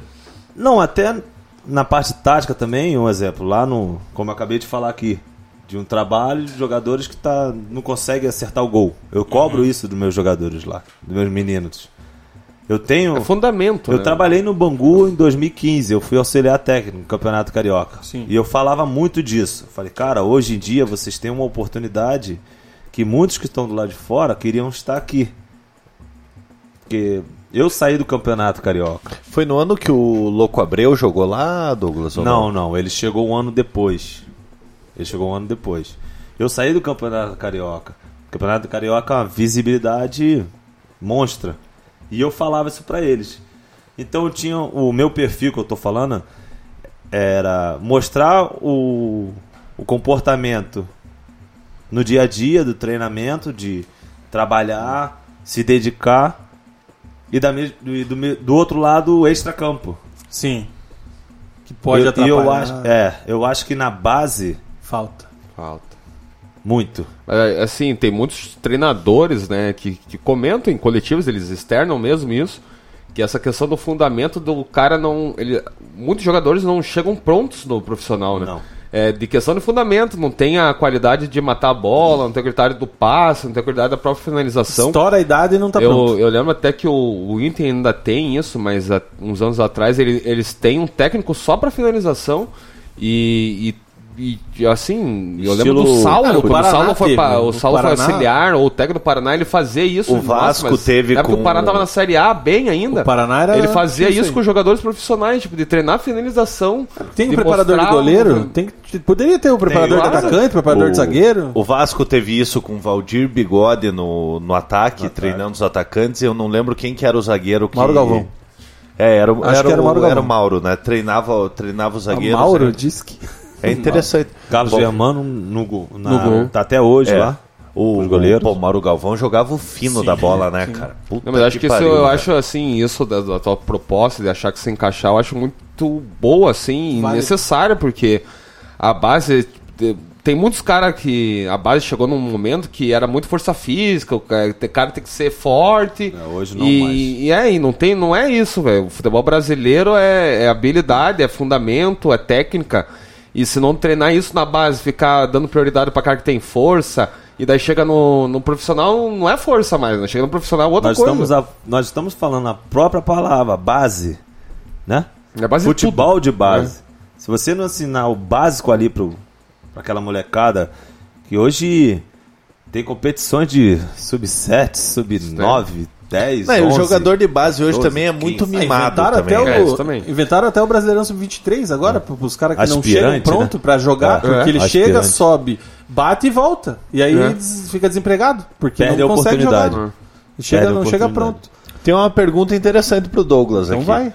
Speaker 9: Não, até na parte tática também, um exemplo, lá no, como eu acabei de falar aqui, de um trabalho de jogadores que tá, não conseguem acertar o gol. Eu cobro isso dos meus jogadores lá, dos meus meninos. Eu tenho.
Speaker 5: É fundamento,
Speaker 9: Eu
Speaker 5: né?
Speaker 9: trabalhei no Bangu em 2015, eu fui auxiliar técnico no Campeonato Carioca.
Speaker 6: Sim.
Speaker 9: E eu falava muito disso. Eu falei, cara, hoje em dia vocês têm uma oportunidade que muitos que estão do lado de fora queriam estar aqui. Porque eu saí do Campeonato Carioca.
Speaker 2: Foi no ano que o Louco Abreu jogou lá, Douglas? ou
Speaker 9: Não, não, ele chegou um ano depois. Ele chegou um ano depois. Eu saí do Campeonato Carioca. O Campeonato Carioca é uma visibilidade monstra. E eu falava isso pra eles. Então eu tinha o meu perfil que eu tô falando era mostrar o, o comportamento no dia a dia do treinamento, de trabalhar, se dedicar e da, e do, me- do outro lado o extracampo.
Speaker 6: Sim. Que pode
Speaker 9: eu,
Speaker 6: atrapalhar.
Speaker 9: eu acho, é, eu acho que na base
Speaker 6: Falta.
Speaker 5: Falta.
Speaker 9: Muito.
Speaker 5: Assim, tem muitos treinadores, né, que, que comentam em coletivos, eles externam mesmo isso, que essa questão do fundamento do cara não... Ele, muitos jogadores não chegam prontos no profissional, né?
Speaker 9: Não.
Speaker 5: É, de questão de fundamento, não tem a qualidade de matar a bola, não tem a qualidade do passe, não tem a qualidade da própria finalização.
Speaker 6: Estoura a idade e não tá pronto.
Speaker 5: Eu, eu lembro até que o, o Inter ainda tem isso, mas há uns anos atrás ele- eles têm um técnico só para finalização e, e- e, assim, eu lembro do
Speaker 9: Estilo-
Speaker 5: Saulo,
Speaker 6: Ah, o
Speaker 5: quando o
Speaker 6: Paraná
Speaker 5: Saulo foi,
Speaker 6: teve, o
Speaker 5: o Saulo foi auxiliar, ou o técnico do Paraná, ele fazia isso.
Speaker 2: O Vasco teve
Speaker 5: na época
Speaker 2: com-
Speaker 5: o Paraná tava na Série A bem ainda.
Speaker 6: O Paraná era-
Speaker 5: Ele fazia
Speaker 6: isso
Speaker 5: isso, com os jogadores profissionais, tipo, de treinar finalização.
Speaker 6: Tem um
Speaker 5: de
Speaker 6: preparador de goleiro?
Speaker 5: um-
Speaker 6: Tem poderia ter o preparador de
Speaker 5: claro.
Speaker 6: atacante, preparador de zagueiro?
Speaker 2: O Vasco teve isso com o Valdir Bigode no, no ataque, treinando os atacantes. e Eu não lembro quem que era o zagueiro que.
Speaker 6: Mauro Galvão.
Speaker 2: É, era, o-
Speaker 6: Acho
Speaker 2: era,
Speaker 6: que era o
Speaker 2: o,
Speaker 6: Mauro
Speaker 2: era o Mauro, né? Treinava, treinava os zagueiros.
Speaker 6: Mauro
Speaker 2: né?
Speaker 6: disse que.
Speaker 2: É interessante.
Speaker 9: Carlos Germano no, gol- na-
Speaker 5: No gol.
Speaker 9: Tá até hoje
Speaker 2: é,
Speaker 9: lá.
Speaker 2: O,
Speaker 9: os goleiros.
Speaker 2: Pô, o Mauro Galvão jogava o fino da bola, né, cara? Puta
Speaker 5: Não, mas acho que, isso,
Speaker 2: pariu,
Speaker 5: eu
Speaker 2: cara.
Speaker 5: acho assim, isso da, da tua proposta de achar que se encaixar, eu acho muito boa, assim, e
Speaker 6: Vale.
Speaker 5: necessária, porque a base. te- Tem muitos caras que. A base chegou num momento que era muito força física, o cara, o cara tem que ser forte.
Speaker 9: É, hoje não
Speaker 5: e,
Speaker 9: mais.
Speaker 5: E é, e não, tem, não é isso, velho. O futebol brasileiro é, é habilidade, é fundamento, é técnica. E se não treinar isso na base, ficar dando prioridade pra cara que tem força, e daí chega no, no profissional, não é força mais, né? Chega no profissional é outra
Speaker 9: Nós
Speaker 5: coisa.
Speaker 9: estamos, a- nós estamos falando a própria palavra, base. Né?
Speaker 5: É base de
Speaker 9: Futebol de base.
Speaker 5: né?
Speaker 9: Se você não ensinar o básico ali pro, pra aquela molecada, que hoje tem competições de sub-7, sub-9, 10,
Speaker 2: Não, e o
Speaker 9: 11.
Speaker 2: jogador de base hoje
Speaker 9: 12,
Speaker 2: também é muito
Speaker 9: 15.
Speaker 2: mimado.
Speaker 6: inventaram,
Speaker 2: também.
Speaker 6: até
Speaker 5: É,
Speaker 6: o,
Speaker 5: isso também.
Speaker 6: inventaram até o Brasileirão Sub-23 agora, para os caras que não chegam
Speaker 9: Aspirante,
Speaker 6: pronto
Speaker 9: né?
Speaker 6: pra jogar,
Speaker 9: É.
Speaker 6: porque ele
Speaker 9: É.
Speaker 6: chega,
Speaker 9: Aspirante.
Speaker 6: sobe, bate e volta. E aí
Speaker 5: É.
Speaker 6: fica desempregado, porque
Speaker 9: Perde
Speaker 6: não
Speaker 9: a
Speaker 6: consegue jogar.
Speaker 9: oportunidade.
Speaker 6: Chega,
Speaker 9: Perde
Speaker 6: não chega pronto.
Speaker 2: Tem uma pergunta interessante pro Douglas
Speaker 6: Então
Speaker 2: aqui.
Speaker 6: vai.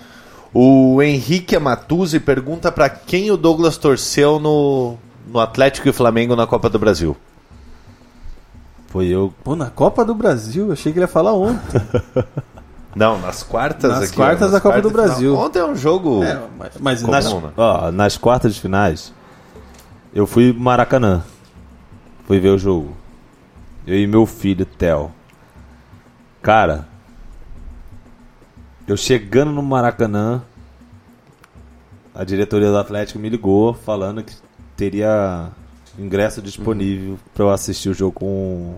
Speaker 2: O Henrique Amatuzzi pergunta pra quem o Douglas torceu no, no Atlético e Flamengo na Copa do Brasil.
Speaker 9: Foi eu.
Speaker 6: Pô, na Copa do Brasil, achei que ele ia falar ontem.
Speaker 2: Não, nas quartas
Speaker 6: Nas
Speaker 2: aqui,
Speaker 6: quartas
Speaker 2: nas
Speaker 6: da Copa do
Speaker 2: de final.
Speaker 6: Brasil.
Speaker 2: Ontem é um jogo.
Speaker 6: É, mas, mas
Speaker 2: Comum,
Speaker 6: nas-
Speaker 2: né?
Speaker 9: Ó, nas quartas de finais, eu fui Maracanã. Fui ver o jogo. Eu e meu filho, Theo. Cara, eu chegando no Maracanã, a diretoria do Atlético me ligou falando que teria ingresso disponível pra eu assistir o jogo com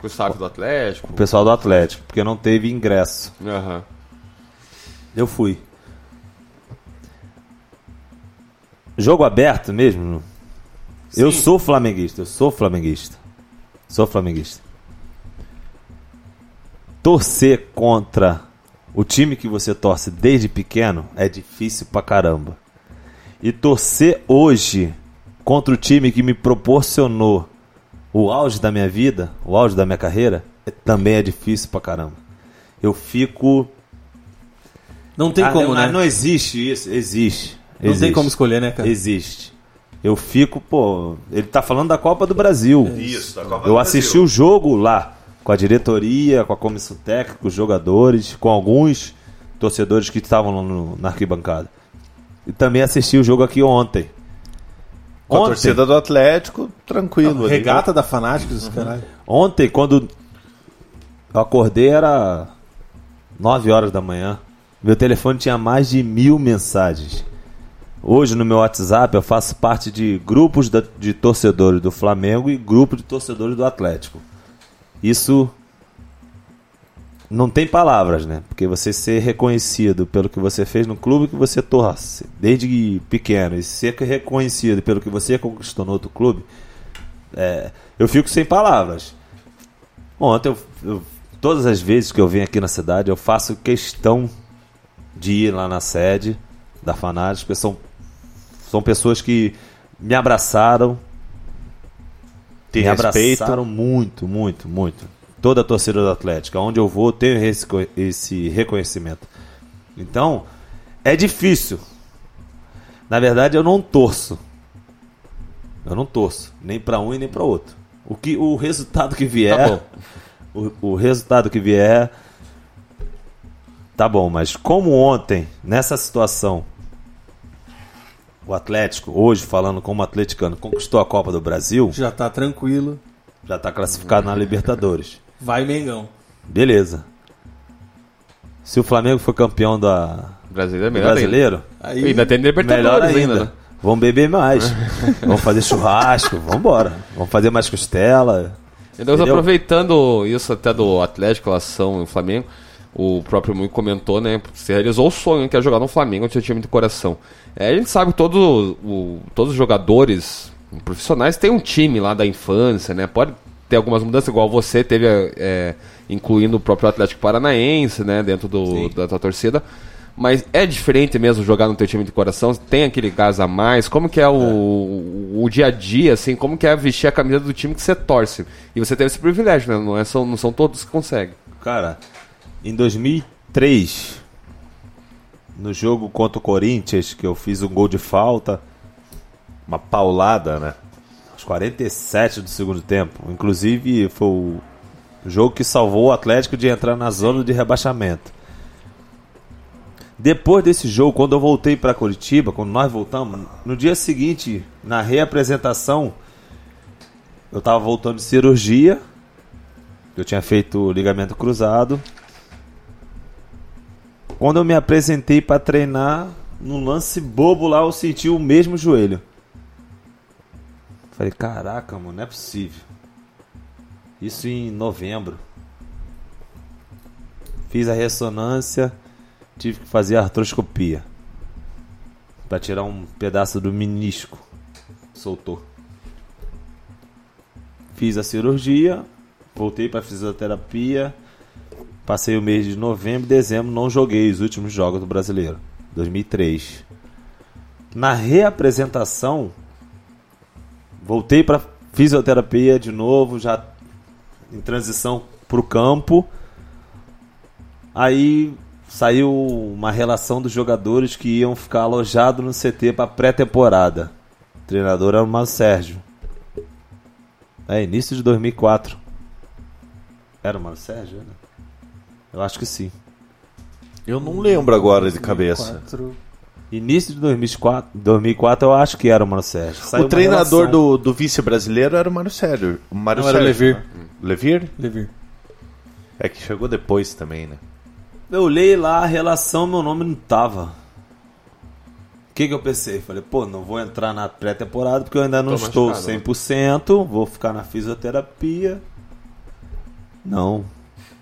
Speaker 5: Com o staff do Atlético.
Speaker 9: o pessoal do Atlético, porque não teve ingresso.
Speaker 5: Aham.
Speaker 9: Eu fui. Jogo aberto mesmo? Eu sou flamenguista, eu sou flamenguista. Sou flamenguista. Torcer contra o time que você torce desde pequeno é difícil pra caramba. E torcer hoje contra o time que me proporcionou o auge da minha vida, o auge da minha carreira, é- também é difícil pra caramba. Eu fico
Speaker 6: não tem
Speaker 9: ah,
Speaker 6: como,
Speaker 9: não,
Speaker 6: né?
Speaker 9: não existe isso. Existe.
Speaker 6: Não tem
Speaker 9: Existe.
Speaker 6: como escolher, né, cara?
Speaker 9: Existe. Eu fico, pô. Ele tá falando da Copa do Brasil.
Speaker 2: Isso, da Copa
Speaker 9: Eu
Speaker 2: do
Speaker 9: assisti
Speaker 2: Brasil.
Speaker 9: o jogo lá, com a diretoria, com a comissão técnica, com os jogadores, com alguns torcedores que estavam lá no- na arquibancada. E também assisti o jogo aqui ontem.
Speaker 2: Com a
Speaker 9: Ontem,
Speaker 2: torcida do Atlético, tranquilo. ali.
Speaker 6: Regata da Fanáticos, caralho.
Speaker 9: ontem, quando eu acordei, era 9 horas da manhã. Meu telefone tinha mais de mil mensagens. Hoje no meu WhatsApp eu faço parte de grupos de torcedores do Flamengo e grupo de torcedores do Atlético. Isso não tem palavras, né? Porque você ser reconhecido pelo que você fez no clube que você torce desde pequeno e ser reconhecido pelo que você conquistou no outro clube, é, eu fico sem palavras. Ontem, eu, eu- todas as vezes que eu venho aqui na cidade, eu faço questão de ir lá na sede da Fanáticos, porque são, são pessoas que me abraçaram,
Speaker 2: Te
Speaker 9: me
Speaker 2: respeito.
Speaker 9: abraçaram muito, muito, muito. Toda a torcida do Atlético, aonde eu vou, eu tenho esse, co- esse reconhecimento. Então, é difícil. Na verdade, eu não torço. Eu não torço, nem para um e nem para outro. O que o resultado que vier,
Speaker 5: Tá
Speaker 9: o, o resultado que vier tá bom, mas como ontem, nessa situação, o Atlético, hoje falando como atleticano, conquistou a Copa do Brasil,
Speaker 6: Já tá tranquilo.
Speaker 9: já está classificado na Libertadores.
Speaker 6: Vai, Mengão.
Speaker 9: Beleza. Se o Flamengo for campeão da
Speaker 5: Brasileiro melhor
Speaker 9: brasileiro,
Speaker 6: Aí,
Speaker 5: ainda. Ainda tem Libertadores
Speaker 9: melhor
Speaker 5: ainda,
Speaker 9: ainda.
Speaker 5: né?
Speaker 9: Vamos beber mais. vamos fazer churrasco, vamos embora. Vamos fazer mais costela.
Speaker 5: Então, aproveitando isso até do Atlético, relação ao Flamengo, o próprio Mui comentou, né? Você realizou o sonho que é jogar no Flamengo, no seu time de coração. É, a gente sabe que todo, o- todos os jogadores profissionais têm um time lá da infância, né? Pode ter algumas mudanças, igual você teve, é, incluindo o próprio Atlético Paranaense, né? Dentro do, da tua torcida. Mas é diferente mesmo jogar no teu time de coração? Tem aquele gás a mais? Como que é o, o, o dia a dia, assim? Como que é vestir a camisa do time que você torce? E você teve esse privilégio, né? Não, é, são, não são todos que conseguem.
Speaker 9: Cara, em 2003, no jogo contra o Corinthians, que eu fiz um gol de falta,
Speaker 2: Uma paulada, né?
Speaker 9: Aos 47 do segundo tempo. Inclusive, foi o jogo que salvou o Atlético de entrar na zona de rebaixamento. Depois desse jogo, quando eu voltei para Curitiba, quando nós voltamos, no dia seguinte, na reapresentação, eu tava voltando de cirurgia. Eu tinha feito ligamento cruzado. Quando eu me apresentei para treinar, num lance bobo lá, eu senti o mesmo joelho. Falei, caraca, mano, não é possível. Isso em novembro. Fiz a ressonância, tive que fazer a artroscopia. Pra tirar um pedaço do menisco. Soltou. Fiz a cirurgia, voltei pra fisioterapia. Passei o mês de novembro e dezembro, não joguei os últimos jogos do brasileiro. 2003. Na reapresentação, voltei para fisioterapia de novo, já em transição pro campo. Aí saiu uma relação dos jogadores que iam ficar alojados no CT para pré-temporada. O treinador era o Márcio Sérgio. É, início de 2004. Era o Márcio Sérgio? Né? Eu acho que sim.
Speaker 2: Eu não lembro agora de cabeça.
Speaker 9: Início de 2004, 2004 eu acho que era o Márcio Sérgio. Saiu
Speaker 2: o treinador
Speaker 9: relação.
Speaker 2: do, do vice-brasileiro era o Mário Sérgio. O Mário
Speaker 6: Não, era
Speaker 2: Sérgio,
Speaker 6: Levir.
Speaker 2: né? Levir?
Speaker 6: Levir.
Speaker 2: É que chegou depois também, né?
Speaker 9: Eu olhei lá a relação, meu nome não tava. O que, que eu pensei? Falei, pô, não vou entrar na pré-temporada porque eu ainda não
Speaker 5: Tô
Speaker 9: estou
Speaker 5: machucado, né?
Speaker 9: 100%, vou ficar na fisioterapia. Não,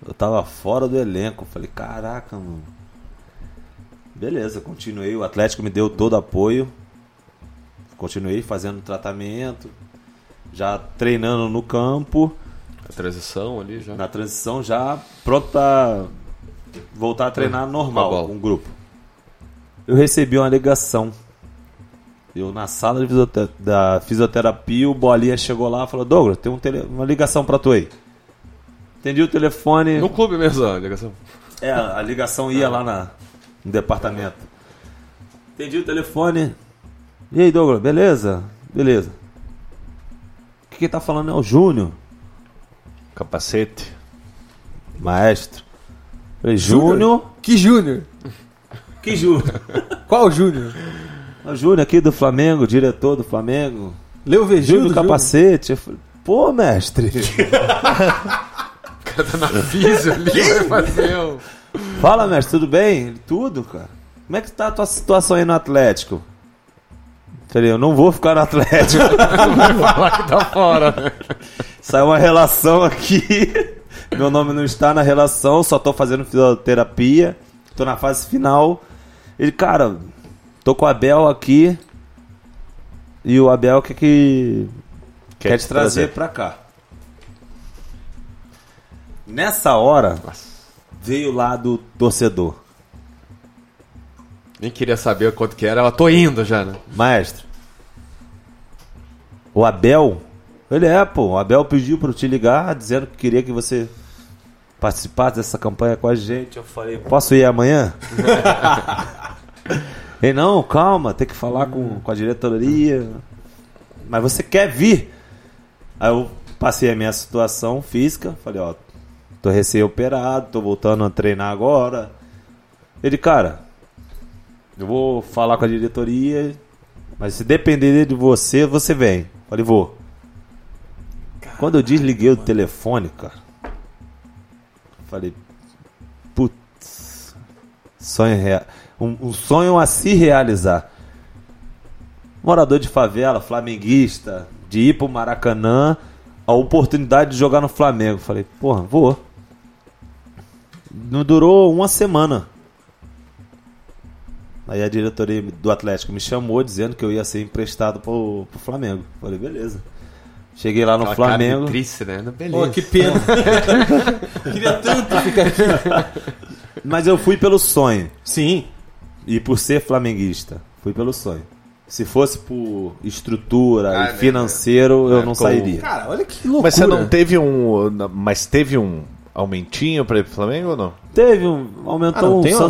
Speaker 9: eu tava fora do elenco. Falei, caraca, mano. Beleza, continuei. O Atlético me deu todo apoio. Continuei fazendo tratamento, já treinando no campo
Speaker 5: A transição ali já.
Speaker 9: na transição já pronto pra voltar a treinar
Speaker 5: a
Speaker 9: normal com o grupo. Eu recebi uma ligação. Eu na sala da fisioterapia, o Bolinha chegou lá e falou: Douglas, tem um tele- uma ligação pra tu aí. Atendi o telefone.
Speaker 5: No clube mesmo, a ligação.
Speaker 9: É, a ligação ia lá na, no departamento. Atendi o telefone. E aí, Douglas, beleza? Beleza. O que, que tá falando é o Júnior,
Speaker 2: Capacete.
Speaker 9: maestro. Falei, Júnior?
Speaker 6: Que Júnior?
Speaker 9: Que Júnior?
Speaker 6: Qual Júnior?
Speaker 9: O Júnior aqui do Flamengo, diretor do Flamengo.
Speaker 6: Leu
Speaker 9: Júnior
Speaker 6: Vegildo
Speaker 9: do capacete. Eu falei, pô, mestre.
Speaker 5: Físio ali, vai fazer o...
Speaker 9: Fala, mestre, tudo bem? Tudo, cara. Como é que tá a tua situação aí no Atlético? Falei, eu não vou ficar no Atlético.
Speaker 5: Falar que tá fora?
Speaker 9: Saiu uma relação aqui. Meu nome não está na relação, só tô fazendo fisioterapia. Tô na fase final. Ele, cara, tô com o Abel aqui. E o Abel quer que. Quer, te trazer, pra cá. Nessa hora, veio lá do torcedor.
Speaker 5: Nem queria saber quanto que era, ela tô indo já, né?
Speaker 9: Maestro, o Abel, ele é, pô, o Abel pediu pra eu te ligar, dizendo que queria que você participasse dessa campanha com a gente. Eu falei, posso ir amanhã? ele, não, calma, tem que falar com, com a diretoria. Mas você quer vir? Aí eu passei a minha situação física, falei, ó, tô recém-operado, tô voltando a treinar agora. Ele, cara, eu vou falar com a diretoria Mas se depender de você, você vem. Falei, vou. Quando eu desliguei o telefone, cara, falei, putz, sonho real. Um, um sonho a se realizar. Morador de favela, flamenguista, de ir pro Maracanã, a oportunidade de jogar no Flamengo. Falei, porra, vou. Não durou uma semana. Aí a diretoria do Atlético me chamou dizendo que eu ia ser emprestado pro, pro Flamengo. Falei, beleza. Cheguei lá no
Speaker 5: Aquela cara de
Speaker 9: Flamengo.
Speaker 5: triste, né? Beleza.
Speaker 6: Pô, que pena. Queria tanto ficar aqui.
Speaker 9: Mas eu fui pelo sonho.
Speaker 6: Sim.
Speaker 9: E por ser flamenguista. Fui pelo sonho. Se fosse por estrutura
Speaker 5: Ah,
Speaker 9: e
Speaker 5: né,
Speaker 9: financeiro, eu
Speaker 2: É,
Speaker 9: não
Speaker 2: com-
Speaker 9: sairia.
Speaker 6: Cara, olha que loucura.
Speaker 2: Mas você não teve um. Mas teve um aumentinho pra ir pro Flamengo ou não?
Speaker 9: Teve um. Aumentou
Speaker 6: Ah,
Speaker 9: um sanduíche e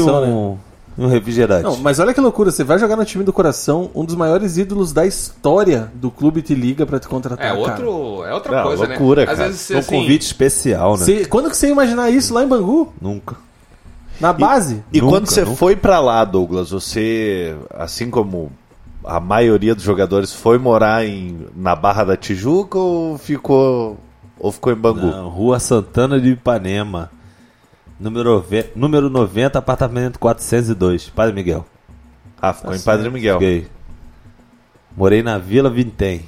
Speaker 6: valorização,
Speaker 9: um, um refrigerante.
Speaker 6: Não, mas olha que loucura, você vai jogar no time do coração, um dos maiores ídolos da história do clube te liga pra te contratar.
Speaker 5: É,
Speaker 6: cara.
Speaker 5: outro, é outra
Speaker 2: Não,
Speaker 5: coisa,
Speaker 2: loucura,
Speaker 5: né? Às
Speaker 2: cara.
Speaker 5: vezes você,
Speaker 9: um
Speaker 5: assim,
Speaker 9: convite especial, né?
Speaker 6: Você- quando que você ia imaginar isso lá em Bangu?
Speaker 9: Nunca.
Speaker 6: Na base?
Speaker 2: E
Speaker 9: Nunca,
Speaker 2: quando você
Speaker 9: nunca.
Speaker 2: foi pra lá, Douglas, você, assim como a maioria dos jogadores, foi morar em, na Barra da Tijuca ou ficou, ou ficou em Bangu?
Speaker 9: Não, Rua Santana de Ipanema. Número, ve- número 90, apartamento 402. Padre Miguel.
Speaker 2: Ah, ficou em Padre Miguel.
Speaker 9: Fiquei. Morei na Vila Vintém.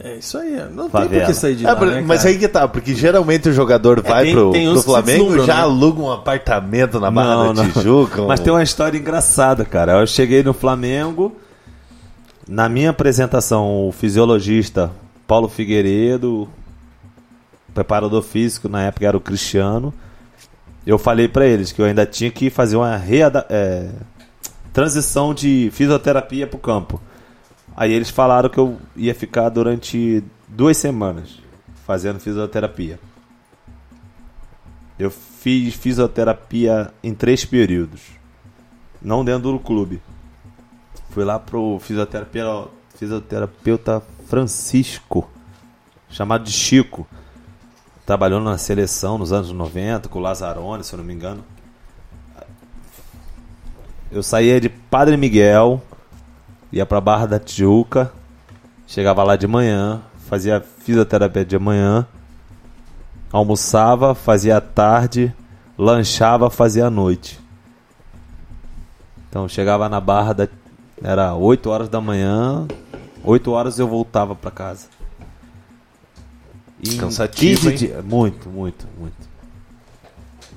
Speaker 6: É isso aí, não tem
Speaker 9: Favela.
Speaker 6: por que sair de
Speaker 2: É,
Speaker 6: lá,
Speaker 2: por-
Speaker 6: né,
Speaker 2: mas
Speaker 6: cara?
Speaker 2: aí que tá, porque geralmente o jogador vai
Speaker 6: tem-
Speaker 2: pro,
Speaker 6: tem
Speaker 2: pro Flamengo
Speaker 6: deslumbram,
Speaker 2: já
Speaker 6: né?
Speaker 2: aluga um apartamento na Barra
Speaker 9: Não,
Speaker 2: da
Speaker 9: não.
Speaker 2: Tijuca.
Speaker 9: Mas
Speaker 2: um-
Speaker 9: tem uma história engraçada, cara. Eu cheguei no Flamengo. Na minha apresentação, o fisiologista Paulo Figueiredo, preparador físico, na época era o Cristiano. Eu falei pra eles que eu ainda tinha que fazer uma é, transição de fisioterapia pro campo. Aí eles falaram que eu ia ficar durante duas semanas fazendo fisioterapia. Eu fiz fisioterapia em três períodos. Não dentro do clube. Fui lá pro fisioterapeuta, fisioterapeuta Francisco, chamado de Chico. Trabalhou na seleção nos anos 90 com o Lazzaroni, se eu não me engano. Eu saía de Padre Miguel, ia pra Barra da Tijuca, chegava lá de manhã, fazia fisioterapia de manhã, almoçava, fazia tarde, lanchava, fazia noite. Então chegava na Barra da era 8 horas da manhã, 8 horas eu voltava pra casa. E em
Speaker 2: Cansativo,
Speaker 9: 15
Speaker 2: hein?
Speaker 9: dias- muito, muito, muito.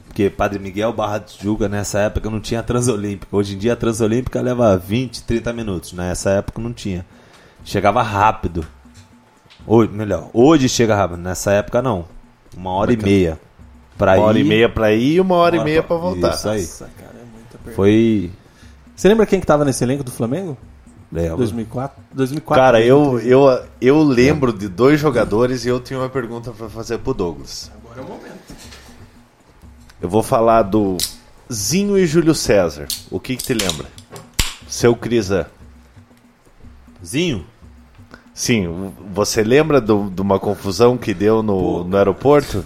Speaker 9: Porque Padre Miguel Barra de Tijuca nessa época não tinha Transolímpica. Hoje em dia a Transolímpica leva 20, 30 minutos. Nessa época não tinha. Chegava rápido. Hoje, melhor, hoje chega rápido. Nessa época não. Uma hora e meia. Pra
Speaker 2: Uma hora
Speaker 9: ir,
Speaker 2: e meia pra ir e uma hora e
Speaker 9: uma
Speaker 2: meia
Speaker 9: pra-
Speaker 2: pra voltar.
Speaker 9: Isso aí.
Speaker 6: Nossa, cara, é.
Speaker 9: Foi.
Speaker 6: Você lembra quem que tava nesse elenco do Flamengo?
Speaker 9: Lembro.
Speaker 6: 2004? 2004
Speaker 2: Cara, eu, eu, eu lembro de dois jogadores e eu tenho uma pergunta pra fazer pro Douglas.
Speaker 6: Agora é o momento.
Speaker 2: Eu vou falar do Zinho e Júlio César. O que que te lembra? Seu Crisan.
Speaker 9: Zinho?
Speaker 2: Sim, você lembra do- de uma confusão que deu no, no aeroporto?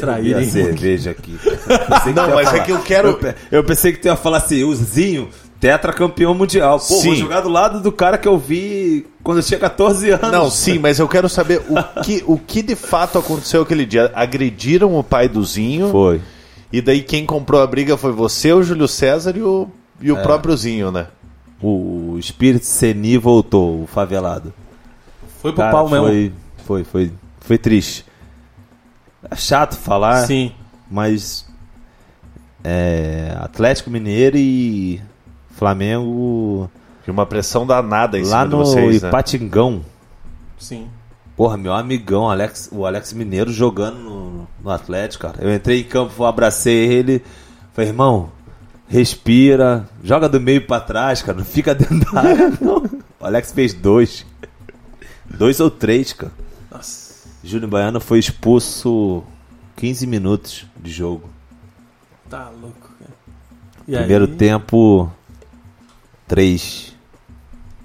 Speaker 9: Trair a cerveja aqui.
Speaker 2: Não, mas é
Speaker 9: falar.
Speaker 2: que eu quero-
Speaker 9: Eu, eu pensei que tu ia falar assim, o Zinho, tetracampeão mundial. Pô,
Speaker 2: Sim.
Speaker 9: vou jogar do lado do cara que eu vi quando eu tinha 14 anos.
Speaker 2: Não, sim, mas eu quero saber o que, o que de fato aconteceu aquele dia. Agrediram o pai do Zinho
Speaker 9: Foi.
Speaker 2: e daí quem comprou a briga foi você, o Júlio César e o, e o
Speaker 9: É.
Speaker 2: próprio Zinho, né?
Speaker 9: O espírito Seni voltou, o favelado.
Speaker 6: Foi pro
Speaker 9: Cara,
Speaker 6: pau mesmo.
Speaker 9: foi, foi, foi, foi triste. É chato falar,
Speaker 6: Sim.
Speaker 9: mas é, Atlético Mineiro e Flamengo
Speaker 2: E uma pressão danada em
Speaker 9: lá
Speaker 2: cima de
Speaker 9: no
Speaker 2: vocês, né?
Speaker 9: Ipatingão.
Speaker 6: Sim.
Speaker 9: Porra, meu amigão, Alex, o Alex Mineiro jogando no, no Atlético, cara. Eu entrei em campo, abracei ele, falei, irmão, respira, joga do meio pra trás, cara, não fica dentro da área, não. O Alex fez dois. Dois ou três, cara.
Speaker 6: Nossa.
Speaker 9: Júnior Baiano foi expulso 15 minutos de jogo.
Speaker 6: Tá louco, cara. E
Speaker 9: Primeiro
Speaker 6: aí?
Speaker 9: tempo, 3.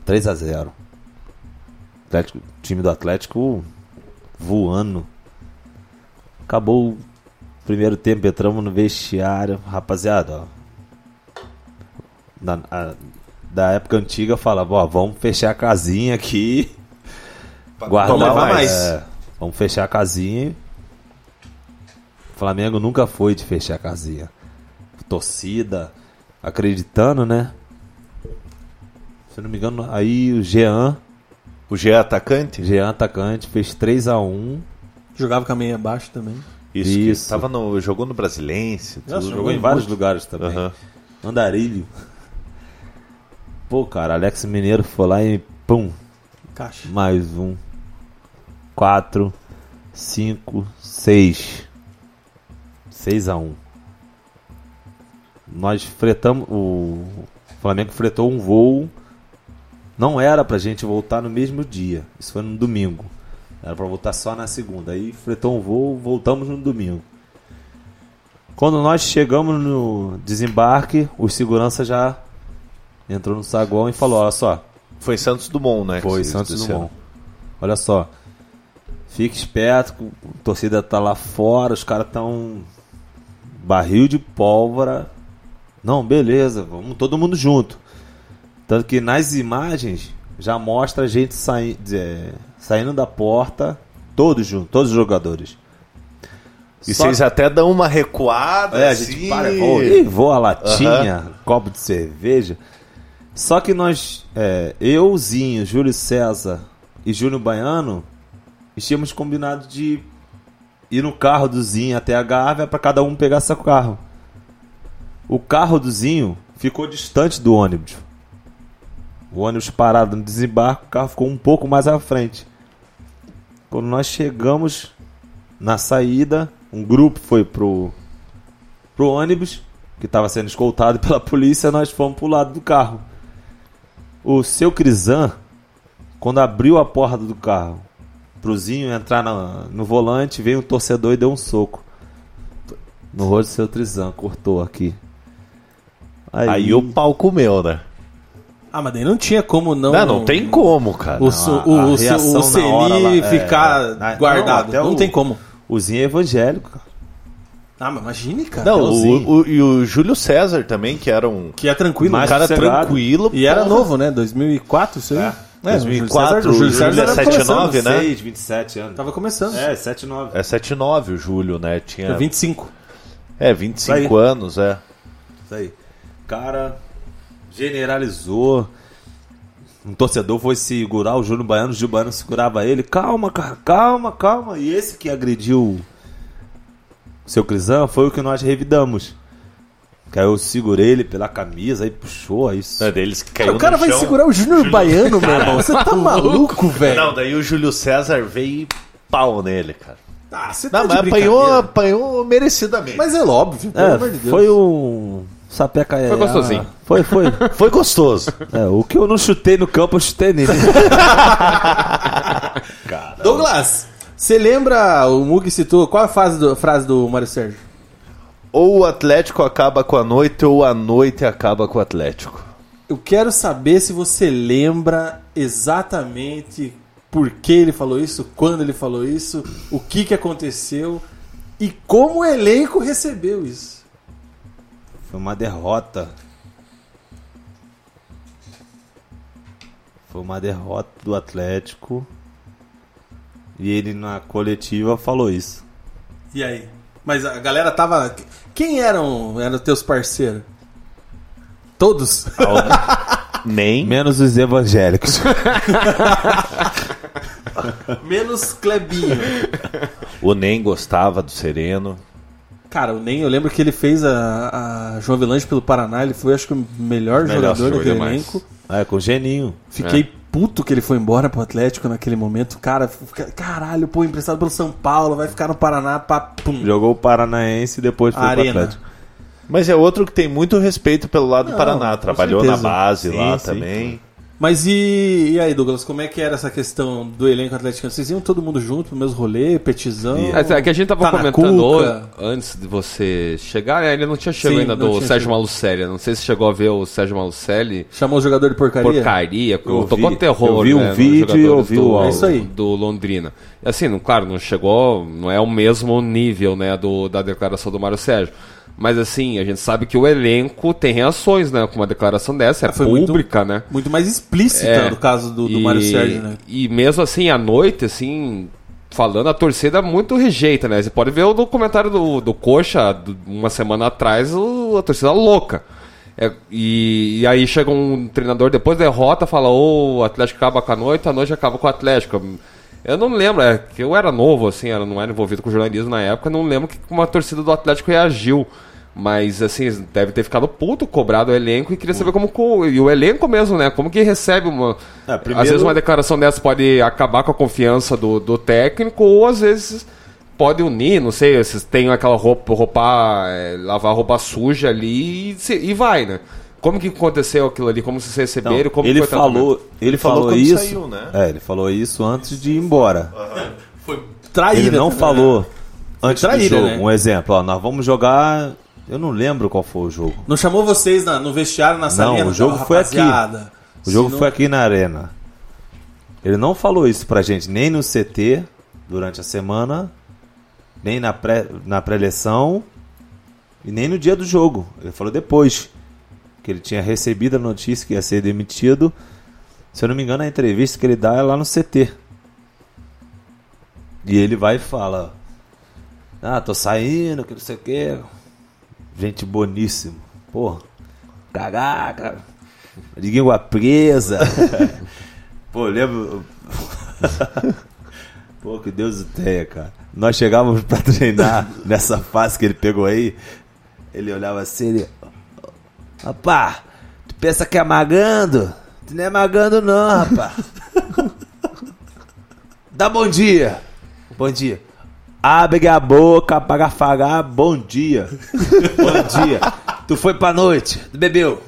Speaker 9: 3 a 0. Atlético, time do Atlético voando. Acabou o primeiro tempo, entramos no vestiário. Rapaziada, ó. da, a- da época antiga falava, ó, vamos fechar a casinha aqui. Guarda mais.
Speaker 6: mais.
Speaker 9: É, vamos fechar a casinha. O Flamengo nunca foi de fechar a casinha. Torcida, acreditando, né? Se não me engano, aí o Jean,
Speaker 2: O é atacante?
Speaker 9: Jean atacante, fez 3 a 1
Speaker 6: Jogava com a meia abaixo também.
Speaker 2: Isso. que
Speaker 9: Isso.
Speaker 2: Tava no, jogou no Brasilense.
Speaker 6: Nossa,
Speaker 2: tudo.
Speaker 9: Jogou em vários lugares também.
Speaker 2: Aham.
Speaker 9: Andarilho. Pô, cara, Alex Mineiro foi lá e pum,
Speaker 6: Caixa.
Speaker 9: mais um. Quatro, cinco, seis. Seis a um. Nós fretamos. O Flamengo fretou um voo. Não era pra gente voltar no mesmo dia. Isso foi no domingo. Era pra voltar só na segunda. Aí fretou um voo, voltamos no domingo. Quando nós chegamos no desembarque, o segurança já entrou no saguão e falou: Olha só,
Speaker 2: Foi Santos Dumont, né?
Speaker 9: foi Santos. Dumont. Olha só. Fique esperto, a torcida tá lá fora, os caras tão barril de pólvora. Não, beleza, vamos todo mundo junto. Tanto que nas imagens já mostra a gente sai, é, saindo da porta, todos juntos, todos os jogadores.
Speaker 2: E
Speaker 9: Só-
Speaker 2: vocês até dão uma recuada.
Speaker 9: é, a
Speaker 2: assim.
Speaker 9: gente para, voa, ih, voa a latinha, copo de cerveja. Só que nós, é, eu, Zinho, Júlio César e Júnior Baiano, tínhamos combinado de ir no carro do Zinho até a Gávea para cada um pegar seu carro. O carro do Zinho ficou distante do ônibus. O ônibus parado no desembarque, o carro ficou um pouco mais à frente. Quando nós chegamos na saída, um grupo foi pro, pro ônibus, que estava sendo escoltado pela polícia, nós fomos pro lado do carro. O seu Crisan, quando abriu a porta do carro, pro Zinho entrar na- no volante, veio um torcedor e deu um soco. No rosto do seu Crisan, cortou aqui.
Speaker 2: Aí o pau comeu, né?
Speaker 6: Ah, mas daí não tinha como não.
Speaker 2: Não, não tem como, cara.
Speaker 6: O, su- o,
Speaker 9: a
Speaker 6: o, o,
Speaker 9: lá, é,
Speaker 6: ficar
Speaker 9: é. Não,
Speaker 6: guardado. Não,
Speaker 9: o-
Speaker 6: tem como.
Speaker 9: O Zinho é evangélico, cara.
Speaker 6: Ah, mas imagine, cara.
Speaker 2: Não,
Speaker 6: o
Speaker 2: o, o- e o Júlio César também, que era um,
Speaker 6: Que é tranquilo.
Speaker 2: um cara tranquilo.
Speaker 6: E era novo, né? 2004, isso aí. É,
Speaker 2: 2004,
Speaker 6: o Júlio César, o Júlio
Speaker 2: Júlio
Speaker 6: César
Speaker 2: é
Speaker 6: tava
Speaker 2: 79,
Speaker 6: começando.
Speaker 2: né?
Speaker 9: 26, 27 anos.
Speaker 6: Tava começando.
Speaker 9: É, 7, 9.
Speaker 2: É 79 o Júlio, né? Tinha.
Speaker 6: 25.
Speaker 2: É, 25
Speaker 9: Isso aí.
Speaker 2: anos, é.
Speaker 9: Isso aí. Cara, generalizou. Um torcedor foi segurar o Júnior Baiano, o Júnior Baiano segurava ele. Calma, cara, calma, calma. E esse que agrediu o seu Crisan foi o que nós revidamos. Que aí eu segurei ele pela camisa, aí puxou, aí.
Speaker 2: É deles que caiu
Speaker 6: o cara
Speaker 2: no
Speaker 6: vai
Speaker 2: chão.
Speaker 6: segurar o Júnior Baiano, meu irmão. Você tá maluco, velho?
Speaker 2: Não, daí o Júlio César veio e pau nele, cara.
Speaker 6: Ah, você tá
Speaker 2: Não,
Speaker 6: de
Speaker 2: mas apanhou, apanhou merecidamente.
Speaker 6: Mas é óbvio, pelo
Speaker 9: É,
Speaker 6: amor de Deus.
Speaker 9: foi um. Sapeca
Speaker 5: Foi gostosinho.
Speaker 9: Foi, foi.
Speaker 2: Foi gostoso.
Speaker 9: É, o que eu não chutei no campo, eu chutei nele.
Speaker 6: Douglas, você lembra, o Mug citou, qual a frase do, frase do Mário Sérgio?
Speaker 2: ou o Atlético acaba com a noite, ou a noite acaba com o Atlético.
Speaker 6: Eu quero saber se você lembra exatamente por que ele falou isso, quando ele falou isso, o que, que aconteceu e como o elenco recebeu isso.
Speaker 9: Foi uma derrota. Foi uma derrota do Atlético. E ele na coletiva falou isso.
Speaker 6: E aí? Mas a galera tava. Quem eram, eram teus parceiros? Todos?
Speaker 2: Nem.
Speaker 9: Menos os evangélicos.
Speaker 6: Menos Clebinho.
Speaker 2: O Nem gostava do Sereno.
Speaker 6: Cara, o Nem, eu lembro que ele fez a, a João Avelange pelo Paraná, ele foi acho que o melhor,
Speaker 2: Melhor
Speaker 6: jogador daquele
Speaker 2: demais.
Speaker 6: elenco.
Speaker 9: é, com o Geninho.
Speaker 6: Fiquei puto que ele foi embora pro Atlético naquele momento. Cara, fica- caralho, pô, emprestado pelo São Paulo, vai ficar no Paraná, pá, pum.
Speaker 9: Jogou o Paranaense e depois foi
Speaker 6: Arena.
Speaker 9: pro Atlético.
Speaker 2: Mas é outro que tem muito respeito pelo lado do
Speaker 6: Não,
Speaker 2: Paraná.
Speaker 6: com
Speaker 2: Trabalhou na base
Speaker 9: Sim,
Speaker 2: lá
Speaker 9: sim.
Speaker 2: também.
Speaker 6: Mas e, e aí, Douglas, como é que era essa questão do elenco atleticano? Vocês iam todo mundo junto pro mesmo rolê, petizão?
Speaker 5: É, é que a gente tava
Speaker 6: Tá
Speaker 5: comentando antes de você chegar, né, ele não tinha chegado
Speaker 6: Sim,
Speaker 5: ainda do Sérgio
Speaker 6: chegado.
Speaker 5: Malucelli. Não sei se chegou a ver o Sérgio Malucelli.
Speaker 6: Chamou o jogador de porcaria?
Speaker 5: Porcaria,
Speaker 9: Eu
Speaker 5: tocou
Speaker 9: vi-
Speaker 5: terror.
Speaker 9: eu vi um
Speaker 5: né,
Speaker 9: vídeo e ouvi
Speaker 5: do,
Speaker 9: o áudio.
Speaker 6: É isso aí.
Speaker 5: Do Londrina. Assim, não, claro, não chegou, não é o mesmo nível né, do, da declaração do Mário Sérgio. Mas assim, a gente sabe que o elenco tem reações, né? Com uma declaração dessa, é
Speaker 6: Foi muito-
Speaker 5: pública, né?
Speaker 6: Muito mais explícita
Speaker 5: É.
Speaker 6: no caso do, do
Speaker 5: E-
Speaker 6: Mário Sérgio, né?
Speaker 5: E mesmo assim, à noite, assim, falando, a torcida muito rejeita, né? Você pode ver o documentário do, do Coxa, do- uma semana atrás, o- a torcida louca. É, e, e aí chega um treinador depois derrota, fala, ô, o Atlético acaba com a noite, a noite acaba com o Atlético. Eu não lembro, é que eu era novo, assim, eu não era envolvido com jornalismo na época, não lembro que como a torcida do Atlético reagiu. Mas, assim, deve ter ficado puto, cobrado o elenco e queria saber como. co- E o elenco mesmo, né? Como que recebe uma.
Speaker 9: É, primeiro-
Speaker 5: Às vezes uma declaração dessa pode acabar com a confiança do, do técnico, ou às vezes pode unir, não sei, vocês têm aquela roupa, roupa é, lavar roupa suja ali e, e vai, né? Como que aconteceu aquilo ali? Como vocês receberam?
Speaker 9: Então,
Speaker 5: como
Speaker 9: ele
Speaker 5: foi
Speaker 9: falou, ele
Speaker 2: falou
Speaker 9: falou, isso.
Speaker 2: saiu, né?
Speaker 9: É, ele falou isso antes de ir embora.
Speaker 6: Traíra.
Speaker 9: ele não
Speaker 6: também,
Speaker 9: falou
Speaker 6: né?
Speaker 9: antes
Speaker 6: traíra,
Speaker 9: do jogo.
Speaker 6: né?
Speaker 9: Um exemplo, ó, nós vamos jogar. Eu não lembro qual foi o jogo.
Speaker 6: Não chamou vocês na- no vestiário, na salinha?
Speaker 9: o jogo
Speaker 6: Não,
Speaker 9: foi aqui. O jogo
Speaker 6: não-
Speaker 9: foi aqui na arena. Ele não falou isso pra gente nem no CT durante a semana, nem na pré na pré-eleição e nem no dia do jogo. Ele falou depois que ele tinha recebido a notícia que ia ser demitido. Se eu não me engano, a entrevista que ele dá é lá no CT. E ele vai e fala: Ah, tô saindo, que não sei o quê. Gente boníssimo. Porra, cagaca. De língua presa. Pô, lembro. Pô, que Deus o tenha, cara. Nós chegávamos pra treinar nessa fase que ele pegou aí. Ele olhava assim, ele. Rapá, tu pensa que é magando? Tu não é magando, não, rapá. Dá bom dia. Bom dia. Abre a boca, apaga afagar, bom dia. bom dia. Tu foi pra noite, tu bebeu.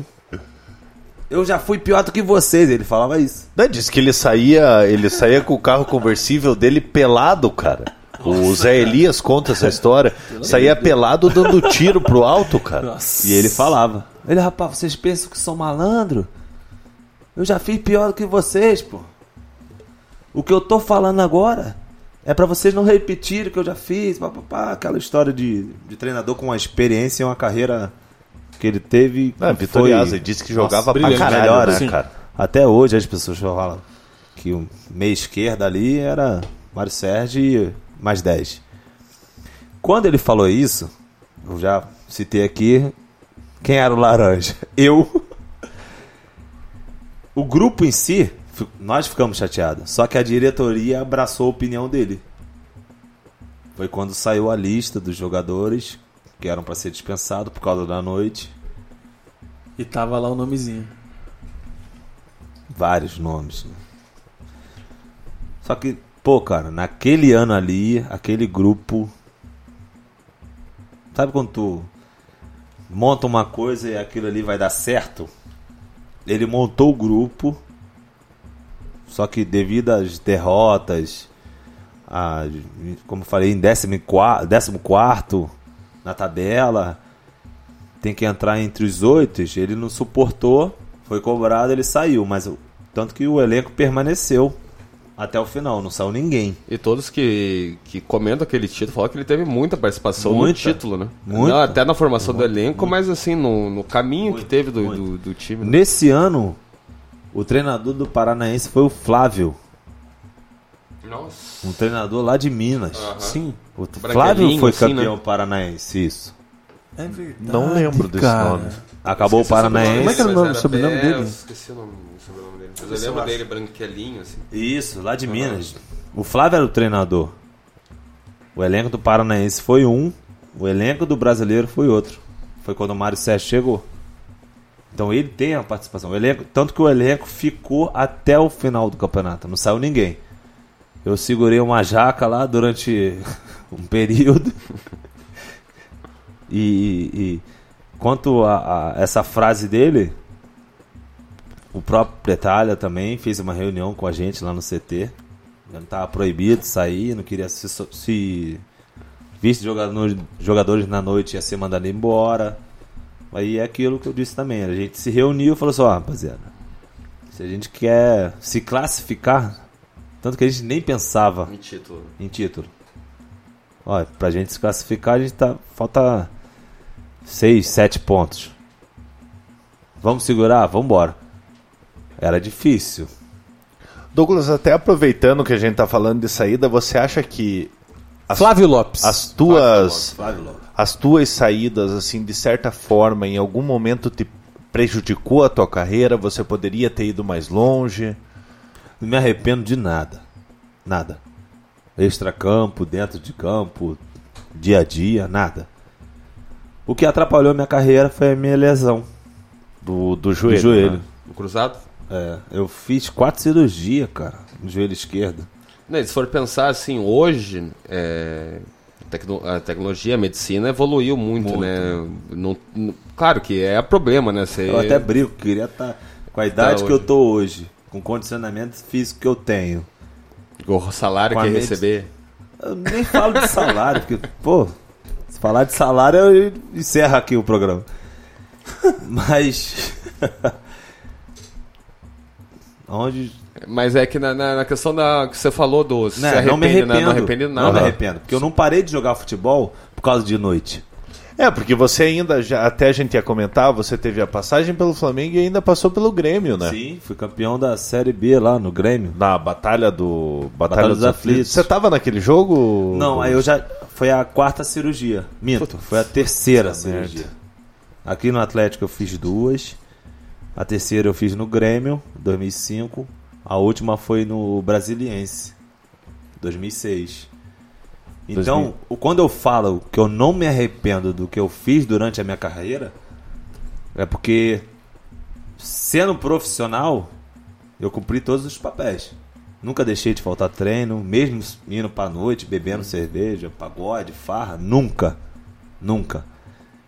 Speaker 9: Eu já fui pior do que vocês, ele falava isso.
Speaker 2: Não, disse que ele saía, ele saía com o carro conversível dele pelado, cara. O Zé Elias conta essa história. Saía pelado dando tiro pro alto, cara.
Speaker 9: E ele falava: Ele, rapaz, vocês pensam que sou malandro? Eu já fiz pior do que vocês, pô. O que eu tô falando agora é pra vocês não repetirem o que eu já fiz. Pá, pá, pá, aquela história de, de treinador com uma experiência e uma carreira que ele teve.
Speaker 2: Ah,
Speaker 9: que
Speaker 2: Vitoriasa,
Speaker 9: foi-
Speaker 2: ele disse que jogava pra
Speaker 9: brilhante.
Speaker 2: caralho,
Speaker 9: melhor,
Speaker 2: né,
Speaker 9: né?
Speaker 2: cara?
Speaker 9: Até hoje as pessoas falam que o meia esquerda ali era Mário Sérgio e mais 10. Quando ele falou isso, eu já citei aqui quem era o laranja. Eu. O grupo em si, nós ficamos chateados. Só que a diretoria abraçou a opinião dele. Foi quando saiu a lista dos jogadores que eram para ser dispensados por causa da noite.
Speaker 6: E tava lá o nomezinho.
Speaker 9: vários nomes. né? Só que, pô, cara, naquele ano ali, aquele grupo. Sabe quando tu monta uma coisa e aquilo ali vai dar certo? Ele montou o grupo, só que devido às derrotas, a, como falei, em 14 quarto na tabela, tem que entrar entre os oito. Ele não suportou, foi cobrado, ele saiu. Mas tanto que o elenco permaneceu até o final, não saiu ninguém.
Speaker 5: E todos que, que comentam aquele título falam que ele teve muita participação
Speaker 9: Muita.
Speaker 5: no título, né?
Speaker 9: Muita.
Speaker 5: Não, até na formação do elenco, mas assim, no, no caminho que teve do, do, do time. né?
Speaker 9: Nesse ano, o treinador do Paranaense foi o Flávio,
Speaker 5: Nossa.
Speaker 9: um treinador lá de Minas.
Speaker 6: Sim.
Speaker 9: O Flávio foi
Speaker 5: assim,
Speaker 9: campeão
Speaker 5: né?
Speaker 9: paranaense, isso.
Speaker 6: É verdade.
Speaker 2: Não lembro desse
Speaker 6: cara.
Speaker 2: nome.
Speaker 9: Acabou o Paranaense.
Speaker 6: Como é que era o nome- sobrenome
Speaker 5: é,
Speaker 6: dele?
Speaker 5: Eu esqueci o nome, o sobrenome dele. Mas eu lembro dele, branquelinho, assim.
Speaker 9: Isso, lá de Minas. O Flávio era o treinador. O elenco do Paranaense foi um, o elenco do brasileiro foi outro. Foi quando o Mário Sérgio chegou. Então ele tem a participação. O elenco, tanto que o elenco ficou até o final do campeonato. Não saiu ninguém. Eu segurei uma jaca lá durante um período. E, e quanto a, a essa frase dele, o próprio Pretalha também fez uma reunião com a gente lá no CT. Não estava proibido de sair, não queria se, se visse jogador, jogadores na noite ia ser mandado embora. Aí é aquilo que eu disse também. A gente se reuniu e falou assim, ó, rapaziada, se a gente quer se classificar, tanto que a gente nem pensava
Speaker 5: Em título.
Speaker 9: em título. Olha, pra gente se classificar, a gente tá. Falta. 6, 7 pontos. Vamos segurar? Vamos embora. Era difícil.
Speaker 2: Douglas, até aproveitando que a gente tá falando de saída, você acha que as,
Speaker 6: Flávio Lopes.
Speaker 2: as tuas
Speaker 9: Flávio Lopes.
Speaker 2: as tuas saídas assim de certa forma em algum momento te prejudicou a tua carreira? Você poderia ter ido mais longe?
Speaker 9: Não me arrependo de nada. Nada. Extra-campo, dentro de campo, dia a dia, nada. O que atrapalhou minha carreira foi a minha lesão
Speaker 2: Do, do
Speaker 9: do
Speaker 2: joelho.
Speaker 9: joelho.
Speaker 2: né?
Speaker 5: O cruzado?
Speaker 9: É, eu fiz quatro cirurgias, cara, no joelho esquerdo.
Speaker 5: Né, se for pensar assim, hoje é, a tecno- a tecnologia, a medicina evoluiu muito,
Speaker 9: Muito.
Speaker 5: né? Não, não- claro que é problema, né? Você,
Speaker 9: Eu até brinco, queria estar com a idade que eu tô hoje, com o condicionamento físico que eu tenho.
Speaker 5: O salário
Speaker 9: Com
Speaker 5: que ia
Speaker 9: medici-
Speaker 5: receber.
Speaker 9: Eu nem falo de salário, porque, pô, falar de salário, eu encerro aqui o programa. Mas. Onde.
Speaker 5: Mas é que na, na- na questão da que você falou do se
Speaker 9: Né,
Speaker 5: arrepende,
Speaker 9: não me
Speaker 5: né?
Speaker 9: arrependo.
Speaker 5: Não arrepende de
Speaker 9: Não
Speaker 5: nada.
Speaker 9: me arrependo. Porque eu não parei de jogar futebol por causa de noite.
Speaker 2: É, porque você ainda, já, até a gente ia comentar, você teve a passagem pelo Flamengo e ainda passou pelo Grêmio, né?
Speaker 9: Sim, fui campeão da Série B lá no Grêmio.
Speaker 2: Na Batalha do. Batalha,
Speaker 9: Batalha
Speaker 2: dos,
Speaker 9: dos
Speaker 2: Aflitos.
Speaker 9: Aflitos.
Speaker 2: Você tava naquele jogo?
Speaker 9: Não, aí eu já. Foi a quarta cirurgia. Minto, foi a terceira cirurgia. Aqui no Atlético eu fiz duas. A terceira eu fiz no Grêmio, 2005. A última foi no Brasiliense, 2006. Então,
Speaker 2: 2000.
Speaker 9: o- quando eu falo que eu não me arrependo do que eu fiz durante a minha carreira, é porque, sendo profissional, eu cumpri todos os papéis. Nunca deixei de faltar treino, mesmo indo pra noite, bebendo cerveja, pagode, farra, nunca. Nunca.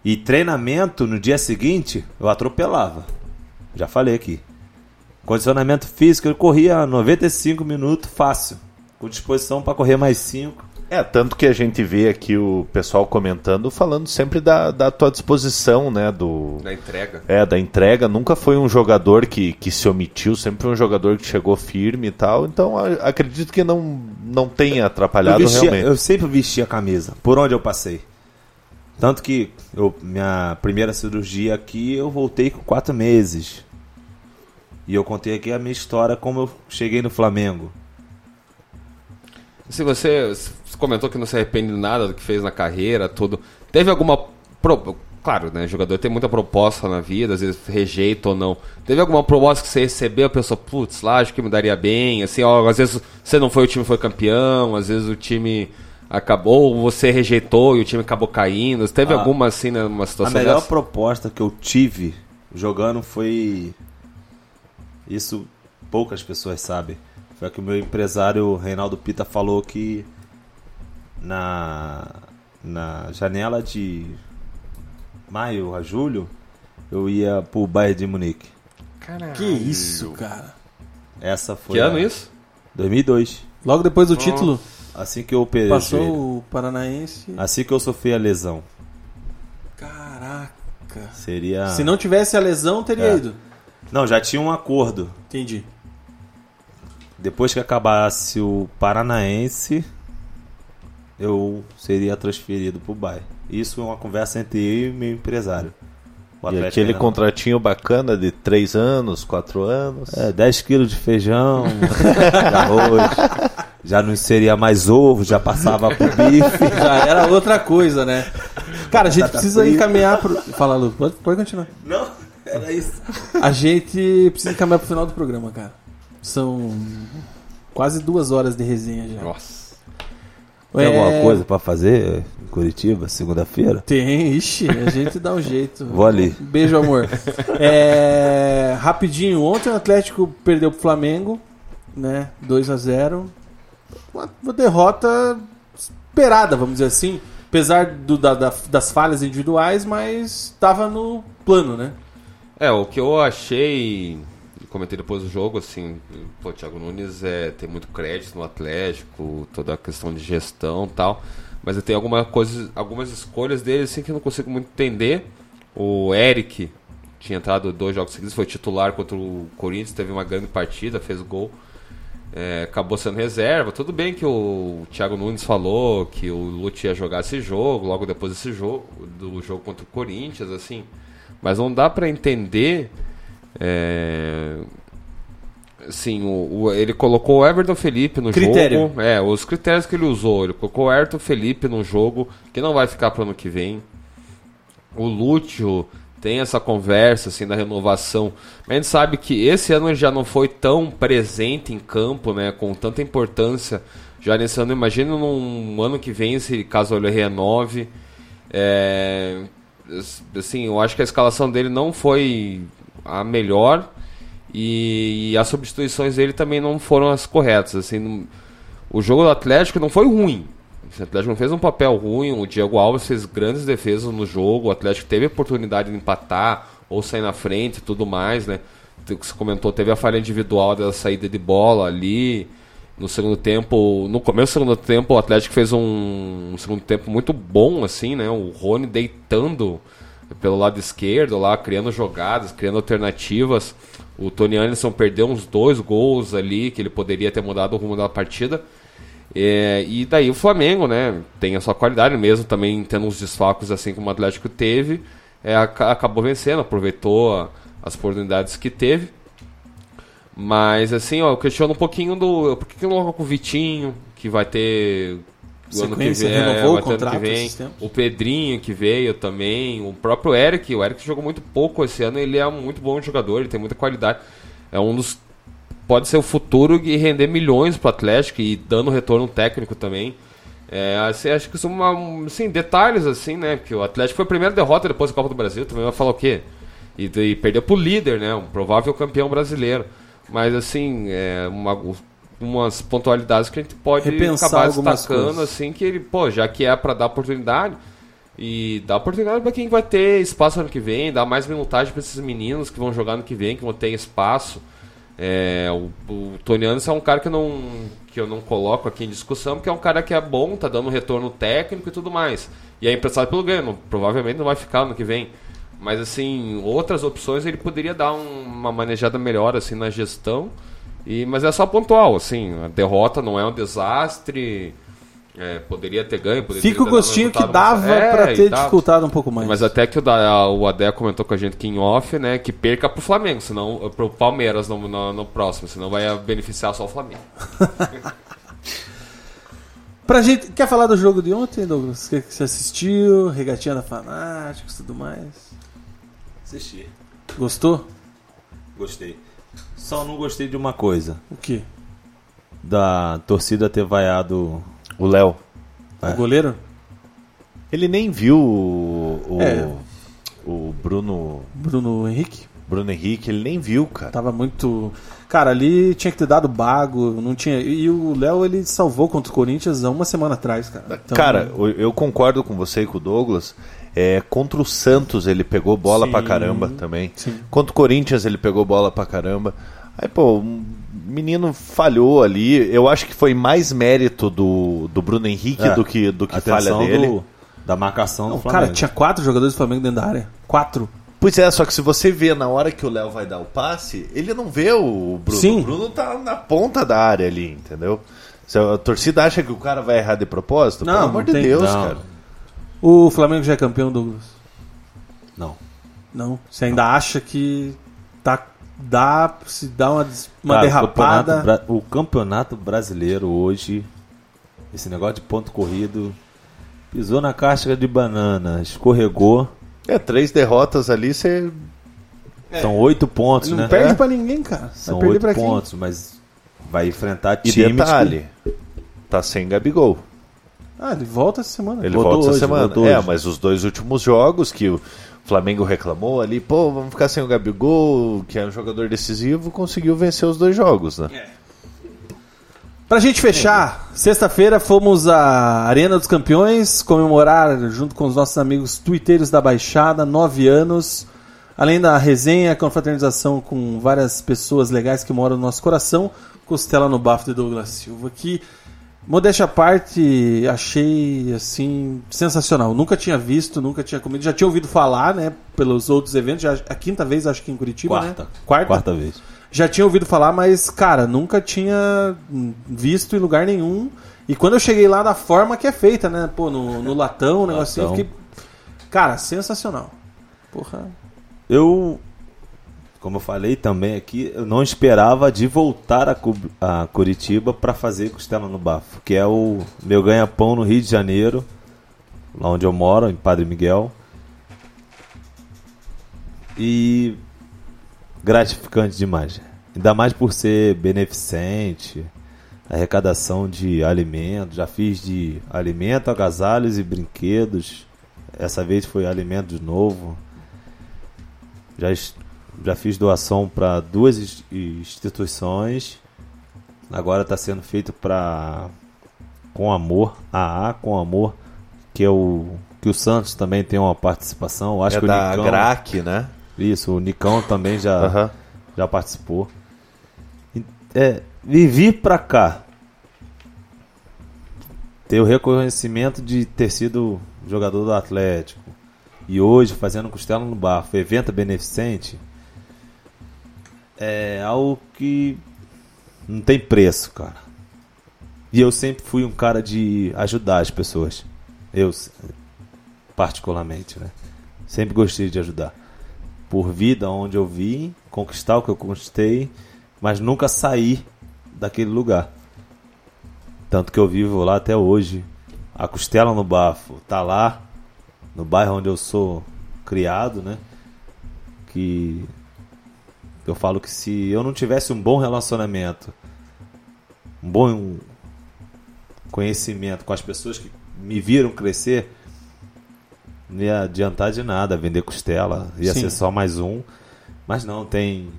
Speaker 9: E treinamento no dia seguinte, eu atropelava. Já falei aqui. Condicionamento físico, eu corria 95 minutos fácil. Com disposição para correr mais 5.
Speaker 2: É, tanto que a gente vê aqui o pessoal comentando, falando sempre da, da tua disposição, né? Do,
Speaker 5: Na entrega.
Speaker 2: é, da entrega. Nunca foi um jogador que, que se omitiu, sempre foi um jogador que chegou firme e tal. Então a- acredito que não, não tenha
Speaker 9: Eu,
Speaker 2: atrapalhado
Speaker 9: vestia-
Speaker 2: realmente.
Speaker 9: eu sempre vesti a camisa, por onde eu passei. Tanto que eu, minha primeira cirurgia aqui, eu voltei com quatro meses. E eu contei aqui a minha história, como eu cheguei no Flamengo.
Speaker 5: Se você, você comentou que não se arrepende de nada do que fez na carreira, tudo. Teve alguma. Claro, né? Jogador tem muita proposta na vida, às vezes rejeita ou não. Teve alguma proposta que você recebeu e pensou, putz, lá acho que me daria bem, assim, ó, às vezes você não foi, o time foi campeão, às vezes o time acabou, ou você rejeitou e o time acabou caindo. Teve
Speaker 9: Ah,
Speaker 5: alguma assim, né, uma
Speaker 9: A
Speaker 5: situação
Speaker 9: melhor
Speaker 5: dessa?
Speaker 9: proposta que eu tive jogando foi. Isso poucas pessoas sabem. Foi que o meu empresário Reinaldo Pita falou que na, na janela de maio a julho eu ia pro Bayern de Munique.
Speaker 6: Que isso, cara.
Speaker 9: Essa foi.
Speaker 5: Que ano
Speaker 9: a-
Speaker 5: isso?
Speaker 9: 2002.
Speaker 6: Logo depois do título,
Speaker 9: Assim que eu operei.
Speaker 6: passou
Speaker 9: o
Speaker 6: Paranaense.
Speaker 9: Assim que eu sofri a lesão.
Speaker 6: Caraca.
Speaker 9: Seria.
Speaker 6: Se não tivesse a lesão, teria
Speaker 9: É.
Speaker 6: ido.
Speaker 9: Não, já tinha um acordo.
Speaker 6: Entendi.
Speaker 9: Depois que acabasse o Paranaense, eu seria transferido pro Bayern. Isso é uma conversa entre eu e meu empresário. O
Speaker 2: E aquele
Speaker 9: não.
Speaker 2: contratinho bacana de 3 anos, 4 anos.
Speaker 9: É, 10 quilos de feijão, de arroz. Já não seria mais ovo, já passava pro bife.
Speaker 6: Já era outra coisa, né? Cara, a gente precisa
Speaker 9: frita.
Speaker 6: encaminhar pro. Fala, Lu, pode, pode continuar.
Speaker 9: Não, era isso.
Speaker 6: A gente precisa encaminhar pro final do programa, cara. São quase duas horas de resenha já.
Speaker 5: Nossa.
Speaker 9: Tem
Speaker 6: É,
Speaker 9: alguma coisa pra fazer em Curitiba, segunda-feira?
Speaker 6: Tem, ixi, a gente dá um jeito.
Speaker 9: Vou ali.
Speaker 6: Beijo, amor. É, rapidinho, ontem o Atlético perdeu pro Flamengo, né? 2 a 0 uma, derrota esperada, vamos dizer assim. Apesar do- da- da- das falhas individuais, mas estava no plano, né?
Speaker 5: É, o que eu achei, comentei depois do jogo, assim, pô, o Thiago Nunes é, tem muito crédito no Atlético, toda a questão de gestão tal, mas tenho alguma algumas escolhas dele assim que eu não consigo muito entender. O Eric tinha entrado dois jogos seguidos, foi titular contra o Corinthians, teve uma grande partida, fez gol. é, acabou sendo reserva. Tudo bem que o Thiago Nunes falou que o Lute ia jogar esse jogo, logo depois desse jogo, do jogo contra o Corinthians, assim. Mas não dá para entender. É, assim, o, o- ele colocou o Everton Felipe no
Speaker 6: Critério.
Speaker 5: jogo. É, os critérios que ele usou. Ele colocou o Everton Felipe no jogo, que não vai ficar para ano que vem. O Lúcio tem essa conversa assim da renovação. Mas a gente sabe que esse ano ele já não foi tão presente em campo, né, com tanta importância. Já nesse ano, imagina num ano que vem se caso ele renove. É, assim, eu acho que a escalação dele não foi a melhor e, as substituições dele também não foram as corretas. Assim, o jogo do Atlético não foi ruim. O Atlético não fez um papel ruim. O Diego Alves fez grandes defesas no jogo. O Atlético teve a oportunidade de empatar ou sair na frente e tudo mais, né? O que você comentou, teve a falha individual da saída de bola ali. No segundo tempo, no começo do segundo tempo, o Atlético fez um, um segundo tempo muito bom, assim, né? O Rony deitando pelo lado esquerdo lá, criando jogadas, criando alternativas. O Tony Anderson perdeu uns dois gols ali, que ele poderia ter mudado o rumo da partida. É, e daí o Flamengo, né, tem a sua qualidade mesmo, também tendo uns desfalques assim como o Atlético teve, é, aca- acabou vencendo, aproveitou a- as oportunidades que teve. Mas assim, ó, eu questiono um pouquinho do. Por que, que não coloca o Vitinho, que vai ter. O ano que vem, é,
Speaker 6: renovou
Speaker 5: vai
Speaker 6: o
Speaker 5: ter ano que
Speaker 6: contrato
Speaker 5: vem. O Pedrinho que veio também, o próprio Eric, o Eric jogou muito pouco esse ano, ele é um muito bom jogador, ele tem muita qualidade. É um dos pode ser o futuro e render milhões pro Atlético e dando retorno técnico também. É, assim, acho que são uma, assim, detalhes assim, né? Porque o Atlético foi a primeira derrota depois da Copa do Brasil, também vai falar o quê? E, e perdeu pro líder, né? Um provável campeão brasileiro. Mas assim, é uma, umas pontualidades que a gente pode
Speaker 6: Repensar
Speaker 5: acabar destacando,
Speaker 6: coisas.
Speaker 5: assim, que ele, pô, já que é para dar oportunidade, e dar oportunidade para quem vai ter espaço ano que vem, dar mais minutagem para esses meninos que vão jogar ano que vem, que vão ter espaço. É, o, o é um cara que, eu não, que eu não coloco aqui em discussão, porque é um cara que é bom, tá dando retorno técnico e tudo mais. E é emprestado pelo Gano, provavelmente não vai ficar ano que vem. Mas assim, outras opções ele poderia dar um- uma manejada melhor assim na gestão. E, mas é só pontual, assim, a derrota não é um desastre. é, poderia ter ganho, poderia
Speaker 6: Fica o
Speaker 5: ter um
Speaker 6: gostinho que dava
Speaker 5: É,
Speaker 6: pra
Speaker 5: e
Speaker 6: ter dificultado um pouco mais.
Speaker 5: Mas até que o, da, o Adé comentou com a gente aqui em off, né? Que perca pro Flamengo, senão. Pro Palmeiras no, no, no próximo, senão vai beneficiar só o Flamengo.
Speaker 6: Pra gente, quer falar do jogo de ontem, Douglas? Que que você assistiu, regatinha da Fanáticos e tudo mais?
Speaker 9: Assisti.
Speaker 6: Gostou?
Speaker 9: Gostei. Só não gostei de uma coisa.
Speaker 6: O quê?
Speaker 9: Da torcida ter vaiado.
Speaker 2: O Léo.
Speaker 6: O goleiro?
Speaker 2: Ele nem viu o, o,
Speaker 6: É.
Speaker 2: o Bruno,
Speaker 6: Bruno Henrique?
Speaker 2: Bruno Henrique, ele nem viu, cara.
Speaker 6: Tava muito. Cara, ali tinha que ter dado bago, não tinha. E o Léo ele salvou contra o Corinthians há uma semana atrás, cara. Então,
Speaker 2: Cara, eu- eu concordo com você e com o Douglas. É, contra o Santos ele pegou bola
Speaker 6: Sim,
Speaker 2: pra caramba também.
Speaker 6: sim.
Speaker 2: Contra o Corinthians ele pegou bola pra caramba. Aí, pô, o menino falhou ali. Eu acho que foi mais mérito do, do Bruno Henrique
Speaker 9: É,
Speaker 2: do que, do que falha dele.
Speaker 9: do- da marcação
Speaker 6: não,
Speaker 9: do Flamengo.
Speaker 6: cara, tinha quatro jogadores do Flamengo dentro da área. Quatro.
Speaker 2: Pois é, só que se você vê na hora que o Léo vai dar o passe, ele não vê o Bruno.
Speaker 6: Sim.
Speaker 2: O Bruno tá na ponta da área ali, entendeu? Se a torcida acha que o cara vai errar de propósito,
Speaker 6: Não,
Speaker 2: pelo amor
Speaker 6: não
Speaker 2: de
Speaker 6: tem-
Speaker 2: Deus,
Speaker 9: não.
Speaker 2: cara.
Speaker 6: O Flamengo já é campeão, Douglas?
Speaker 9: Não.
Speaker 6: Não. Você ainda acha que tá. Dá, se dá uma, uma
Speaker 9: Cara, O
Speaker 6: derrapada.
Speaker 9: campeonato, bra- o campeonato brasileiro hoje, esse negócio de ponto corrido, pisou na casca de banana, escorregou.
Speaker 2: É, três derrotas ali, você.
Speaker 9: São oito pontos,
Speaker 6: Não
Speaker 9: né?
Speaker 6: perde
Speaker 2: É.
Speaker 6: pra ninguém, cara.
Speaker 9: São oito
Speaker 6: pra quem?
Speaker 9: pontos, mas vai enfrentar
Speaker 2: E
Speaker 9: times.
Speaker 2: detalhe, tá sem Gabigol.
Speaker 6: Ah, ele volta essa semana.
Speaker 2: Ele volta essa
Speaker 9: hoje,
Speaker 2: semana. É,
Speaker 9: hoje.
Speaker 2: mas os dois últimos jogos que o Flamengo reclamou ali, pô, vamos ficar sem o Gabigol, que é um jogador decisivo, conseguiu vencer os dois jogos, né?
Speaker 6: Pra gente fechar, sexta-feira fomos à Arena dos Campeões comemorar junto com os nossos amigos twitteiros da Baixada, nove anos. Além da resenha, confraternização com várias pessoas legais que moram no nosso coração, costela no bafo de Douglas Silva, que, modéstia à parte, achei, assim, sensacional. Nunca tinha visto, nunca tinha comido, já tinha ouvido falar, né, pelos outros eventos, já, a quinta vez acho que em Curitiba,
Speaker 9: Quarta.
Speaker 6: né? Quarta?
Speaker 9: Quarta vez.
Speaker 6: Já tinha ouvido falar, mas, cara, nunca tinha visto em lugar nenhum. E quando eu cheguei lá, da forma que é feita, né? Pô, no, no latão, o negocinho, eu fiquei... Cara, sensacional. Porra.
Speaker 9: Eu, como eu falei também aqui, eu não esperava de voltar a, a Curitiba para fazer costela no bafo, que é o meu ganha-pão no Rio de Janeiro, lá onde eu moro, em Padre Miguel. E gratificante demais. Ainda mais por ser beneficente, arrecadação de alimentos. Já fiz de alimento, agasalhos e brinquedos. Essa vez foi alimento de novo. Já, já fiz doação para duas ins- instituições. Agora está sendo feito para Com Amor, AA Com Amor, que é o que o Santos também tem uma participação. Eu Acho
Speaker 2: é
Speaker 9: que
Speaker 2: da
Speaker 9: o Nicão,
Speaker 2: GRAC, né?
Speaker 9: Isso, o Nicão também já
Speaker 2: Aham.
Speaker 9: já participou. E, É, vivi pra cá. Ter o reconhecimento de ter sido jogador do Atlético. E hoje fazendo costela no bafo, evento beneficente. É algo que não tem preço, cara. E eu sempre fui um cara de ajudar as pessoas. Eu, particularmente, né? Sempre gostei de ajudar por vida onde eu vim, conquistar o que eu conquistei, mas nunca saí daquele lugar. Tanto que eu vivo lá até hoje. A costela no bafo tá lá, no bairro onde eu sou criado, né? Que eu falo que se eu não tivesse um bom relacionamento, um bom conhecimento com as pessoas que me viram crescer, não ia adiantar de nada vender costela, ia
Speaker 6: Sim.
Speaker 9: ser só mais um. Mas não, tem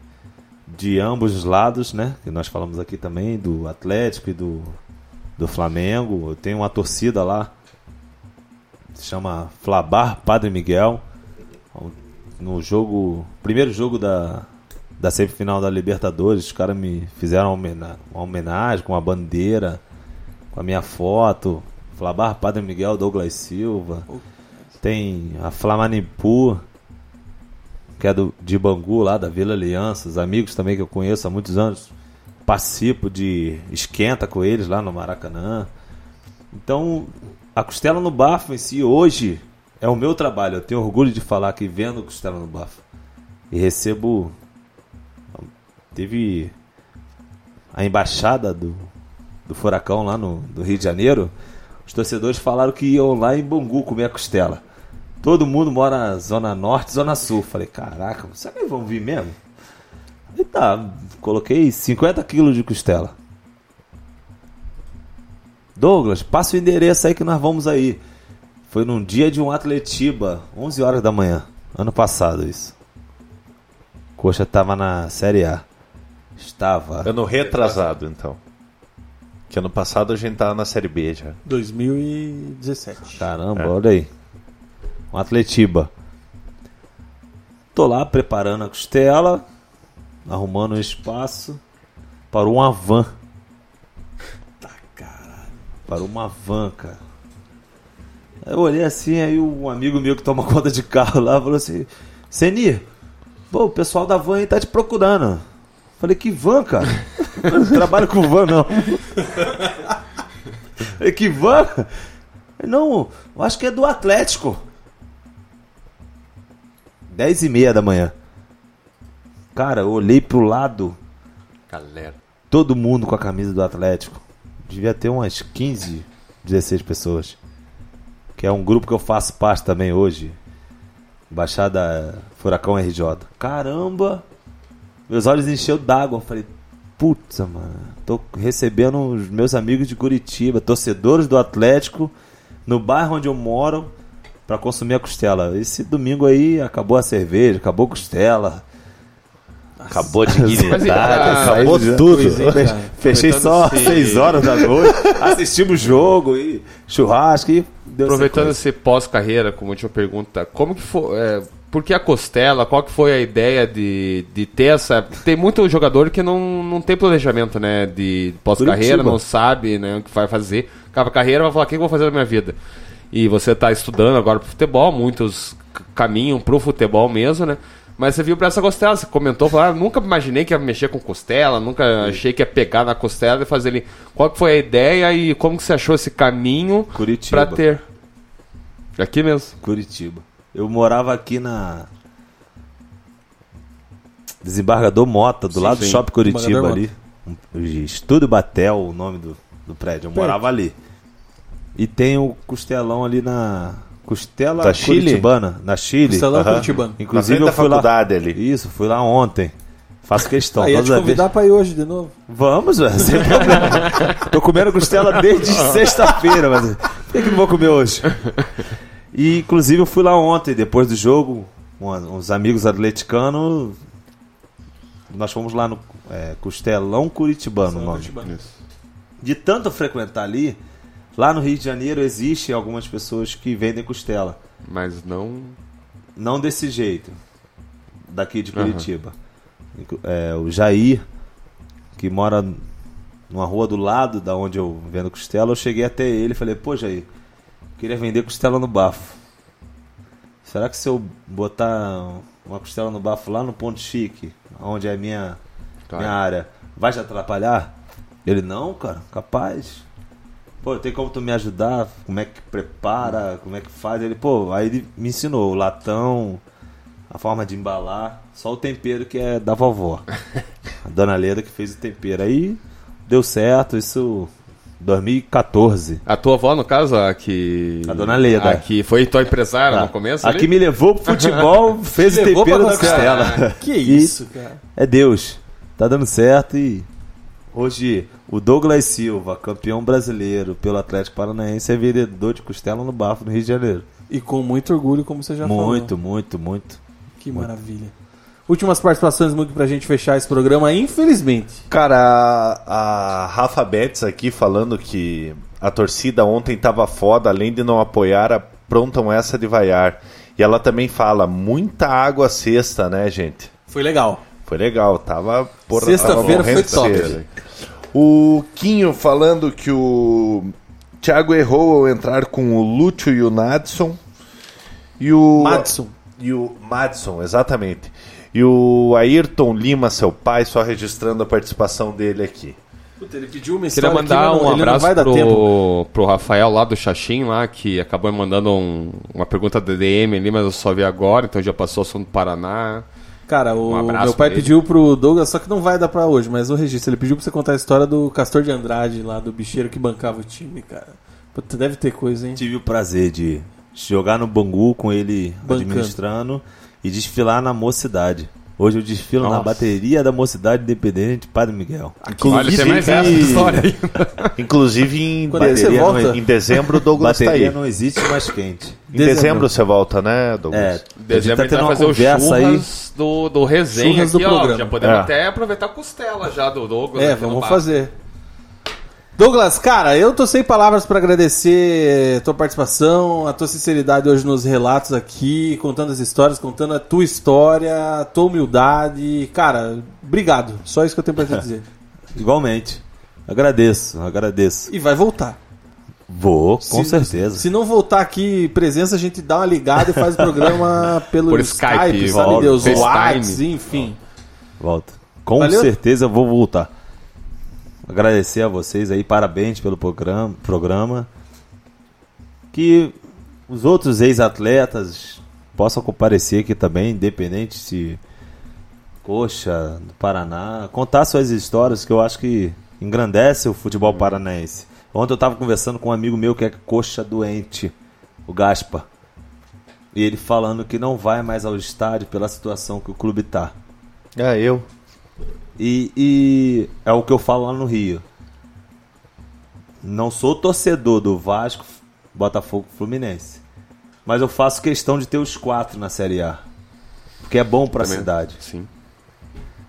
Speaker 9: de ambos os lados, né? Que nós falamos aqui também, do Atlético e do, do Flamengo. Tem uma torcida lá, se chama Flabar Padre Miguel. No jogo, primeiro jogo da, da semifinal da Libertadores, os caras me fizeram uma homena- uma homenagem com uma bandeira, com a minha foto. Flabar Padre Miguel Douglas Silva. Tem a Flamanipu, que é do, de Bangu, lá da Vila Aliança. Os amigos também que eu conheço há muitos anos. Participo de esquenta com eles lá no Maracanã. Então, a costela no bafo em si, hoje, é o meu trabalho. Eu tenho orgulho de falar que vendo costela no bafo. E recebo. Teve a embaixada do, do Furacão lá no do Rio de Janeiro. Os torcedores falaram que iam lá em Bangu comer a costela. Todo mundo mora na Zona Norte, Zona Sul. Falei, caraca, será que vão vir mesmo? E tá, coloquei 50 quilos de costela. Douglas, passa o endereço aí que nós vamos aí. Foi num dia de um Atletiba, 11 horas da manhã. Ano passado isso. Coxa tava na Série A. Estava.
Speaker 2: Ano retrasado, então. Que ano passado a gente tava na Série B já.
Speaker 6: 2017.
Speaker 9: Caramba,
Speaker 2: É.
Speaker 9: olha aí. Um Atletiba. Tô lá preparando a costela, arrumando um espaço. Parou uma van. Tá, caralho. Parou uma van, cara. Eu olhei assim, aí um amigo meu que toma conta de carro lá falou assim: Senir, pô, o pessoal da van aí tá te procurando. Falei, que van, cara? Eu não trabalho com van, não. Falei, que van? Não, eu acho que é do Atlético. 10 e meia da manhã. Cara, eu olhei pro lado,
Speaker 5: Galera.
Speaker 9: todo mundo com a camisa do Atlético. Devia ter umas 15, 16 pessoas. Que é um grupo que eu faço parte também hoje. Baixada Furacão RJ. Caramba! Meus olhos encheu d'água. Eu falei, putz, mano, tô recebendo os meus amigos de Curitiba, torcedores do Atlético, no bairro onde eu moro, pra consumir a costela. Esse domingo aí acabou a cerveja, acabou a costela.
Speaker 2: Acabou de dignidade,
Speaker 5: ah,
Speaker 2: acabou tudo.
Speaker 9: Fechei só às 6 horas da noite, assistimos o jogo e churrasco e deu
Speaker 5: Aproveitando esse pós-carreira, como última pergunta, como que foi. é, por que a costela? Qual que foi a ideia de, de ter essa. Tem muito jogador que não, não tem planejamento, né? De pós-carreira, não sabe né, o que vai fazer. Acaba a carreira vai falar, o que eu vou fazer na minha vida? E você está estudando agora pro futebol, muitos caminham pro futebol mesmo, né? Mas você viu pra essa costela, você comentou, falou, ah, nunca imaginei que ia mexer com costela, nunca achei que ia pegar na costela e fazer ali. Qual que foi a ideia e como que você achou esse caminho
Speaker 9: Curitiba.
Speaker 5: pra ter? Aqui mesmo.
Speaker 9: Curitiba. Eu morava aqui na. Desembargador Mota, do
Speaker 5: Sim,
Speaker 9: lado do
Speaker 5: sim.
Speaker 9: Shopping Curitiba ali. Estúdio Batel, o nome do, do prédio. Eu morava ali. E tem o costelão ali na. Costela
Speaker 2: Da Chile?
Speaker 9: Curitibana, na Chile.
Speaker 6: Costelão
Speaker 9: Aham.
Speaker 6: curitibano.
Speaker 9: Inclusive eu fui lá.
Speaker 2: ali.
Speaker 9: Isso, fui lá ontem. Faço questão.
Speaker 6: Aí te
Speaker 9: todas as
Speaker 6: convidar
Speaker 9: vezes-
Speaker 6: pra ir hoje de novo.
Speaker 9: Vamos, velho, sem problema. Tô comendo costela desde sexta-feira, mas por que, que não vou comer hoje? E inclusive eu fui lá ontem, depois do jogo, uns amigos atleticanos. Nós fomos lá no é, Costelão Curitibano, o nome. De tanto frequentar ali, lá no Rio de Janeiro existem algumas pessoas que vendem costela.
Speaker 5: Mas não.
Speaker 9: Não desse jeito, daqui de. Curitiba. Inclu- É, o Jair, que mora numa rua do lado da onde eu vendo costela, eu cheguei até ele e falei, pô Jair, queria vender costela no bafo. Será que se eu botar uma costela no bafo lá no ponto chique, onde é a minha,
Speaker 5: Claro.
Speaker 9: minha área, vai te atrapalhar? Ele, não, cara, capaz. Pô, tem como tu me ajudar? Como é que prepara? Como é que faz? Ele, pô, aí ele me ensinou o latão, a forma de embalar, só o tempero que é da vovó. A dona Leda que fez o tempero. Aí deu certo, isso 2014.
Speaker 5: A tua avó, no caso, a que.
Speaker 9: A dona Leda.
Speaker 5: A que foi tua empresária
Speaker 9: Tá.
Speaker 5: no começo?
Speaker 9: A
Speaker 5: ali?
Speaker 9: que me levou pro futebol, fez o tempero da
Speaker 6: costela.
Speaker 9: costela.
Speaker 6: Que
Speaker 9: E
Speaker 6: isso, cara.
Speaker 9: É Deus. Tá dando certo e hoje o Douglas Silva, campeão brasileiro pelo Atlético Paranaense, é vendedor de costela no Bafo, no Rio de Janeiro.
Speaker 6: E com muito orgulho, como você já
Speaker 9: Muito,
Speaker 6: falou.
Speaker 9: muito, muito.
Speaker 6: Que maravilha. Últimas participações, muito pra gente fechar esse programa, infelizmente.
Speaker 2: Cara, a, a Rafa Betts aqui falando que a torcida ontem tava foda, além de não apoiar, aprontam essa de vaiar. E ela também fala, muita água sexta, né, gente?
Speaker 6: Foi legal.
Speaker 2: Foi legal, tava... porra,
Speaker 6: Sexta-feira foi top.
Speaker 2: O Quinho falando que o Thiago errou ao entrar com o Lúcio e o Nadson. E o...
Speaker 6: Madison.
Speaker 2: E o Madison, exatamente. E o Ayrton Lima, seu pai, só registrando a participação dele aqui.
Speaker 6: Puta, ele pediu uma
Speaker 5: Queria mandar
Speaker 6: aqui,
Speaker 5: um
Speaker 6: não-
Speaker 5: abraço
Speaker 6: tempo.
Speaker 5: pro, pro Rafael lá do Xaxim, lá, que acabou me mandando um- uma pergunta da DM ali, mas eu só vi agora, então já passou o assunto do Paraná.
Speaker 6: Cara, o
Speaker 5: Um
Speaker 6: meu pai
Speaker 5: ele.
Speaker 6: pediu pro Douglas, só que não vai dar pra hoje, mas o registro. Ele pediu pra você contar a história do Castor de Andrade, lá do bicheiro que bancava o time, cara. Puta, deve ter coisa, hein?
Speaker 9: Tive o prazer de jogar no Bangu com ele
Speaker 6: Bancando.
Speaker 9: administrando e desfilar na mocidade. Hoje eu desfilo na
Speaker 5: Nossa.
Speaker 9: bateria da Mocidade Independente de Padre Miguel.
Speaker 5: Olha, tem mais essa história aí.
Speaker 2: Inclusive em,
Speaker 6: é
Speaker 2: bateria em dezembro o Douglas tá
Speaker 9: bateria
Speaker 2: aí.
Speaker 9: não existe mais quente.
Speaker 2: Em dezembro você volta, né, Douglas?
Speaker 9: É,
Speaker 5: Dezembro
Speaker 9: a gente tá
Speaker 5: a gente vai
Speaker 9: tendo uma
Speaker 5: fazer o
Speaker 9: aí.
Speaker 5: do, do resenha
Speaker 6: Churras do
Speaker 5: aqui, ó.
Speaker 6: programa.
Speaker 5: Já podemos
Speaker 2: É.
Speaker 5: até aproveitar a costela já do Douglas.
Speaker 6: É,
Speaker 5: aqui
Speaker 6: vamos fazer. Douglas, cara, eu tô sem palavras pra agradecer a tua participação, a tua sinceridade hoje nos relatos aqui, contando as histórias, contando a tua história, a tua humildade. Cara, obrigado. Só isso que eu tenho pra te dizer.
Speaker 9: Igualmente. Agradeço, agradeço.
Speaker 6: E vai voltar.
Speaker 9: Vou, com
Speaker 6: Se-
Speaker 9: certeza.
Speaker 6: Se não voltar aqui presença, a gente dá uma ligada e faz o programa pelo
Speaker 5: Por
Speaker 6: Skype,
Speaker 5: Skype,
Speaker 6: sabe
Speaker 9: volta,
Speaker 6: Deus. WhatsApp, enfim.
Speaker 9: Volta. Com
Speaker 6: Valeu.
Speaker 9: certeza eu vou voltar. Agradecer a vocês aí, parabéns pelo programa. programa. Que os outros ex-atletas possam comparecer aqui também, independente se Coxa, do Paraná, contar suas histórias que eu acho que engrandece o futebol paranaense. Ontem eu estava conversando com um amigo meu que é coxa doente, o Gaspa. E ele falando que não vai mais ao estádio pela situação que o clube tá.
Speaker 2: É, eu.
Speaker 9: E, e é o que eu falo lá no Rio. Não sou torcedor do Vasco, Botafogo Fluminense. Mas eu faço questão de ter os quatro na Série A. Porque é bom pra
Speaker 5: Também.
Speaker 9: cidade.
Speaker 5: Sim.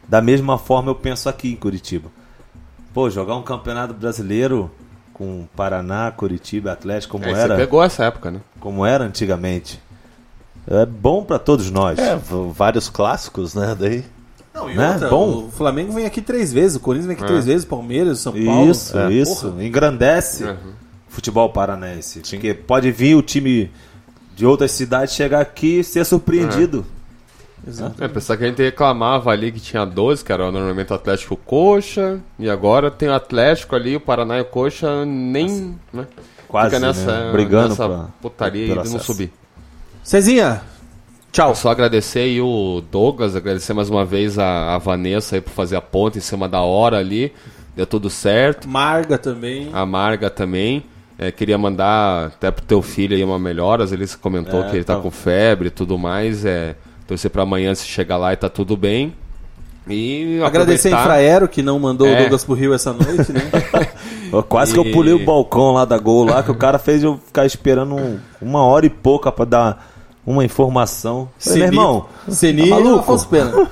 Speaker 9: Da mesma forma eu penso aqui em Curitiba. Pô, jogar um campeonato brasileiro com Paraná, Curitiba, Atlético, como
Speaker 5: Aí
Speaker 9: era,
Speaker 5: Você pegou essa época, né?
Speaker 9: como era antigamente. É bom pra todos nós.
Speaker 2: É, vários clássicos, né? Daí.
Speaker 6: Não, e
Speaker 9: Né?
Speaker 6: outra,
Speaker 9: Bom.
Speaker 6: o Flamengo vem aqui três vezes, o Corinthians vem aqui
Speaker 5: É.
Speaker 6: três vezes, o Palmeiras, o São Paulo.
Speaker 9: Isso,
Speaker 2: É.
Speaker 9: isso. Engrandece
Speaker 5: Uhum.
Speaker 9: o futebol paranaense. Porque pode vir o time de outras cidades chegar aqui e ser surpreendido.
Speaker 6: Exato.
Speaker 5: É, pensar que a gente reclamava ali que tinha 12, que era normalmente o Atlético Coxa, e agora tem o Atlético ali, o Paraná e o Coxa nem. Né,
Speaker 9: Quase,
Speaker 5: fica nessa,
Speaker 9: né? Brigando
Speaker 5: nessa
Speaker 9: pra-
Speaker 5: putaria de não subir.
Speaker 6: Cezinha, tchau.
Speaker 5: Só agradecer aí o Douglas, agradecer mais uma vez a, a Vanessa aí por fazer a ponte em cima da hora ali. Deu tudo certo.
Speaker 6: Marga também.
Speaker 5: A Marga também. É, queria mandar até pro teu filho aí uma melhoras. Ele comentou
Speaker 9: É,
Speaker 5: que ele tá
Speaker 9: tá.
Speaker 5: com febre e tudo mais. É, torcer pra amanhã se chegar lá e tá tudo bem. E
Speaker 6: Agradecer a Infraero, que não mandou o
Speaker 5: É.
Speaker 6: Douglas pro Rio essa noite, né?
Speaker 9: Quase que
Speaker 5: E-
Speaker 9: eu pulei o balcão lá da Gol lá, que o cara fez eu ficar esperando um- uma hora e pouca pra dar uma informação. Falei, meu irmão, tá
Speaker 6: e
Speaker 9: maluco?
Speaker 6: Afonso Pena.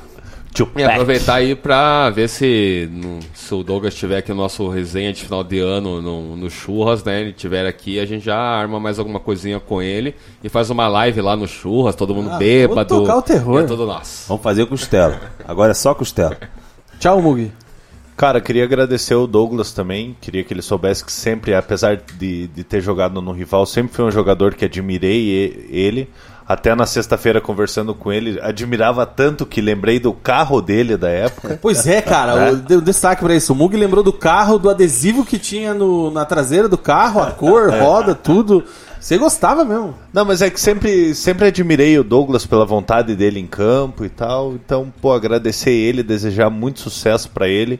Speaker 5: E aproveitar aí pra ver se, se o Douglas estiver aqui no nosso resenha de final de ano no, no Churras, né? Ele estiver aqui, a gente já arma mais alguma coisinha com ele e faz uma live lá no Churras, todo mundo
Speaker 6: Ah,
Speaker 5: bêbado.
Speaker 6: vou tocar o terror.
Speaker 5: É tudo nosso.
Speaker 9: vamos fazer costela. Agora é só costela.
Speaker 6: Tchau, Mugi.
Speaker 2: Cara, queria agradecer o Douglas também. Queria que ele soubesse que sempre, apesar de, de ter jogado no rival, sempre foi um jogador que admirei e- ele. Até na sexta-feira, conversando com ele, admirava tanto que lembrei do carro dele da época.
Speaker 6: Pois é, cara, dei um destaque pra isso. O Mug lembrou do carro, do adesivo que tinha no, na traseira do carro, a cor, roda, tudo. Você gostava mesmo.
Speaker 2: Não, mas é que sempre, sempre admirei o Douglas pela vontade dele em campo e tal. Então, pô, agradecer ele, desejar muito sucesso pra ele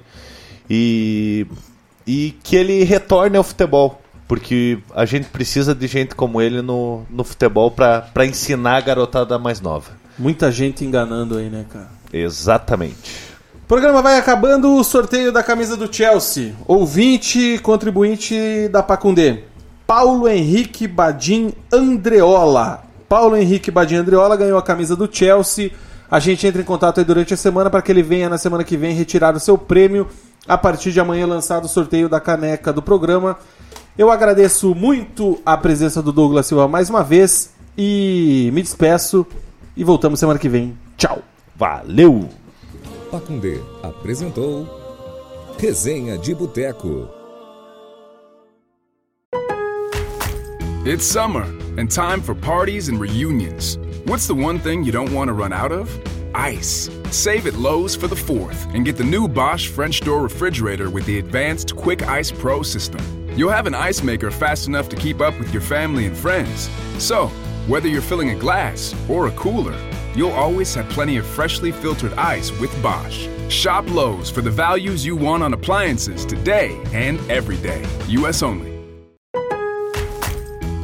Speaker 2: e, e que ele retorne ao futebol. Porque a gente precisa de gente como ele no, no futebol pra ensinar a garotada mais nova.
Speaker 6: Muita gente enganando aí, né, cara?
Speaker 2: Exatamente.
Speaker 6: O programa vai acabando, o sorteio da camisa do Chelsea. Ouvinte, contribuinte da Pacundê. Paulo Henrique Badim Andreola. Paulo Henrique Badim Andreola ganhou a camisa do Chelsea. A gente entra em contato aí durante a semana para que ele venha na semana que vem retirar o seu prêmio. A partir de amanhã lançado o sorteio da caneca do programa. Eu agradeço muito a presença do Douglas Silva mais uma vez e me despeço e voltamos semana que vem. Tchau.
Speaker 2: Valeu!
Speaker 3: Pacundê apresentou Resenha de Boteco.
Speaker 1: It's summer and time for parties and reunions. What's the one thing you don't want to run out of? Ice. Save at Lowe's for the 4th and get the new Bosch French door refrigerator with the advanced Quick Ice Pro system. You'll have an ice maker fast enough to keep up with your family and friends. So, whether you're filling a glass or a cooler, you'll always have plenty of freshly filtered ice with Bosch. Shop Lowe's for the values you want on appliances today and every day. US only.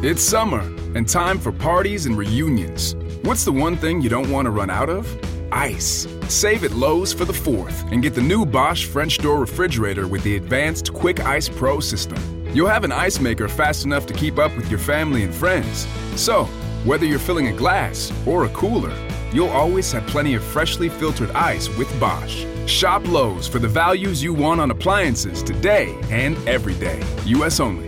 Speaker 1: It's summer and time for parties and reunions. What's the one thing you don't want to run out of? Ice. Save at Lowe's for the 4th and get the new Bosch French door refrigerator with the advanced Quick Ice Pro system. You'll have an ice maker fast enough to keep up with your family and friends. So, whether you're filling a glass or a cooler, you'll always have plenty of freshly filtered ice with Bosch. Shop Lowe's for the values you want on appliances today and every day. US only.